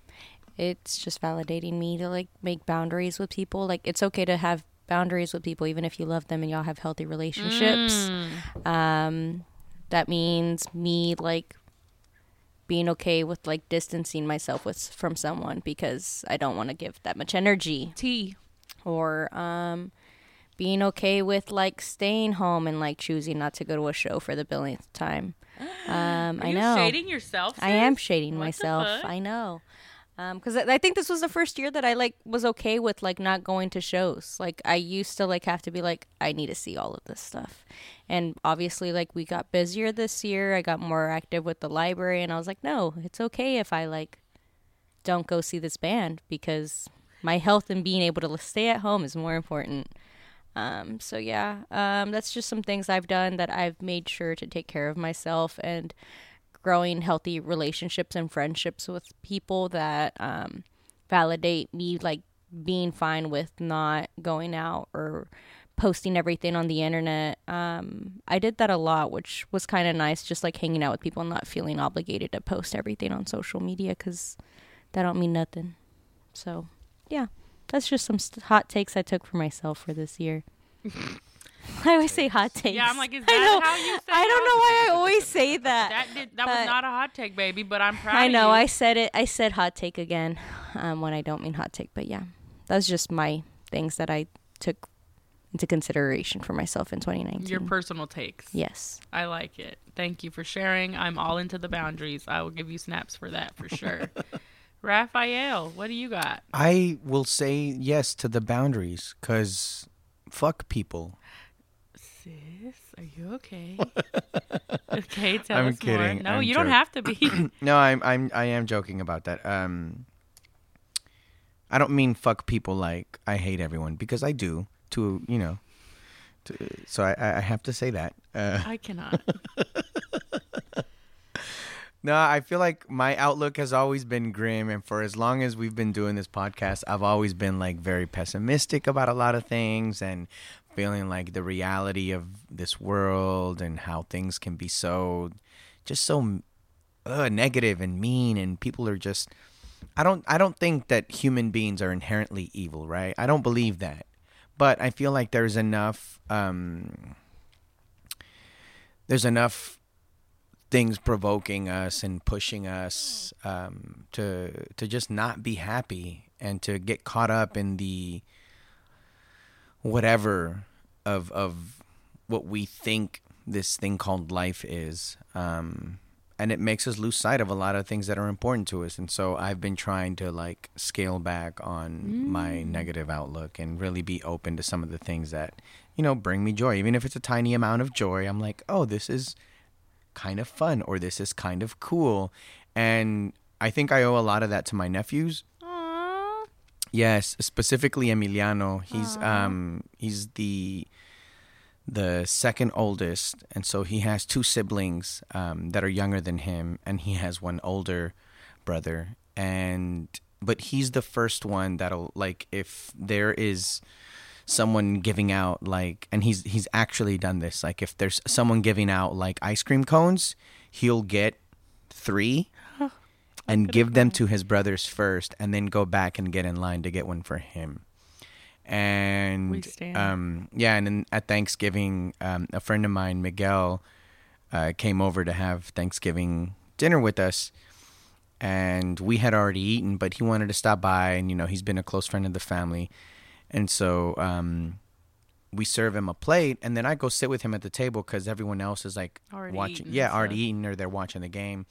it's just validating me to like make boundaries with people. Like it's okay to have boundaries with people even if you love them and y'all have healthy relationships. Um, that means me like being okay with like distancing myself with from someone because I don't want to give that much energy Tea. or um being okay with like staying home and like choosing not to go to a show for the billionth time. Um, Are I you know. shading yourself? I am shading What myself. I know. Um, cause I I think this was the first year that I like was okay with like not going to shows. Like I used to like have to be like I need to see all of this stuff, and obviously like we got busier this year. I got more active with the library, and I was like, no, it's okay if I like don't go see this band because my health and being able to stay at home is more important. Um, so yeah, um, that's just some things I've done that I've made sure to take care of myself and growing healthy relationships and friendships with people that um, validate me, like being fine with not going out or posting everything on the internet. Um, I did that a lot, which was kind of nice, just like hanging out with people and not feeling obligated to post everything on social media because that don't mean nothing. So yeah, that's just some st- hot takes I took for myself for this year. I always say hot takes. Yeah, I'm like, is I that know. how you say I don't know why I always say that. That did that was not a hot take, baby. But I'm proud. I of know. you. I said it. I said hot take again um, when I don't mean hot take. But yeah, that's just my things that I took into consideration for myself in 2019. your personal takes. yes. I like it. Thank you for sharing. I'm all into the boundaries. I will give you snaps for that for sure. Raphael, what do you got? I will say yes to the boundaries because fuck people. Sis, are you okay? okay, tell I'm us kidding. more. No, I'm you don't have to be. No, I'm I'm I am joking about that. Um, I don't mean fuck people like I hate everyone because I do. To you know, to, so I I have to say that. Uh, I cannot. no, I feel like my outlook has always been grim, and for as long as we've been doing this podcast, I've always been like very pessimistic about a lot of things and feeling like the reality of this world and how things can be so just so uh, negative and mean and people are just I don't I don't think that human beings are inherently evil, right? I don't believe that. But I feel like there's enough um there's enough things provoking us and pushing us um to to just not be happy and to get caught up in the whatever of of what we think this thing called life is um and it makes us lose sight of a lot of things that are important to us. And so i've been trying to like scale back on my negative outlook and really be open to some of the things that you know bring me joy. Even if it's a tiny amount of joy i'm like oh this is kind of fun or this is kind of cool. And i think i owe a lot of that to my nephews. Yes, specifically Emiliano. He's um he's the the second oldest, and so he has two siblings um, that are younger than him, and he has one older brother. And but he's the first one that'll like if there is someone giving out like and he's he's actually done this like if there's someone giving out like ice cream cones he'll get three and give them to his brothers first and then go back and get in line to get one for him. And um yeah and then at thanksgiving um, a friend of mine miguel uh, came over to have thanksgiving dinner with us. And we had already eaten but he wanted to stop by and you know he's been a close friend of the family. And so um, we serve him a plate and then i go sit with him at the table because everyone else is like Already watching eaten yeah and already eaten or they're watching the game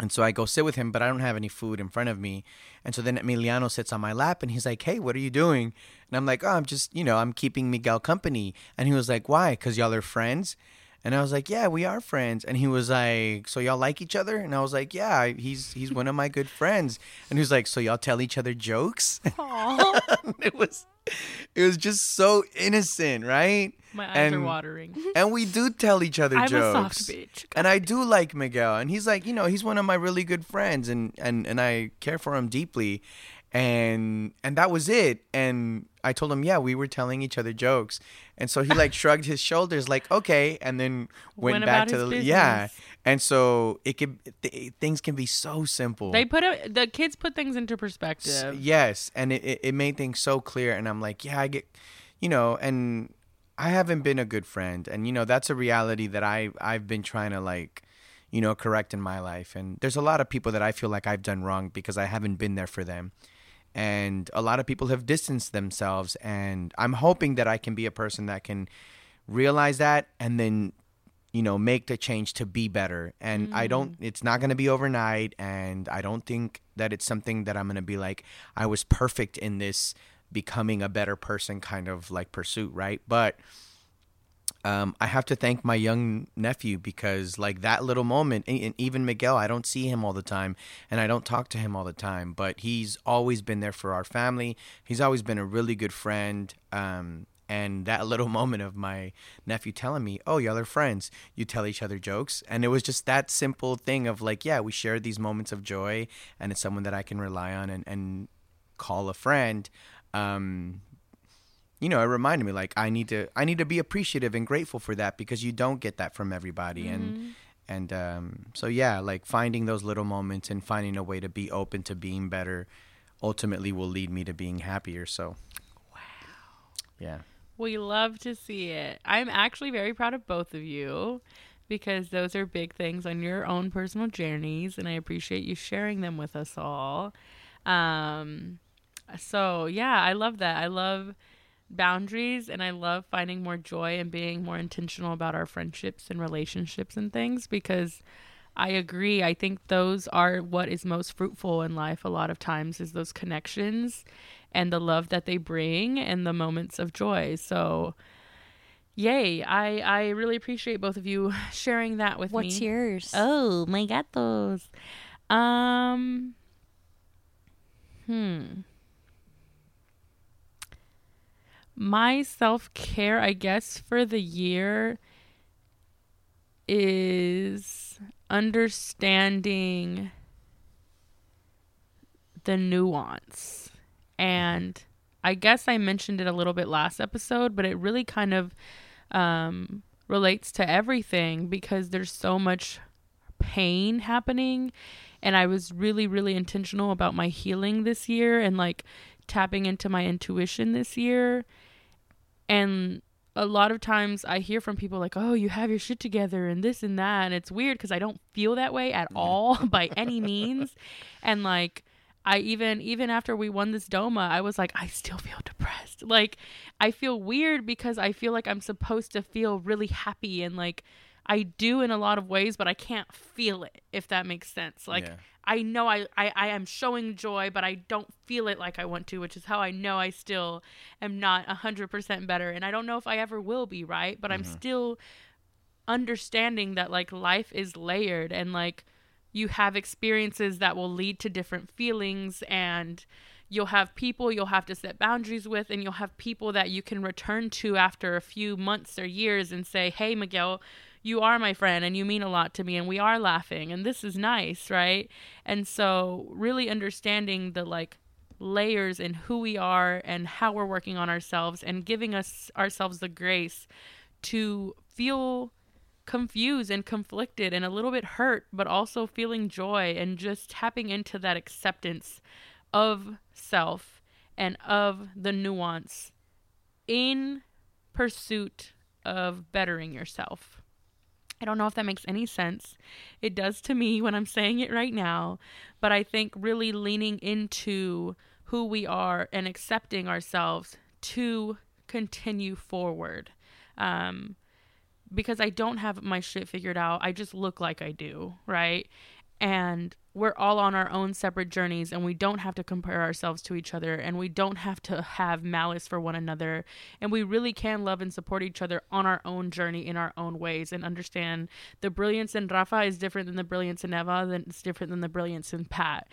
and so I go sit with him, but I don't have any food in front of me. And so then Emiliano sits on my lap and he's like, Hey, what are you doing? And I'm like, Oh, I'm just, you know, I'm keeping Miguel company. And he was like, Why? Because y'all are friends? And I was like, Yeah, we are friends. And he was like, So y'all like each other? And I was like, Yeah, he's he's one of my good friends. And he was like, So y'all tell each other jokes? it was it was just so innocent, right? My eyes are And- watering. And we do tell each other I'm a jokes soft bitch. and I do like Miguel, and he's like, you know, he's one of my really good friends, and and and I care for him deeply, and and that was it. And I told him, yeah, we were telling each other jokes, and so he like shrugged his shoulders, like okay, and then went, Went back to the his yeah, and so it could th- things can be so simple. They put it. The kids put things into S- perspective. Yes, and it, it, it made things so clear. And I'm like, yeah, I get, you know, and I haven't been a good friend, and you know that's a reality that I I've been trying to like, you know, correct in my life. And there's a lot of people that I feel like I've done wrong because I haven't been there for them. And a lot of people have distanced themselves, and I'm hoping that I can be a person that can realize that and then you know make the change to be better and i don't mm. it's not going to be overnight and i don't think that it's something that i'm going to be like i was perfect in this becoming a better person kind of like pursuit right but um, I have to thank my young nephew because, like that little moment, and even Miguel, I don't see him all the time, and I don't talk to him all the time, but he's always been there for our family. He's always been a really good friend. Um, and that little moment of my nephew telling me, "Oh, y'all are friends. You tell each other jokes," and it was just that simple thing of like, yeah, we share these moments of joy, and it's someone that I can rely on and and call a friend. Um, you know, it reminded me like I need to I need to be appreciative and grateful for that because you don't get that from everybody and and um, so yeah, like finding those little moments and finding a way to be open to being better ultimately will lead me to being happier. So wow. Yeah. We love to see it. I'm actually very proud of both of you because those are big things on your own personal journeys, and I appreciate you sharing them with us all. Um, so yeah, I love that. I love boundaries and I love finding more joy and being more intentional about our friendships and relationships and things because I agree. I think those are what is most fruitful in life a lot of times is those connections and the love that they bring and the moments of joy. So yay. I I really appreciate both of you sharing that with me. What's yours? Oh, my gatos. Um Hmm. My self-care, I guess, for the year is understanding the nuance. And I guess I mentioned it a little bit last episode, but it really kind of um, relates to everything because there's so much pain happening. And I was really, really intentional about my healing this year and like tapping into my intuition this year. And a lot of times I hear from people like, oh, you have your shit together and this and that. And it's weird because I don't feel that way at all by any means. And like, I even even after we won this DOMA, I was like, I still feel depressed. Like I feel weird because I feel like I'm supposed to feel really happy and like I do in a lot of ways, but I can't feel it, if that makes sense. Like Yeah. I know I, I, I am showing joy, but I don't feel it like I want to, which is how I know I still am not 100% better. And I don't know if I ever will be, right? But I'm mm-hmm. still understanding that like life is layered and like you have experiences that will lead to different feelings and you'll have people you'll have to set boundaries with and you'll have people that you can return to after a few months or years and say hey miguel you are my friend and you mean a lot to me and we are laughing and this is nice right and so really understanding the like layers in who we are and how we're working on ourselves and giving us ourselves the grace to feel confused and conflicted and a little bit hurt, but also feeling joy and just tapping into that acceptance of self and of the nuance in pursuit of bettering yourself. I don't know if that makes any sense. It does to me when I'm saying it right now, but I think really leaning into who we are and accepting ourselves to continue forward. Um, because I don't have my shit figured out. I just look like I do, right? And we're all on our own separate journeys and we don't have to compare ourselves to each other and we don't have to have malice for one another and we really can love and support each other on our own journey in our own ways and understand the brilliance in Rafa is different than the brilliance in Eva than it's different than the brilliance in Pat.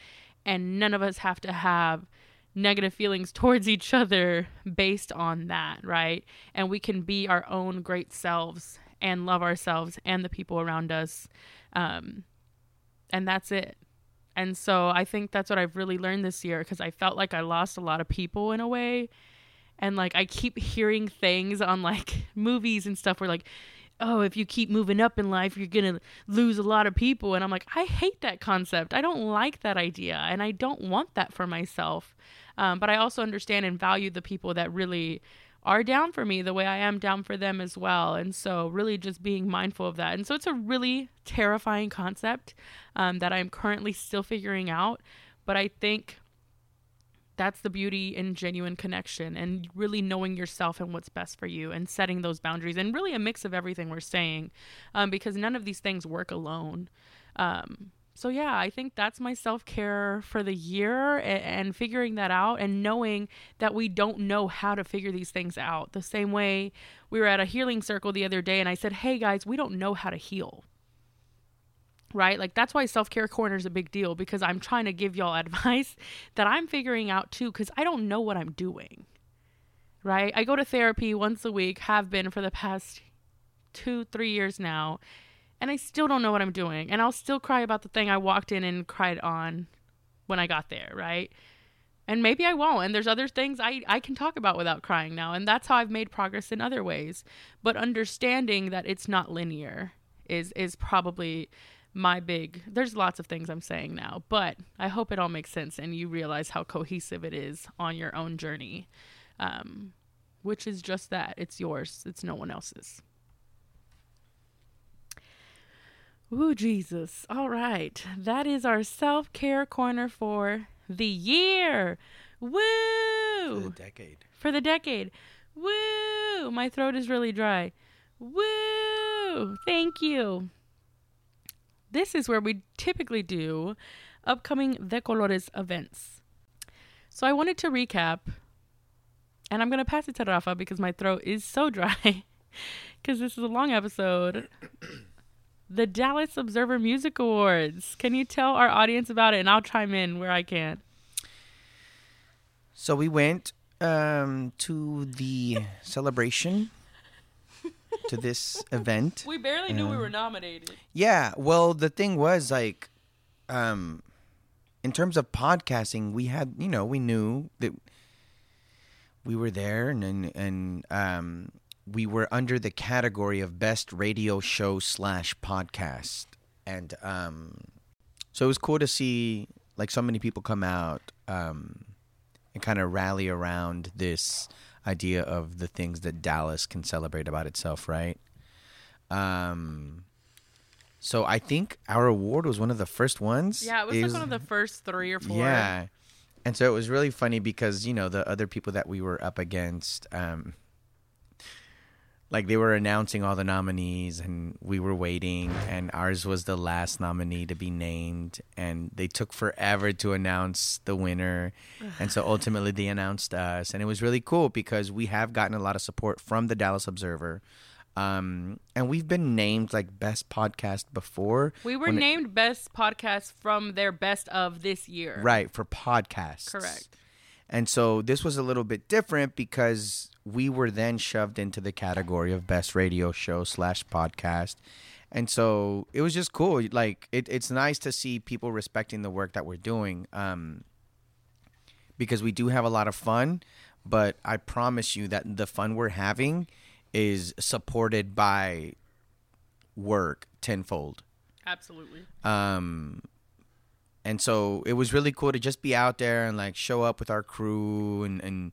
And none of us have to have negative feelings towards each other based on that right? And we can be our own great selves and love ourselves and the people around us um, and that's it and so I think that's what I've really learned this year because I felt like I lost a lot of people in a way. And like I keep hearing things on like movies and stuff where like, oh, if you keep moving up in life, you're going to lose a lot of people. And I'm like, I hate that concept. I don't like that idea. And I don't want that for myself. Um, but I also understand and value the people that really are down for me the way I am down for them as well. And so, really, just being mindful of that. And so, it's a really terrifying concept um, that I'm currently still figuring out. But I think that's the beauty in genuine connection and really knowing yourself and what's best for you and setting those boundaries and really a mix of everything we're saying um, because none of these things work alone. Um, so yeah, I think that's my self-care for the year and, and, figuring that out and knowing that we don't know how to figure these things out. The same way we were at a healing circle the other day and I said, "Hey guys, we don't know how to heal." Right? Like that's why self-care corner is a big deal because I'm trying to give y'all advice that I'm figuring out too cuz I don't know what I'm doing. Right? I go to therapy once a week, have been for the past 2 3 years now and I still don't know what I'm doing. And I'll still cry about the thing I walked in and cried on when I got there, right? And maybe I won't. And there's other things I, I can talk about without crying now. And that's how I've made progress in other ways. But understanding that it's not linear is is probably my big there's lots of things I'm saying now, but I hope it all makes sense and you realize how cohesive it is on your own journey. Um, which is just that. It's yours. It's no one else's. Ooh, Jesus. All right. That is our self care corner for the year. Woo! For the decade. For the decade. Woo! My throat is really dry. Woo! Thank you. This is where we typically do upcoming De Colores events. So I wanted to recap, and I'm going to pass it to Rafa because my throat is so dry because this is a long episode the Dallas Observer Music Awards. Can you tell our audience about it? And I'll chime in where I can. So we went um, to the celebration to this event. We barely knew we were nominated. Yeah, well, the thing was like, um, in terms of podcasting, we had you know we knew that we were there and and, and um, we were under the category of best radio show slash podcast, and um, so it was cool to see like so many people come out um, and kind of rally around this idea of the things that Dallas can celebrate about itself, right? Um, so I think our award was one of the first ones. Yeah, it was, it was like one of the first three or four. Yeah. And so it was really funny because, you know, the other people that we were up against, um, like they were announcing all the nominees and we were waiting and ours was the last nominee to be named and they took forever to announce the winner and so ultimately they announced us and it was really cool because we have gotten a lot of support from the Dallas Observer um, and we've been named like best podcast before. We were named it, best podcast from their best of this year. Right, for podcasts. Correct. And so this was a little bit different because we were then shoved into the category of best radio show slash podcast and so it was just cool like it, it's nice to see people respecting the work that we're doing um, because we do have a lot of fun, but I promise you that the fun we're having is supported by work tenfold. Absolutely. Um, and so it was really cool to just be out there and like show up with our crew and and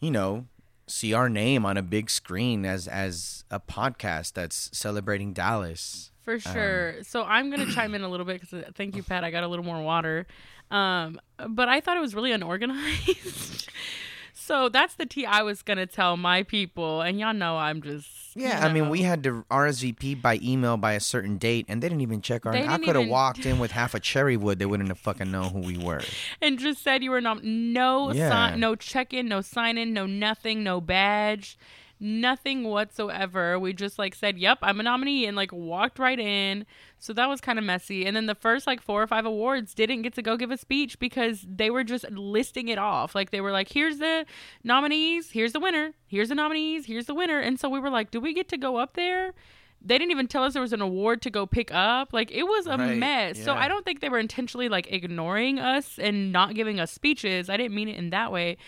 you know see our name on a big screen as as a podcast that's celebrating Dallas. For sure. so I'm gonna chime in a little bit because thank you, Pat. I got a little more water, um, but I thought it was really unorganized. so that's the tea I was gonna tell my people, and y'all know I'm just Yeah, you I mean, we had to RSVP by email by a certain date, and they didn't even check our. They I could have even- walked in with half a cherry wood; they wouldn't have fucking known who we were. and just said you were nom- no Yeah. sign, no check in, no sign in, no nothing, no badge, nothing whatsoever. We just like said, "Yep, I'm a nominee," and like walked right in. So that was kind of messy. And then the first like four or five awards didn't get to go give a speech because they were just listing it off. Like they were like, "Here's the nominees, here's the winner, here's the nominees, here's the winner," and so we were like, "Do we get to go up there?" They didn't even tell us there was an award to go pick up. Like it was a Right, mess. So. I don't think they were intentionally like ignoring us and not giving us speeches. I didn't mean it in that way.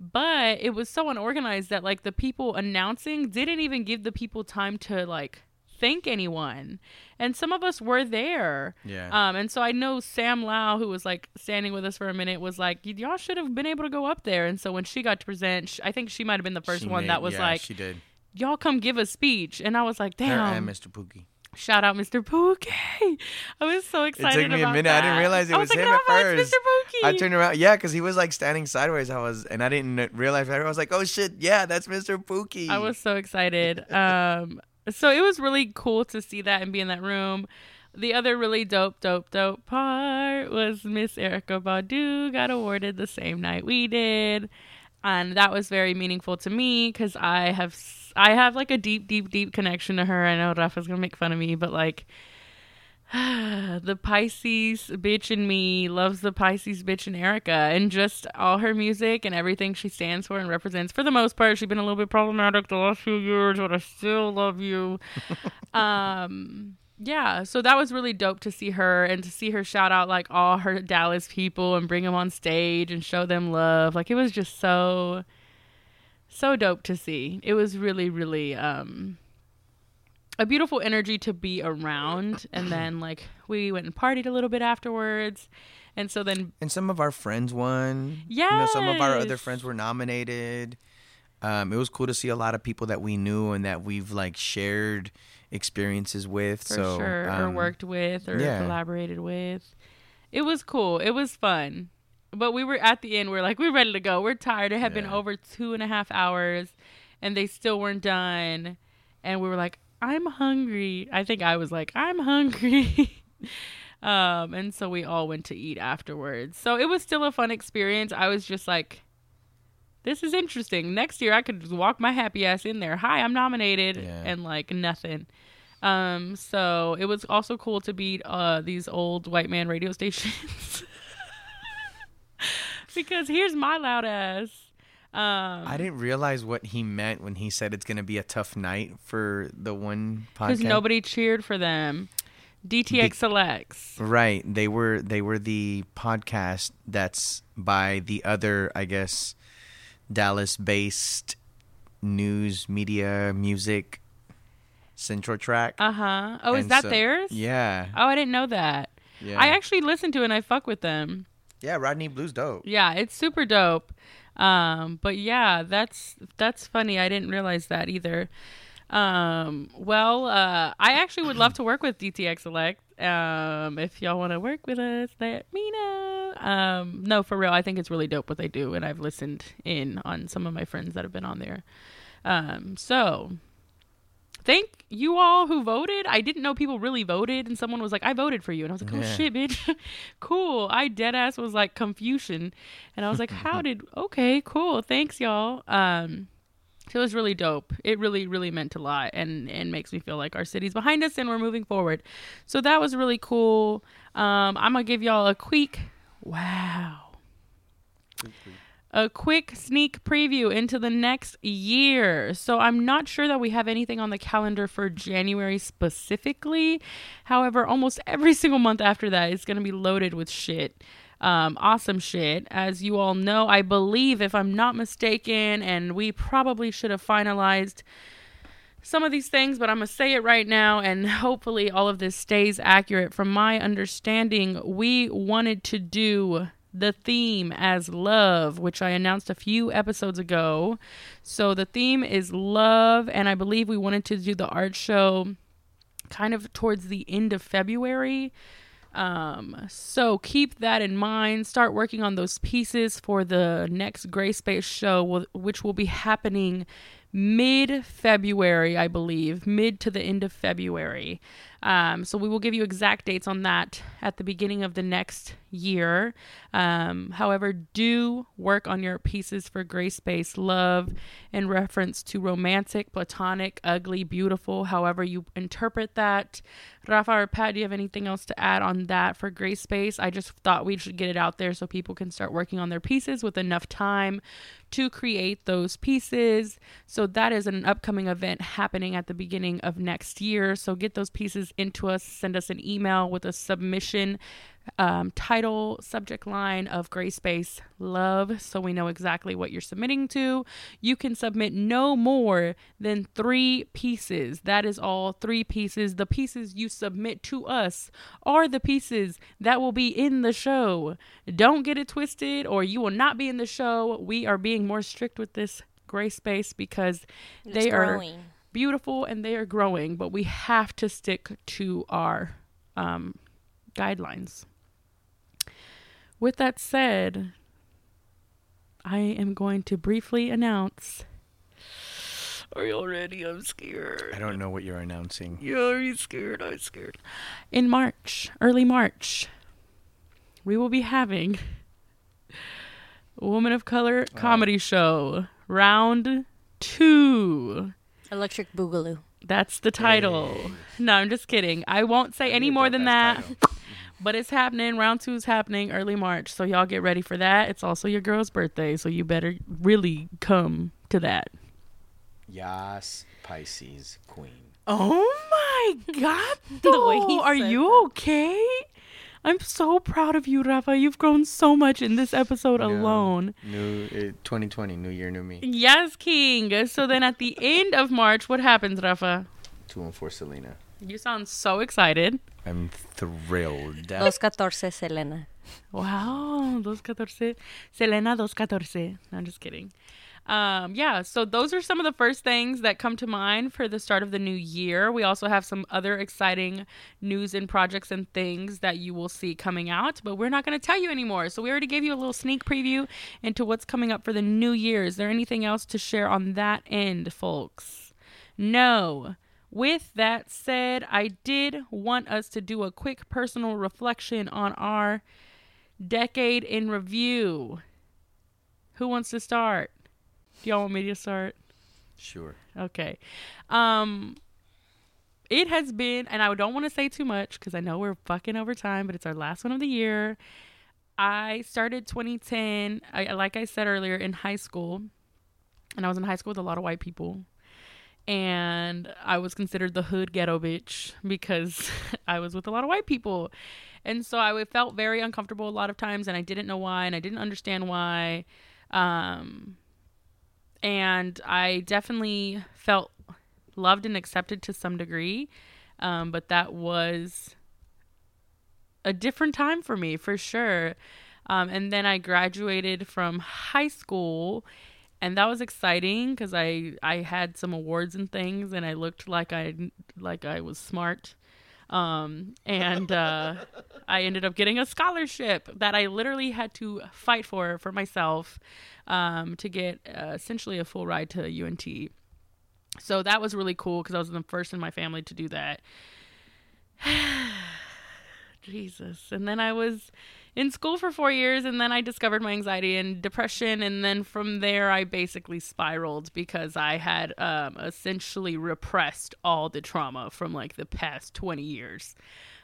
But it was so unorganized that like the people announcing didn't even give the people time to like thank anyone. And some of us were there. Yeah. Um and so I know Sam Lau who was like standing with us for a minute was like y'all should have been able to go up there. And so when she got to present, sh- I think she might have been the first She one made- that was yeah, like she did. y'all come give a speech. And I was like, Her damn. and Mr. Pookie. Shout out Mr. Pookie. I was so excited. It took me a minute. I didn't realize it I was, like, him "Oh, at first. Mr. Pookie. I turned around, yeah, because he was like standing sideways. I was, and I didn't realize. I was like, "Oh shit, yeah, that's Mr. Pookie." I was so excited. Um, so it was really cool to see that and be in that room. The other really dope, dope, dope part was Miss Erykah Badu got awarded the same night we did, and that was very meaningful to me because I have I have like a deep, deep, deep connection to her. I know Rafa's gonna make fun of me, but like. the Pisces bitch in me loves the Pisces bitch in Erykah and just all her music and everything she stands for and represents. For the most part, she's been a little bit problematic the last few years, but I still love you. um, yeah, so that was really dope to see her and to see her shout out like all her Dallas people and bring them on stage and show them love. Like it was just so, so dope to see. It was really, really, um, a beautiful energy to be around and then like we went and partied a little bit afterwards and so then and some of our friends won. You know, some of our other friends were nominated. Um, it was cool to see a lot of people that we knew and that we've like shared experiences with. for so sure or um, worked with or yeah. collaborated with. It was cool. It was fun. But we were at the end we're like we're ready to go. We're tired. It had been over two and a half hours and they still weren't done. And we were like i'm hungry. I think i was like i'm hungry. Um and so we all went to eat afterwards. So it was still a fun experience. I was just like this is interesting next year i could just walk my happy ass in there hi i'm nominated Yeah. and like nothing um, so it was also cool to beat uh these old white man radio stations. because here's my loud ass. Um I didn't realize what he meant when he said it's gonna be a tough night for the one podcast. because nobody cheered for them. DTX selects. Right. They were they were the podcast that's by the other, I guess, Dallas based news media music central track. Uh huh. Oh, is that so- theirs? Yeah. Oh, I didn't know that. Yeah. I actually listened to it and I fuck with them. Yeah, Rodney Blue's dope. Yeah, it's super dope. Um, but yeah, that's that's funny. I didn't realize that either. Um, well, uh, I actually would love to work with DTX Select. Um, if y'all want to work with us, let me know. Um, no, for real, I think it's really dope what they do, and I've listened in on some of my friends that have been on there. Um, so thank you all who voted. I didn't know people really voted, and someone was like, "I voted for you," and I was like, "Oh Yeah. shit, bitch, cool." I dead ass was like confusion, and I was like, "How did? Okay, cool, thanks y'all." Um, so it was really dope. It really, really meant a lot, and and makes me feel like our city's behind us and we're moving forward. So that was really cool. Um, I'm gonna give y'all a quick wow. a quick sneak preview into the next year. So I'm not sure that we have anything on the calendar for January specifically. However, almost every single month after that is going to be loaded with shit. Um, awesome shit. As you all know, I believe, if I'm not mistaken, and we probably should have finalized some of these things, but I'm going to say it right now, and hopefully all of this stays accurate. From my understanding, we wanted to do the theme as love, which I announced a few episodes ago. So the theme is love, and I believe we wanted to do the art show kind of towards the end of February. Um, so keep that in mind. Start working on those pieces for the next Gray Space show, which will be happening mid February, I believe, mid to the end of February. Um, so we will give you exact dates on that at the beginning of the next year. Um, however, do work on your pieces for gray space love in reference to romantic, platonic, ugly, beautiful, however you interpret that. Rafa or Pat, do you have anything else to add on that for gray space? I just thought we should get it out there so people can start working on their pieces with enough time to create those pieces. So that is an upcoming event happening at the beginning of next year. So get those pieces into us, send us an email with a submission um, title, subject line of Gray Space Love, so we know exactly what you're submitting to. You can submit no more than three pieces. That is all three pieces. The pieces you submit to us are the pieces that will be in the show. Don't get it twisted, or you will not be in the show. We are being more strict with this Gray Space because they It's are growing. Beautiful and they are growing, but we have to stick to our um, guidelines. With that said, I am going to briefly announce. Are you ready? I'm scared. I don't know what you're announcing. Yeah, are you scared? I'm scared. In March, early March, we will be having a Woman of Color comedy show, round two. Electric Boogaloo. That's the title. No, I'm just kidding. I won't say any more than that. But it's happening. Round two is happening early March. So y'all get ready for that. It's also your girl's birthday. So you better really come to that. Yas, Pisces, Queen. Oh my God. The way. Are you that. okay? I'm so proud of you, Rafa. You've grown so much in this episode alone. New uh, 2020, New Year, New Me. Yes, King. So then at the end of March, what happens, Rafa? Two and four, Selena. You sound so excited. I'm thrilled. Dos catorce Selena. Wow, dos catorce. Selena dos catorce. No, I'm just kidding. Um, yeah, so those are some of the first things that come to mind for the start of the new year. We also have some other exciting news and projects and things that you will see coming out, but we're not going to tell you anymore. So we already gave you a little sneak preview into what's coming up for the new year. Is there anything else to share on that end, folks? No. With that said, I did want us to do a quick personal reflection on our decade in review. Who wants to start? Do y'all want me to start? Sure. Okay. Um it has been and I don't want to say too much cuz I know we're fucking over time, but it's our last one of the year. I started 2010, I, like I said earlier, in high school. And I was in high school with a lot of white people. And I was considered the hood ghetto bitch because I was with a lot of white people. And so I felt very uncomfortable a lot of times and I didn't know why and I didn't understand why. Um, and I definitely felt loved and accepted to some degree. Um, but that was a different time for me for sure. Um, and then I graduated from high school, and that was exciting because I I had some awards and things, and I looked like I like I was smart. Um, and uh, I ended up getting a scholarship that I literally had to fight for for myself um, to get uh, essentially a full ride to UNT. So that was really cool because I was the first in my family to do that. Jesus. And then I was in school for four years, and then I discovered my anxiety and depression. And then from there, I basically spiraled because I had um, essentially repressed all the trauma from like the past 20 years.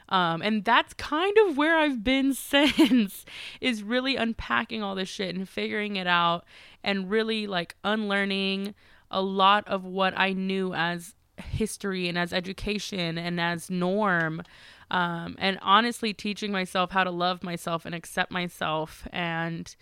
Um, and that's kind of where I've been since is really unpacking all this shit and figuring it out and really like unlearning a lot of what I knew as history and as education and as norm. Um, and honestly, teaching myself how to love myself and accept myself and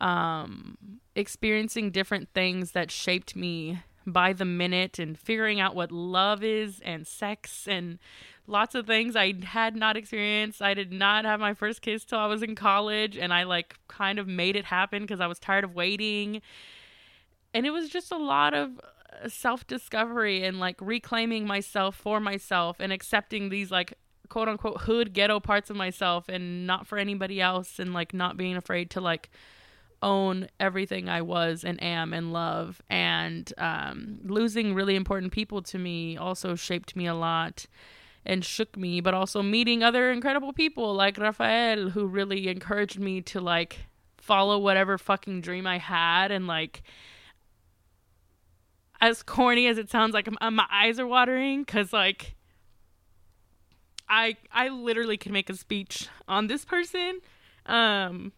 um, experiencing different things that shaped me by the minute and figuring out what love is and sex and lots of things I had not experienced. I did not have my first kiss till I was in college and I like kind of made it happen because I was tired of waiting. And it was just a lot of uh, self-discovery and like reclaiming myself for myself and accepting these like quote unquote hood ghetto parts of myself and not for anybody else and like not being afraid to like own everything I was and am and love. And um, losing really important people to me also shaped me a lot and shook me, but also meeting other incredible people like Rafael, who really encouraged me to like follow whatever fucking dream I had and like. As corny as it sounds, like my eyes are watering because like I I literally can make a speech on this person. Um,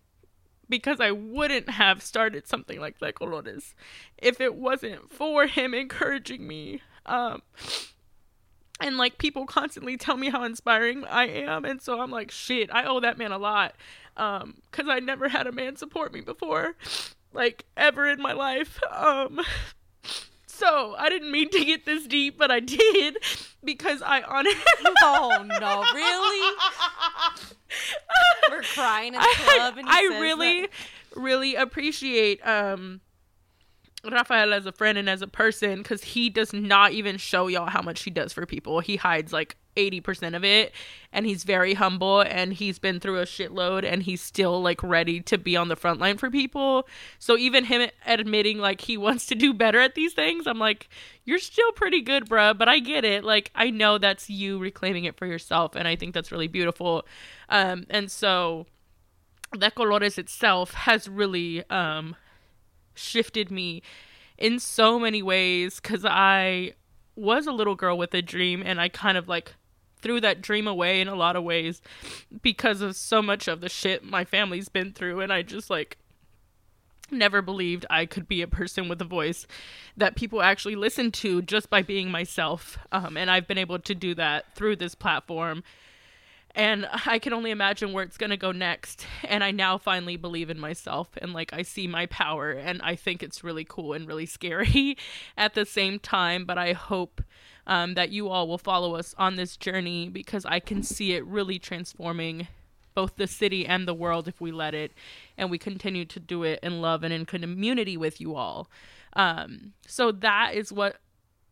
because I wouldn't have started something like De Colores if it wasn't for him encouraging me. Um, and like people constantly tell me how inspiring I am, and so I'm like, shit, I owe that man a lot. Um, cause I never had a man support me before, like ever in my life. Um, so I didn't mean to get this deep, but I did because I honestly. Oh no, really? We're crying in the club, and I really, that. really appreciate um Rafael as a friend and as a person because he does not even show y'all how much he does for people. He hides like 80% of it and he's very humble and he's been through a shitload and he's still like ready to be on the front line for people. So even him admitting like he wants to do better at these things, I'm like, you're still pretty good, bruh, but I get it. Like I know that's you reclaiming it for yourself and I think that's really beautiful. Um and so De Colores itself has really um shifted me in so many ways because I was a little girl with a dream and I kind of like threw that dream away in a lot of ways because of so much of the shit my family's been through and I just like never believed I could be a person with a voice that people actually listen to just by being myself um, and I've been able to do that through this platform and I can only imagine where it's going to go next. And I now finally believe in myself and like I see my power and I think it's really cool and really scary at the same time. But I hope um, that you all will follow us on this journey because I can see it really transforming both the city and the world if we let it and we continue to do it in love and in community with you all. Um, so that is what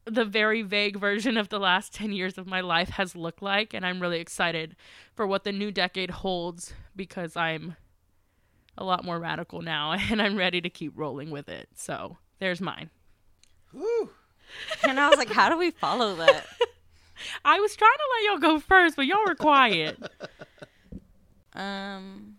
the very vague version of the last 10 years of my life has looked like and i'm really excited for what the new decade holds because i'm a lot more radical now and i'm ready to keep rolling with it so there's mine And I was like, how do we follow that? i was trying to let y'all go first but y'all were quiet Um.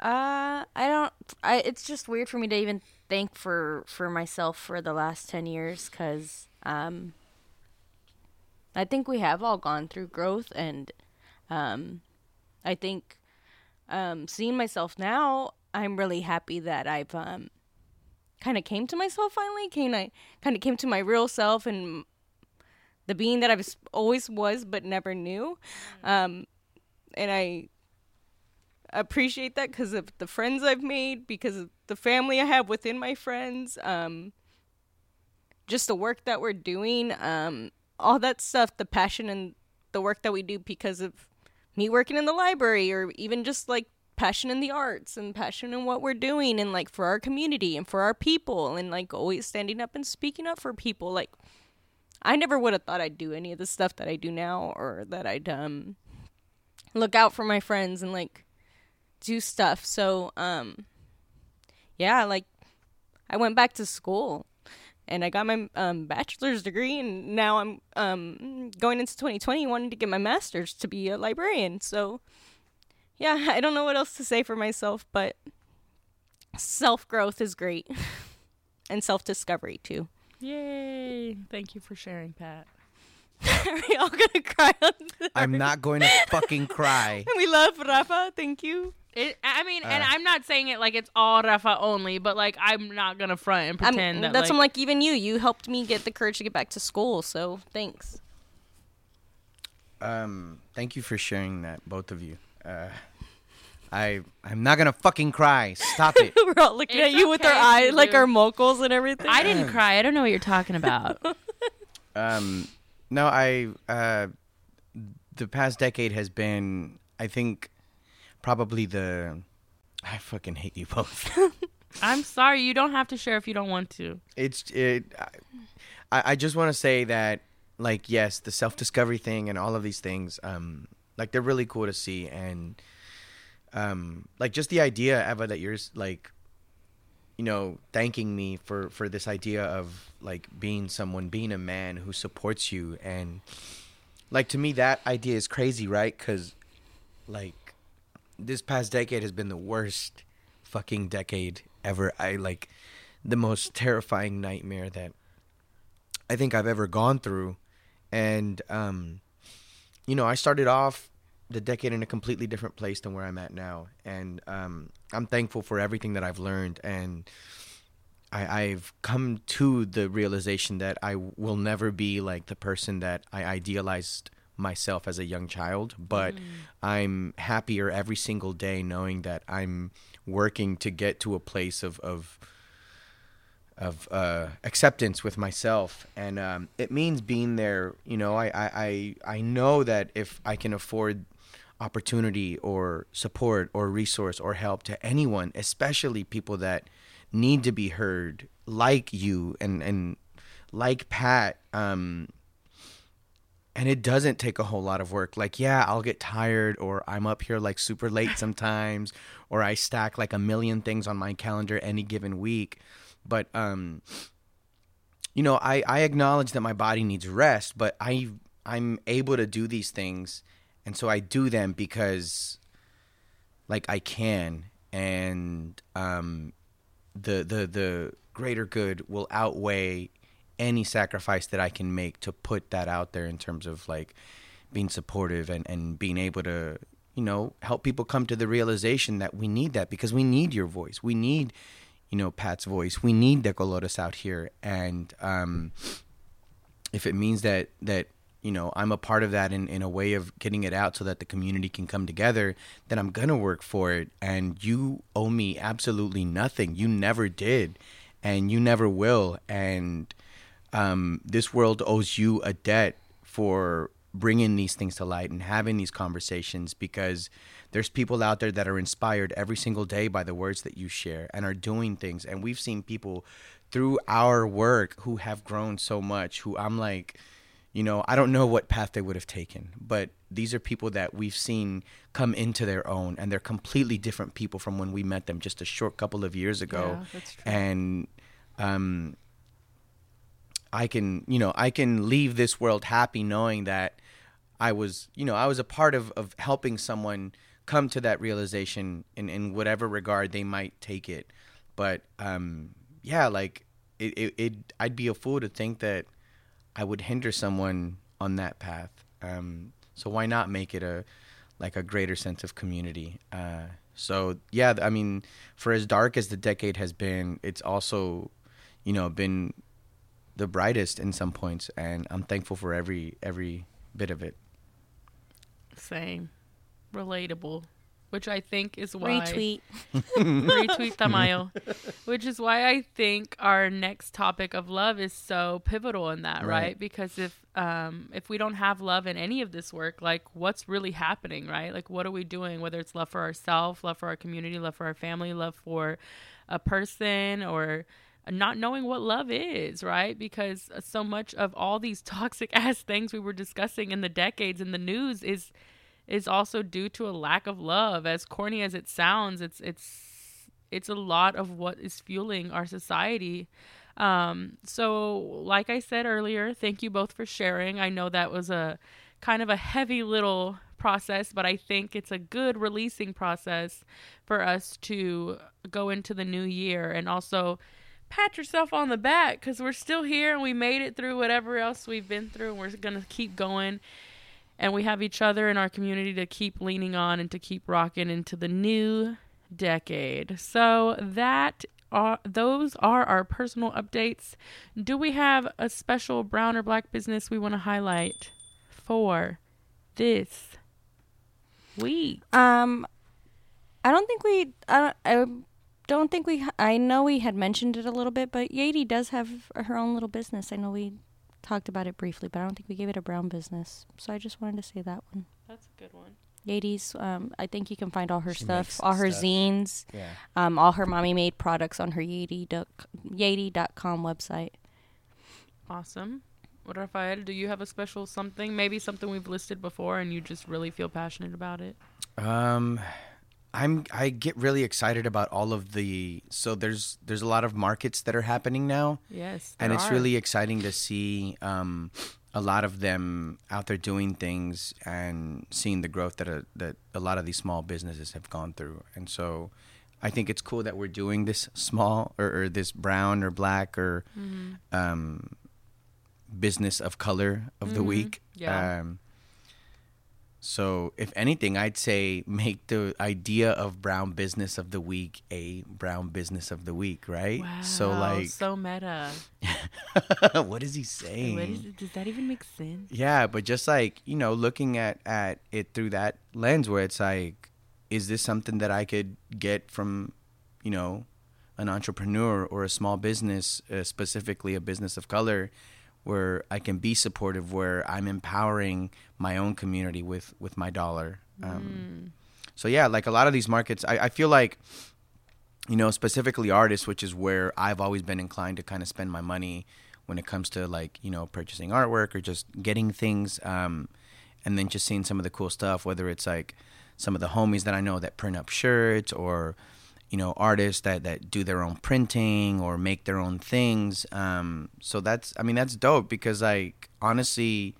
Uh, I don't. I. It's just weird for me to even think for for myself for the last ten years, cause um. I think we have all gone through growth, and um, I think um, seeing myself now, I'm really happy that I've um, kind of came to myself finally. Came I kind of came to my real self and the being that I was always was but never knew. Um, and I appreciate that because of the friends I've made, because of the family I have within my friends, um, just the work that we're doing, um, all that stuff, the passion and the work that we do because of me working in the library or even just like passion in the arts and passion in what we're doing and like for our community and for our people and like always standing up and speaking up for people. Like I never would have thought I'd do any of the stuff that I do now or that I'd um look out for my friends and like do stuff. So um yeah, like I went back to school and I got my um bachelor's degree and now I'm um going into 2020 wanting to get my master's to be a librarian. So yeah, I don't know what else to say for myself, but self-growth is great. and self-discovery too. yay thank you for sharing pat Are we all gonna cry on the I'm not going to fucking cry. We love Rafa. Thank you. It, I mean, and Uh. I'm not saying it like it's all Rafa only, but like I'm not gonna front and I'm, pretend that that's like, I'm like even you. You helped me get the courage to get back to school. So thanks. Um, thank you for sharing that, both of you. Uh, I I'm not gonna fucking cry. Stop it. We're all looking It's at you with our okay, eyes, like our mocals and everything. I didn't cry. I don't know what you're talking about. Um, no, I uh, the past decade has been, I think, probably the. I fucking hate you both. I'm sorry. You don't have to share if you don't want to. it's it. I I just want to say that, like, yes, the self discovery thing and all of these things, um, like they're really cool to see, and um, like just the idea, Eva, that you're like, you know, thanking me for for this idea of like being someone, being a man who supports you, and like to me that idea is crazy, right? Because like this past decade has been the worst fucking decade ever. I like the most terrifying nightmare that I think I've ever gone through. And um you know, I started off the decade in a completely different place than where I'm at now. And um I'm thankful for everything that I've learned and I, I've come to the realization that I will never be like the person that I idealized myself as a young child, but I'm happier every single day knowing that I'm working to get to a place of of of uh, acceptance with myself, and um, it means being there. You know, I, I I I know that if I can afford opportunity or support or resource or help to anyone, especially people that need to be heard, like you and and like Pat. Um, and it doesn't take a whole lot of work. Like, yeah, I'll get tired, or I'm up here like super late sometimes, or I stack like a million things on my calendar any given week. But um, you know, I I acknowledge that my body needs rest, but I I'm able to do these things, and so I do them because like I can, and um, the the the greater good will outweigh any sacrifice that I can make to put that out there in terms of like being supportive and, and being able to, you know, help people come to the realization that we need that because we need your voice. We need, you know, Pat's voice. We need De Colores out here. And um, if it means that, that, you know, I'm a part of that in, in a way of getting it out so that the community can come together, then I'm going to work for it. And you owe me absolutely nothing. You never did. And you never will. And um, this world owes you a debt for bringing these things to light and having these conversations because there's people out there that are inspired every single day by the words that you share and are doing things. And we've seen people through our work who have grown so much who I'm like you know I don't know what path they would have taken but these are people that we've seen come into their own and they're completely different people from when we met them just a short couple of years ago. Yeah, and um I can, you know, I can leave this world happy knowing that I was, you know, I was a part of, of helping someone come to that realization in, in whatever regard they might take it. But um, yeah, like it, it, it, I'd be a fool to think that I would hinder someone on that path. Um, so why not make it a like a greater sense of community? Uh, so yeah, I mean, for as dark as the decade has been, it's also, you know, been the brightest in some points, and I'm thankful for every every bit of it. Same. Relatable. Which I think is why Retweet. retweet Tamayo. Which is why I think our next topic of love is so pivotal in that, right? Right. Because if um if we don't have love in any of this work, like what's really happening, right? Like what are we doing? Whether it's love for ourselves, love for our community, love for our family, love for a person or not knowing what love is, right? Because so much of all these toxic ass things we were discussing in the decades in the news is is also due to a lack of love. As corny as it sounds, it's it's it's a lot of what is fueling our society. Um, so, like I said earlier, thank you both for sharing. I know that was a kind of a heavy little process, but I think it's a good releasing process for us to go into the new year and also pat yourself on the back because we're still here and we made it through whatever else we've been through. And we're gonna keep going, and we have each other in our community to keep leaning on and to keep rocking into the new decade. So that are those are our personal updates. Do we have a special brown or black business we want to highlight for this week? Um, I don't think we. I, I don't think we. I know we had mentioned it a little bit, but Yadi does have her own little business. I know we talked about it briefly, but I don't think we gave it a brown business. So I just wanted to say that one. That's a good one. Yadi's. Um, I think you can find all her She stuff, makes all her stuff. zines, Yeah. um, all her mommy made products on her Yadi dot, Yadi.com website. Awesome. What Rafael, do you have a special something? Maybe something we've listed before and you just really feel passionate about it? Um, I'm I get really excited about all of the so there's there's a lot of markets that are happening now, Yes. and it's are. really exciting to see um a lot of them out there doing things and seeing the growth that a, that a lot of these small businesses have gone through, and so. I think it's cool that we're doing this small or, or this brown or black or Mm-hmm. um, business of color of the week. Yeah. Um, so, if anything, I'd say make the idea of brown business of the week a brown business of the week, right? Wow, so, like, so meta. what is he saying? What is? Does that even make sense? Yeah, but just like you know, looking at at it through that lens, where it's like, is this something that I could get from, you know, an entrepreneur or a small business, uh, specifically a business of color, where I can be supportive, where I'm empowering my own community with with my dollar. Um, So yeah, like a lot of these markets, I, I feel like you know, specifically artists, which is where I've always been inclined to kind of spend my money when it comes to like, you know, purchasing artwork or just getting things. Um, and then just seeing some of the cool stuff, whether it's like some of the homies that I know that print up shirts or, you know, artists that, that do their own printing or make their own things. Um, so that's, I mean, that's dope because like, honestly,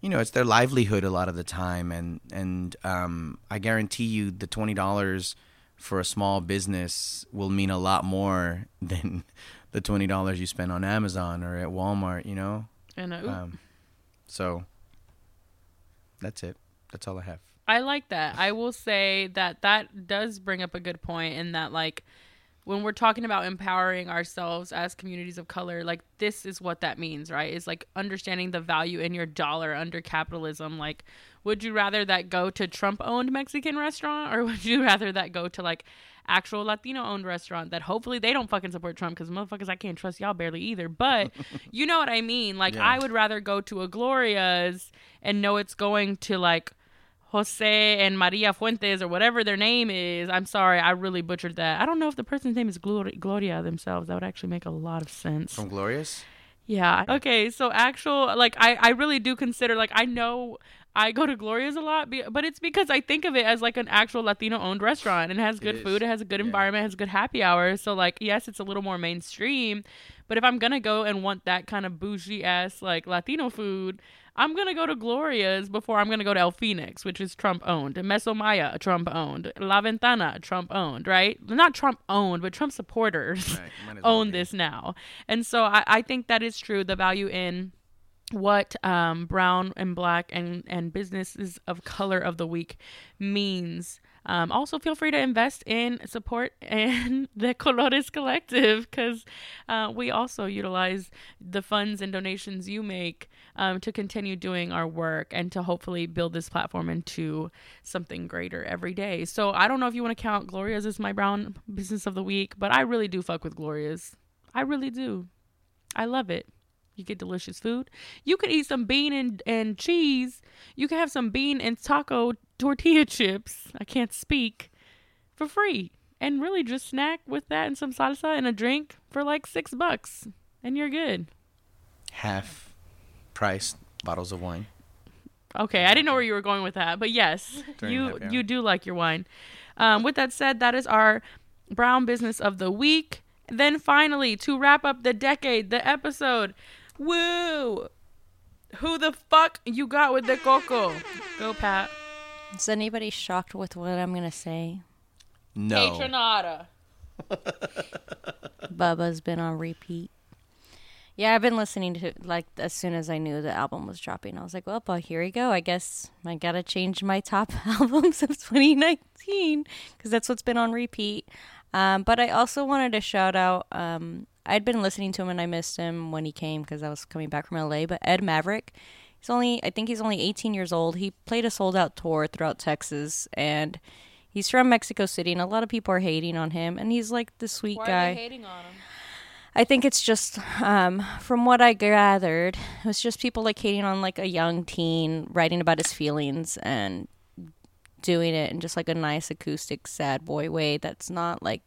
you know, it's their livelihood a lot of the time. And, and, um, I guarantee you the $20 for a small business will mean a lot more than the twenty dollars you spend on Amazon or at Walmart. You know, And uh, um, so that's it. That's all I have. I like that. I will say that that does bring up a good point in that like when we're talking about empowering ourselves as communities of color, like this is what that means, right? Is like understanding the value in your dollar under capitalism. Like, would you rather that go to Trump owned Mexican restaurant or would you rather that go to like actual Latino owned restaurant that hopefully they don't fucking support Trump because motherfuckers, I can't trust y'all barely either. But you know what I mean? Like, Yeah. I would rather go to a Gloria's and know it's going to like Jose and Maria Fuentes or whatever their name is. I'm sorry, I really butchered that. I don't know if the person's name is Gloria, themselves. That would actually make a lot of sense. From Glorious. Yeah. Okay. So actual, like, I I really do consider like I know I go to Gloria's a lot, but it's because I think of it as like an actual Latino owned restaurant and it has good is. food, it has a good Yeah. environment, has good happy hours. So like, yes, it's a little more mainstream, but if I'm gonna go and want that kind of bougie ass like Latino food. I'm gonna go to Gloria's before I'm gonna go to El Fenix, which is Trump owned, Meso Maya, Trump owned, La Ventana, Trump owned, right? Not Trump owned, but Trump supporters Right, as well own this now. And so I, I think that is true. The value in what um, brown and black and, and businesses of color of the week means. Um, also, feel free to invest in support in De Colores Collective because uh, we also utilize the funds and donations you make um, to continue doing our work and to hopefully build this platform into something greater every day. So, I don't know if you want to count Gloria's as my brown business of the week, but I really do fuck with Gloria's. I really do. I love it. You get delicious food. You could eat some bean and, and cheese. You can have some bean and taco tortilla chips. I can't speak for free. And really just snack with that and some salsa and a drink for like six bucks. And you're good. Half price bottles of wine. Okay, I didn't know where you were going with that, but yes, During you happy hour. you do like your wine. Um, with that said, that is our brown business of the week. Then finally, to wrap up the decade, the episode. Woo! Who the fuck you got with the coco? Go Pat. Is anybody shocked with what I'm gonna say? No. Patronata. Bubba's been on repeat. Yeah, I've been listening to like as soon as I knew the album was dropping. I was like, well, but here we go. I guess I gotta change my top albums of 2019 because that's what's been on repeat. Um, but I also wanted to shout out. Um, I'd been listening to him and I missed him when he came because I was coming back from LA. But Ed Maverick, he's only I think he's only 18 years old. He played a sold out tour throughout Texas and. He's from Mexico City, and a lot of people are hating on him. And he's like the sweet Why guy. are they hating on him? I think it's just um, from what I gathered, it was just people like hating on like a young teen writing about his feelings and doing it in just like a nice acoustic sad boy way. That's not like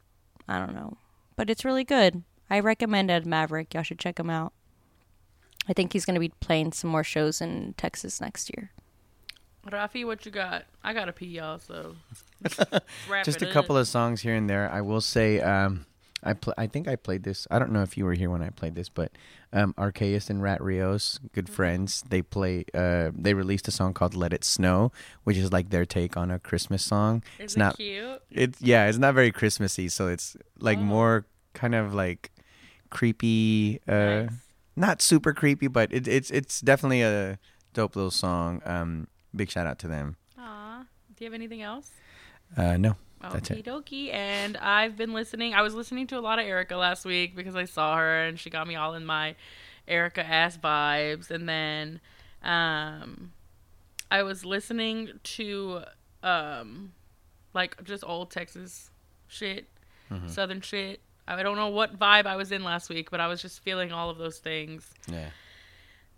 I don't know, but it's really good. I recommend Ed Maverick. Y'all should check him out. I think he's going to be playing some more shows in Texas next year. Rafi, what you got? I gotta pee, y'all. So wrap Just a couple up. of songs here and there. I will say, um, I pl- I think I played this. I don't know if you were here when I played this, but um, Arceus and Rat Rios, good Mm-hmm. friends. They play. Uh, they released a song called "Let It Snow," which is like their take on a Christmas song. Is it's it not. cute? It's yeah. It's not very Christmassy, so it's like Oh. more kind of like creepy. Uh, Nice. Not super creepy, but it, it's it's definitely a dope little song. Um, big shout out to them. Aw. Do you have anything else? Uh, no, That's Okie dokie. And I've been listening. I was listening to a lot of Erykah last week because I saw her and she got me all in my Erykah ass vibes. And then um, I was listening to um, like just old Texas shit, Mm-hmm. Southern shit. I don't know what vibe I was in last week, but I was just feeling all of those things. yeah.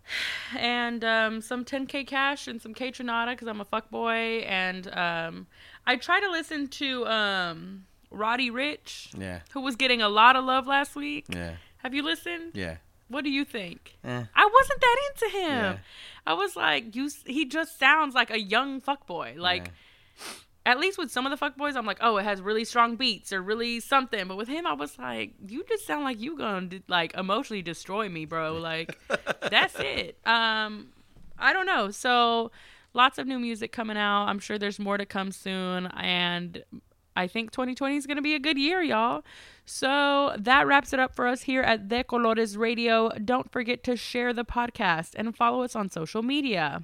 and um, some 10k.Caash and some Kaytranada because I'm a fuck boy. And um, I try to listen to um, Roddy Ricch, Yeah. who was getting a lot of love last week. Yeah. Have you listened? Yeah. What do you think? Eh. I wasn't that into him. Yeah. I was like, you. He just sounds like a young fuckboy. Like, at least with some of the fuckboys, I'm like, oh, it has really strong beats or really something. But with him, I was like, you just sound like you gonna like emotionally destroy me, bro. Like, that's it. Um, I don't know. So, lots of new music coming out. I'm sure there's more to come soon, and I think 2020 is gonna be a good year, y'all. So that wraps it up for us here at De Colores Radio. Don't forget to share the podcast and follow us on social media.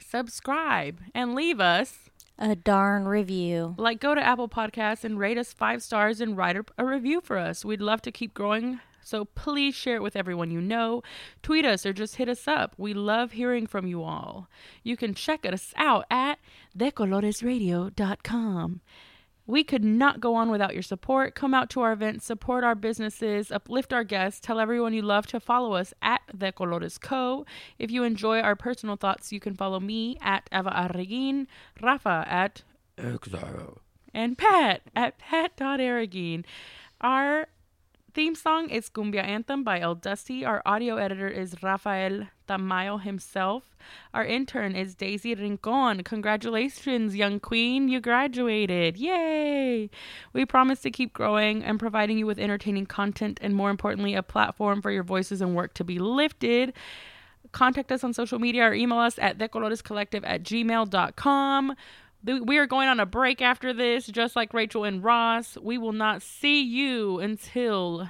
Subscribe and leave us A darn review. like go to Apple Podcasts and rate us five stars and write a review for us. We'd love to keep growing. So please share it with everyone you know. Tweet us or just hit us up. We love hearing from you all. You can check us out at decoloresradio.com. We could not go on without your support. Come out to our events, support our businesses, uplift our guests, tell everyone you love to follow us at De Colores Co. If you enjoy our personal thoughts, you can follow me at Eva Arreguin, Rafa at Exile, and Pat at pat.arreguin. Our theme song is Cumbia Anthem by El Dusty. Our audio editor is Rafael Tamayo himself. Our intern is Daisy Rincon. Congratulations, young queen. You graduated. Yay! We promise to keep growing and providing you with entertaining content and, more importantly, a platform for your voices and work to be lifted. Contact us on social media or email us at decolorescollective at gmail.com. We are going on a break after this, just like Rachel and Ross. We will not see you until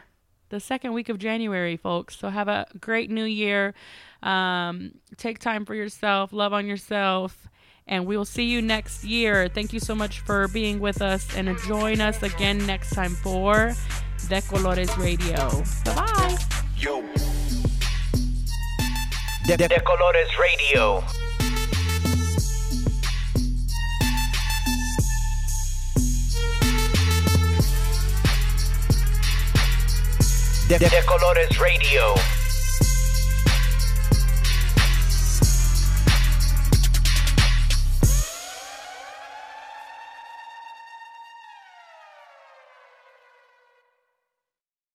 the second week of January, folks. So have a great new year. Um, take time for yourself, love on yourself, and we will see you next year. Thank you so much for being with us and join us again next time for De Colores Radio. Bye bye. Yo. De, De Colores Radio. De, De Colores Radio.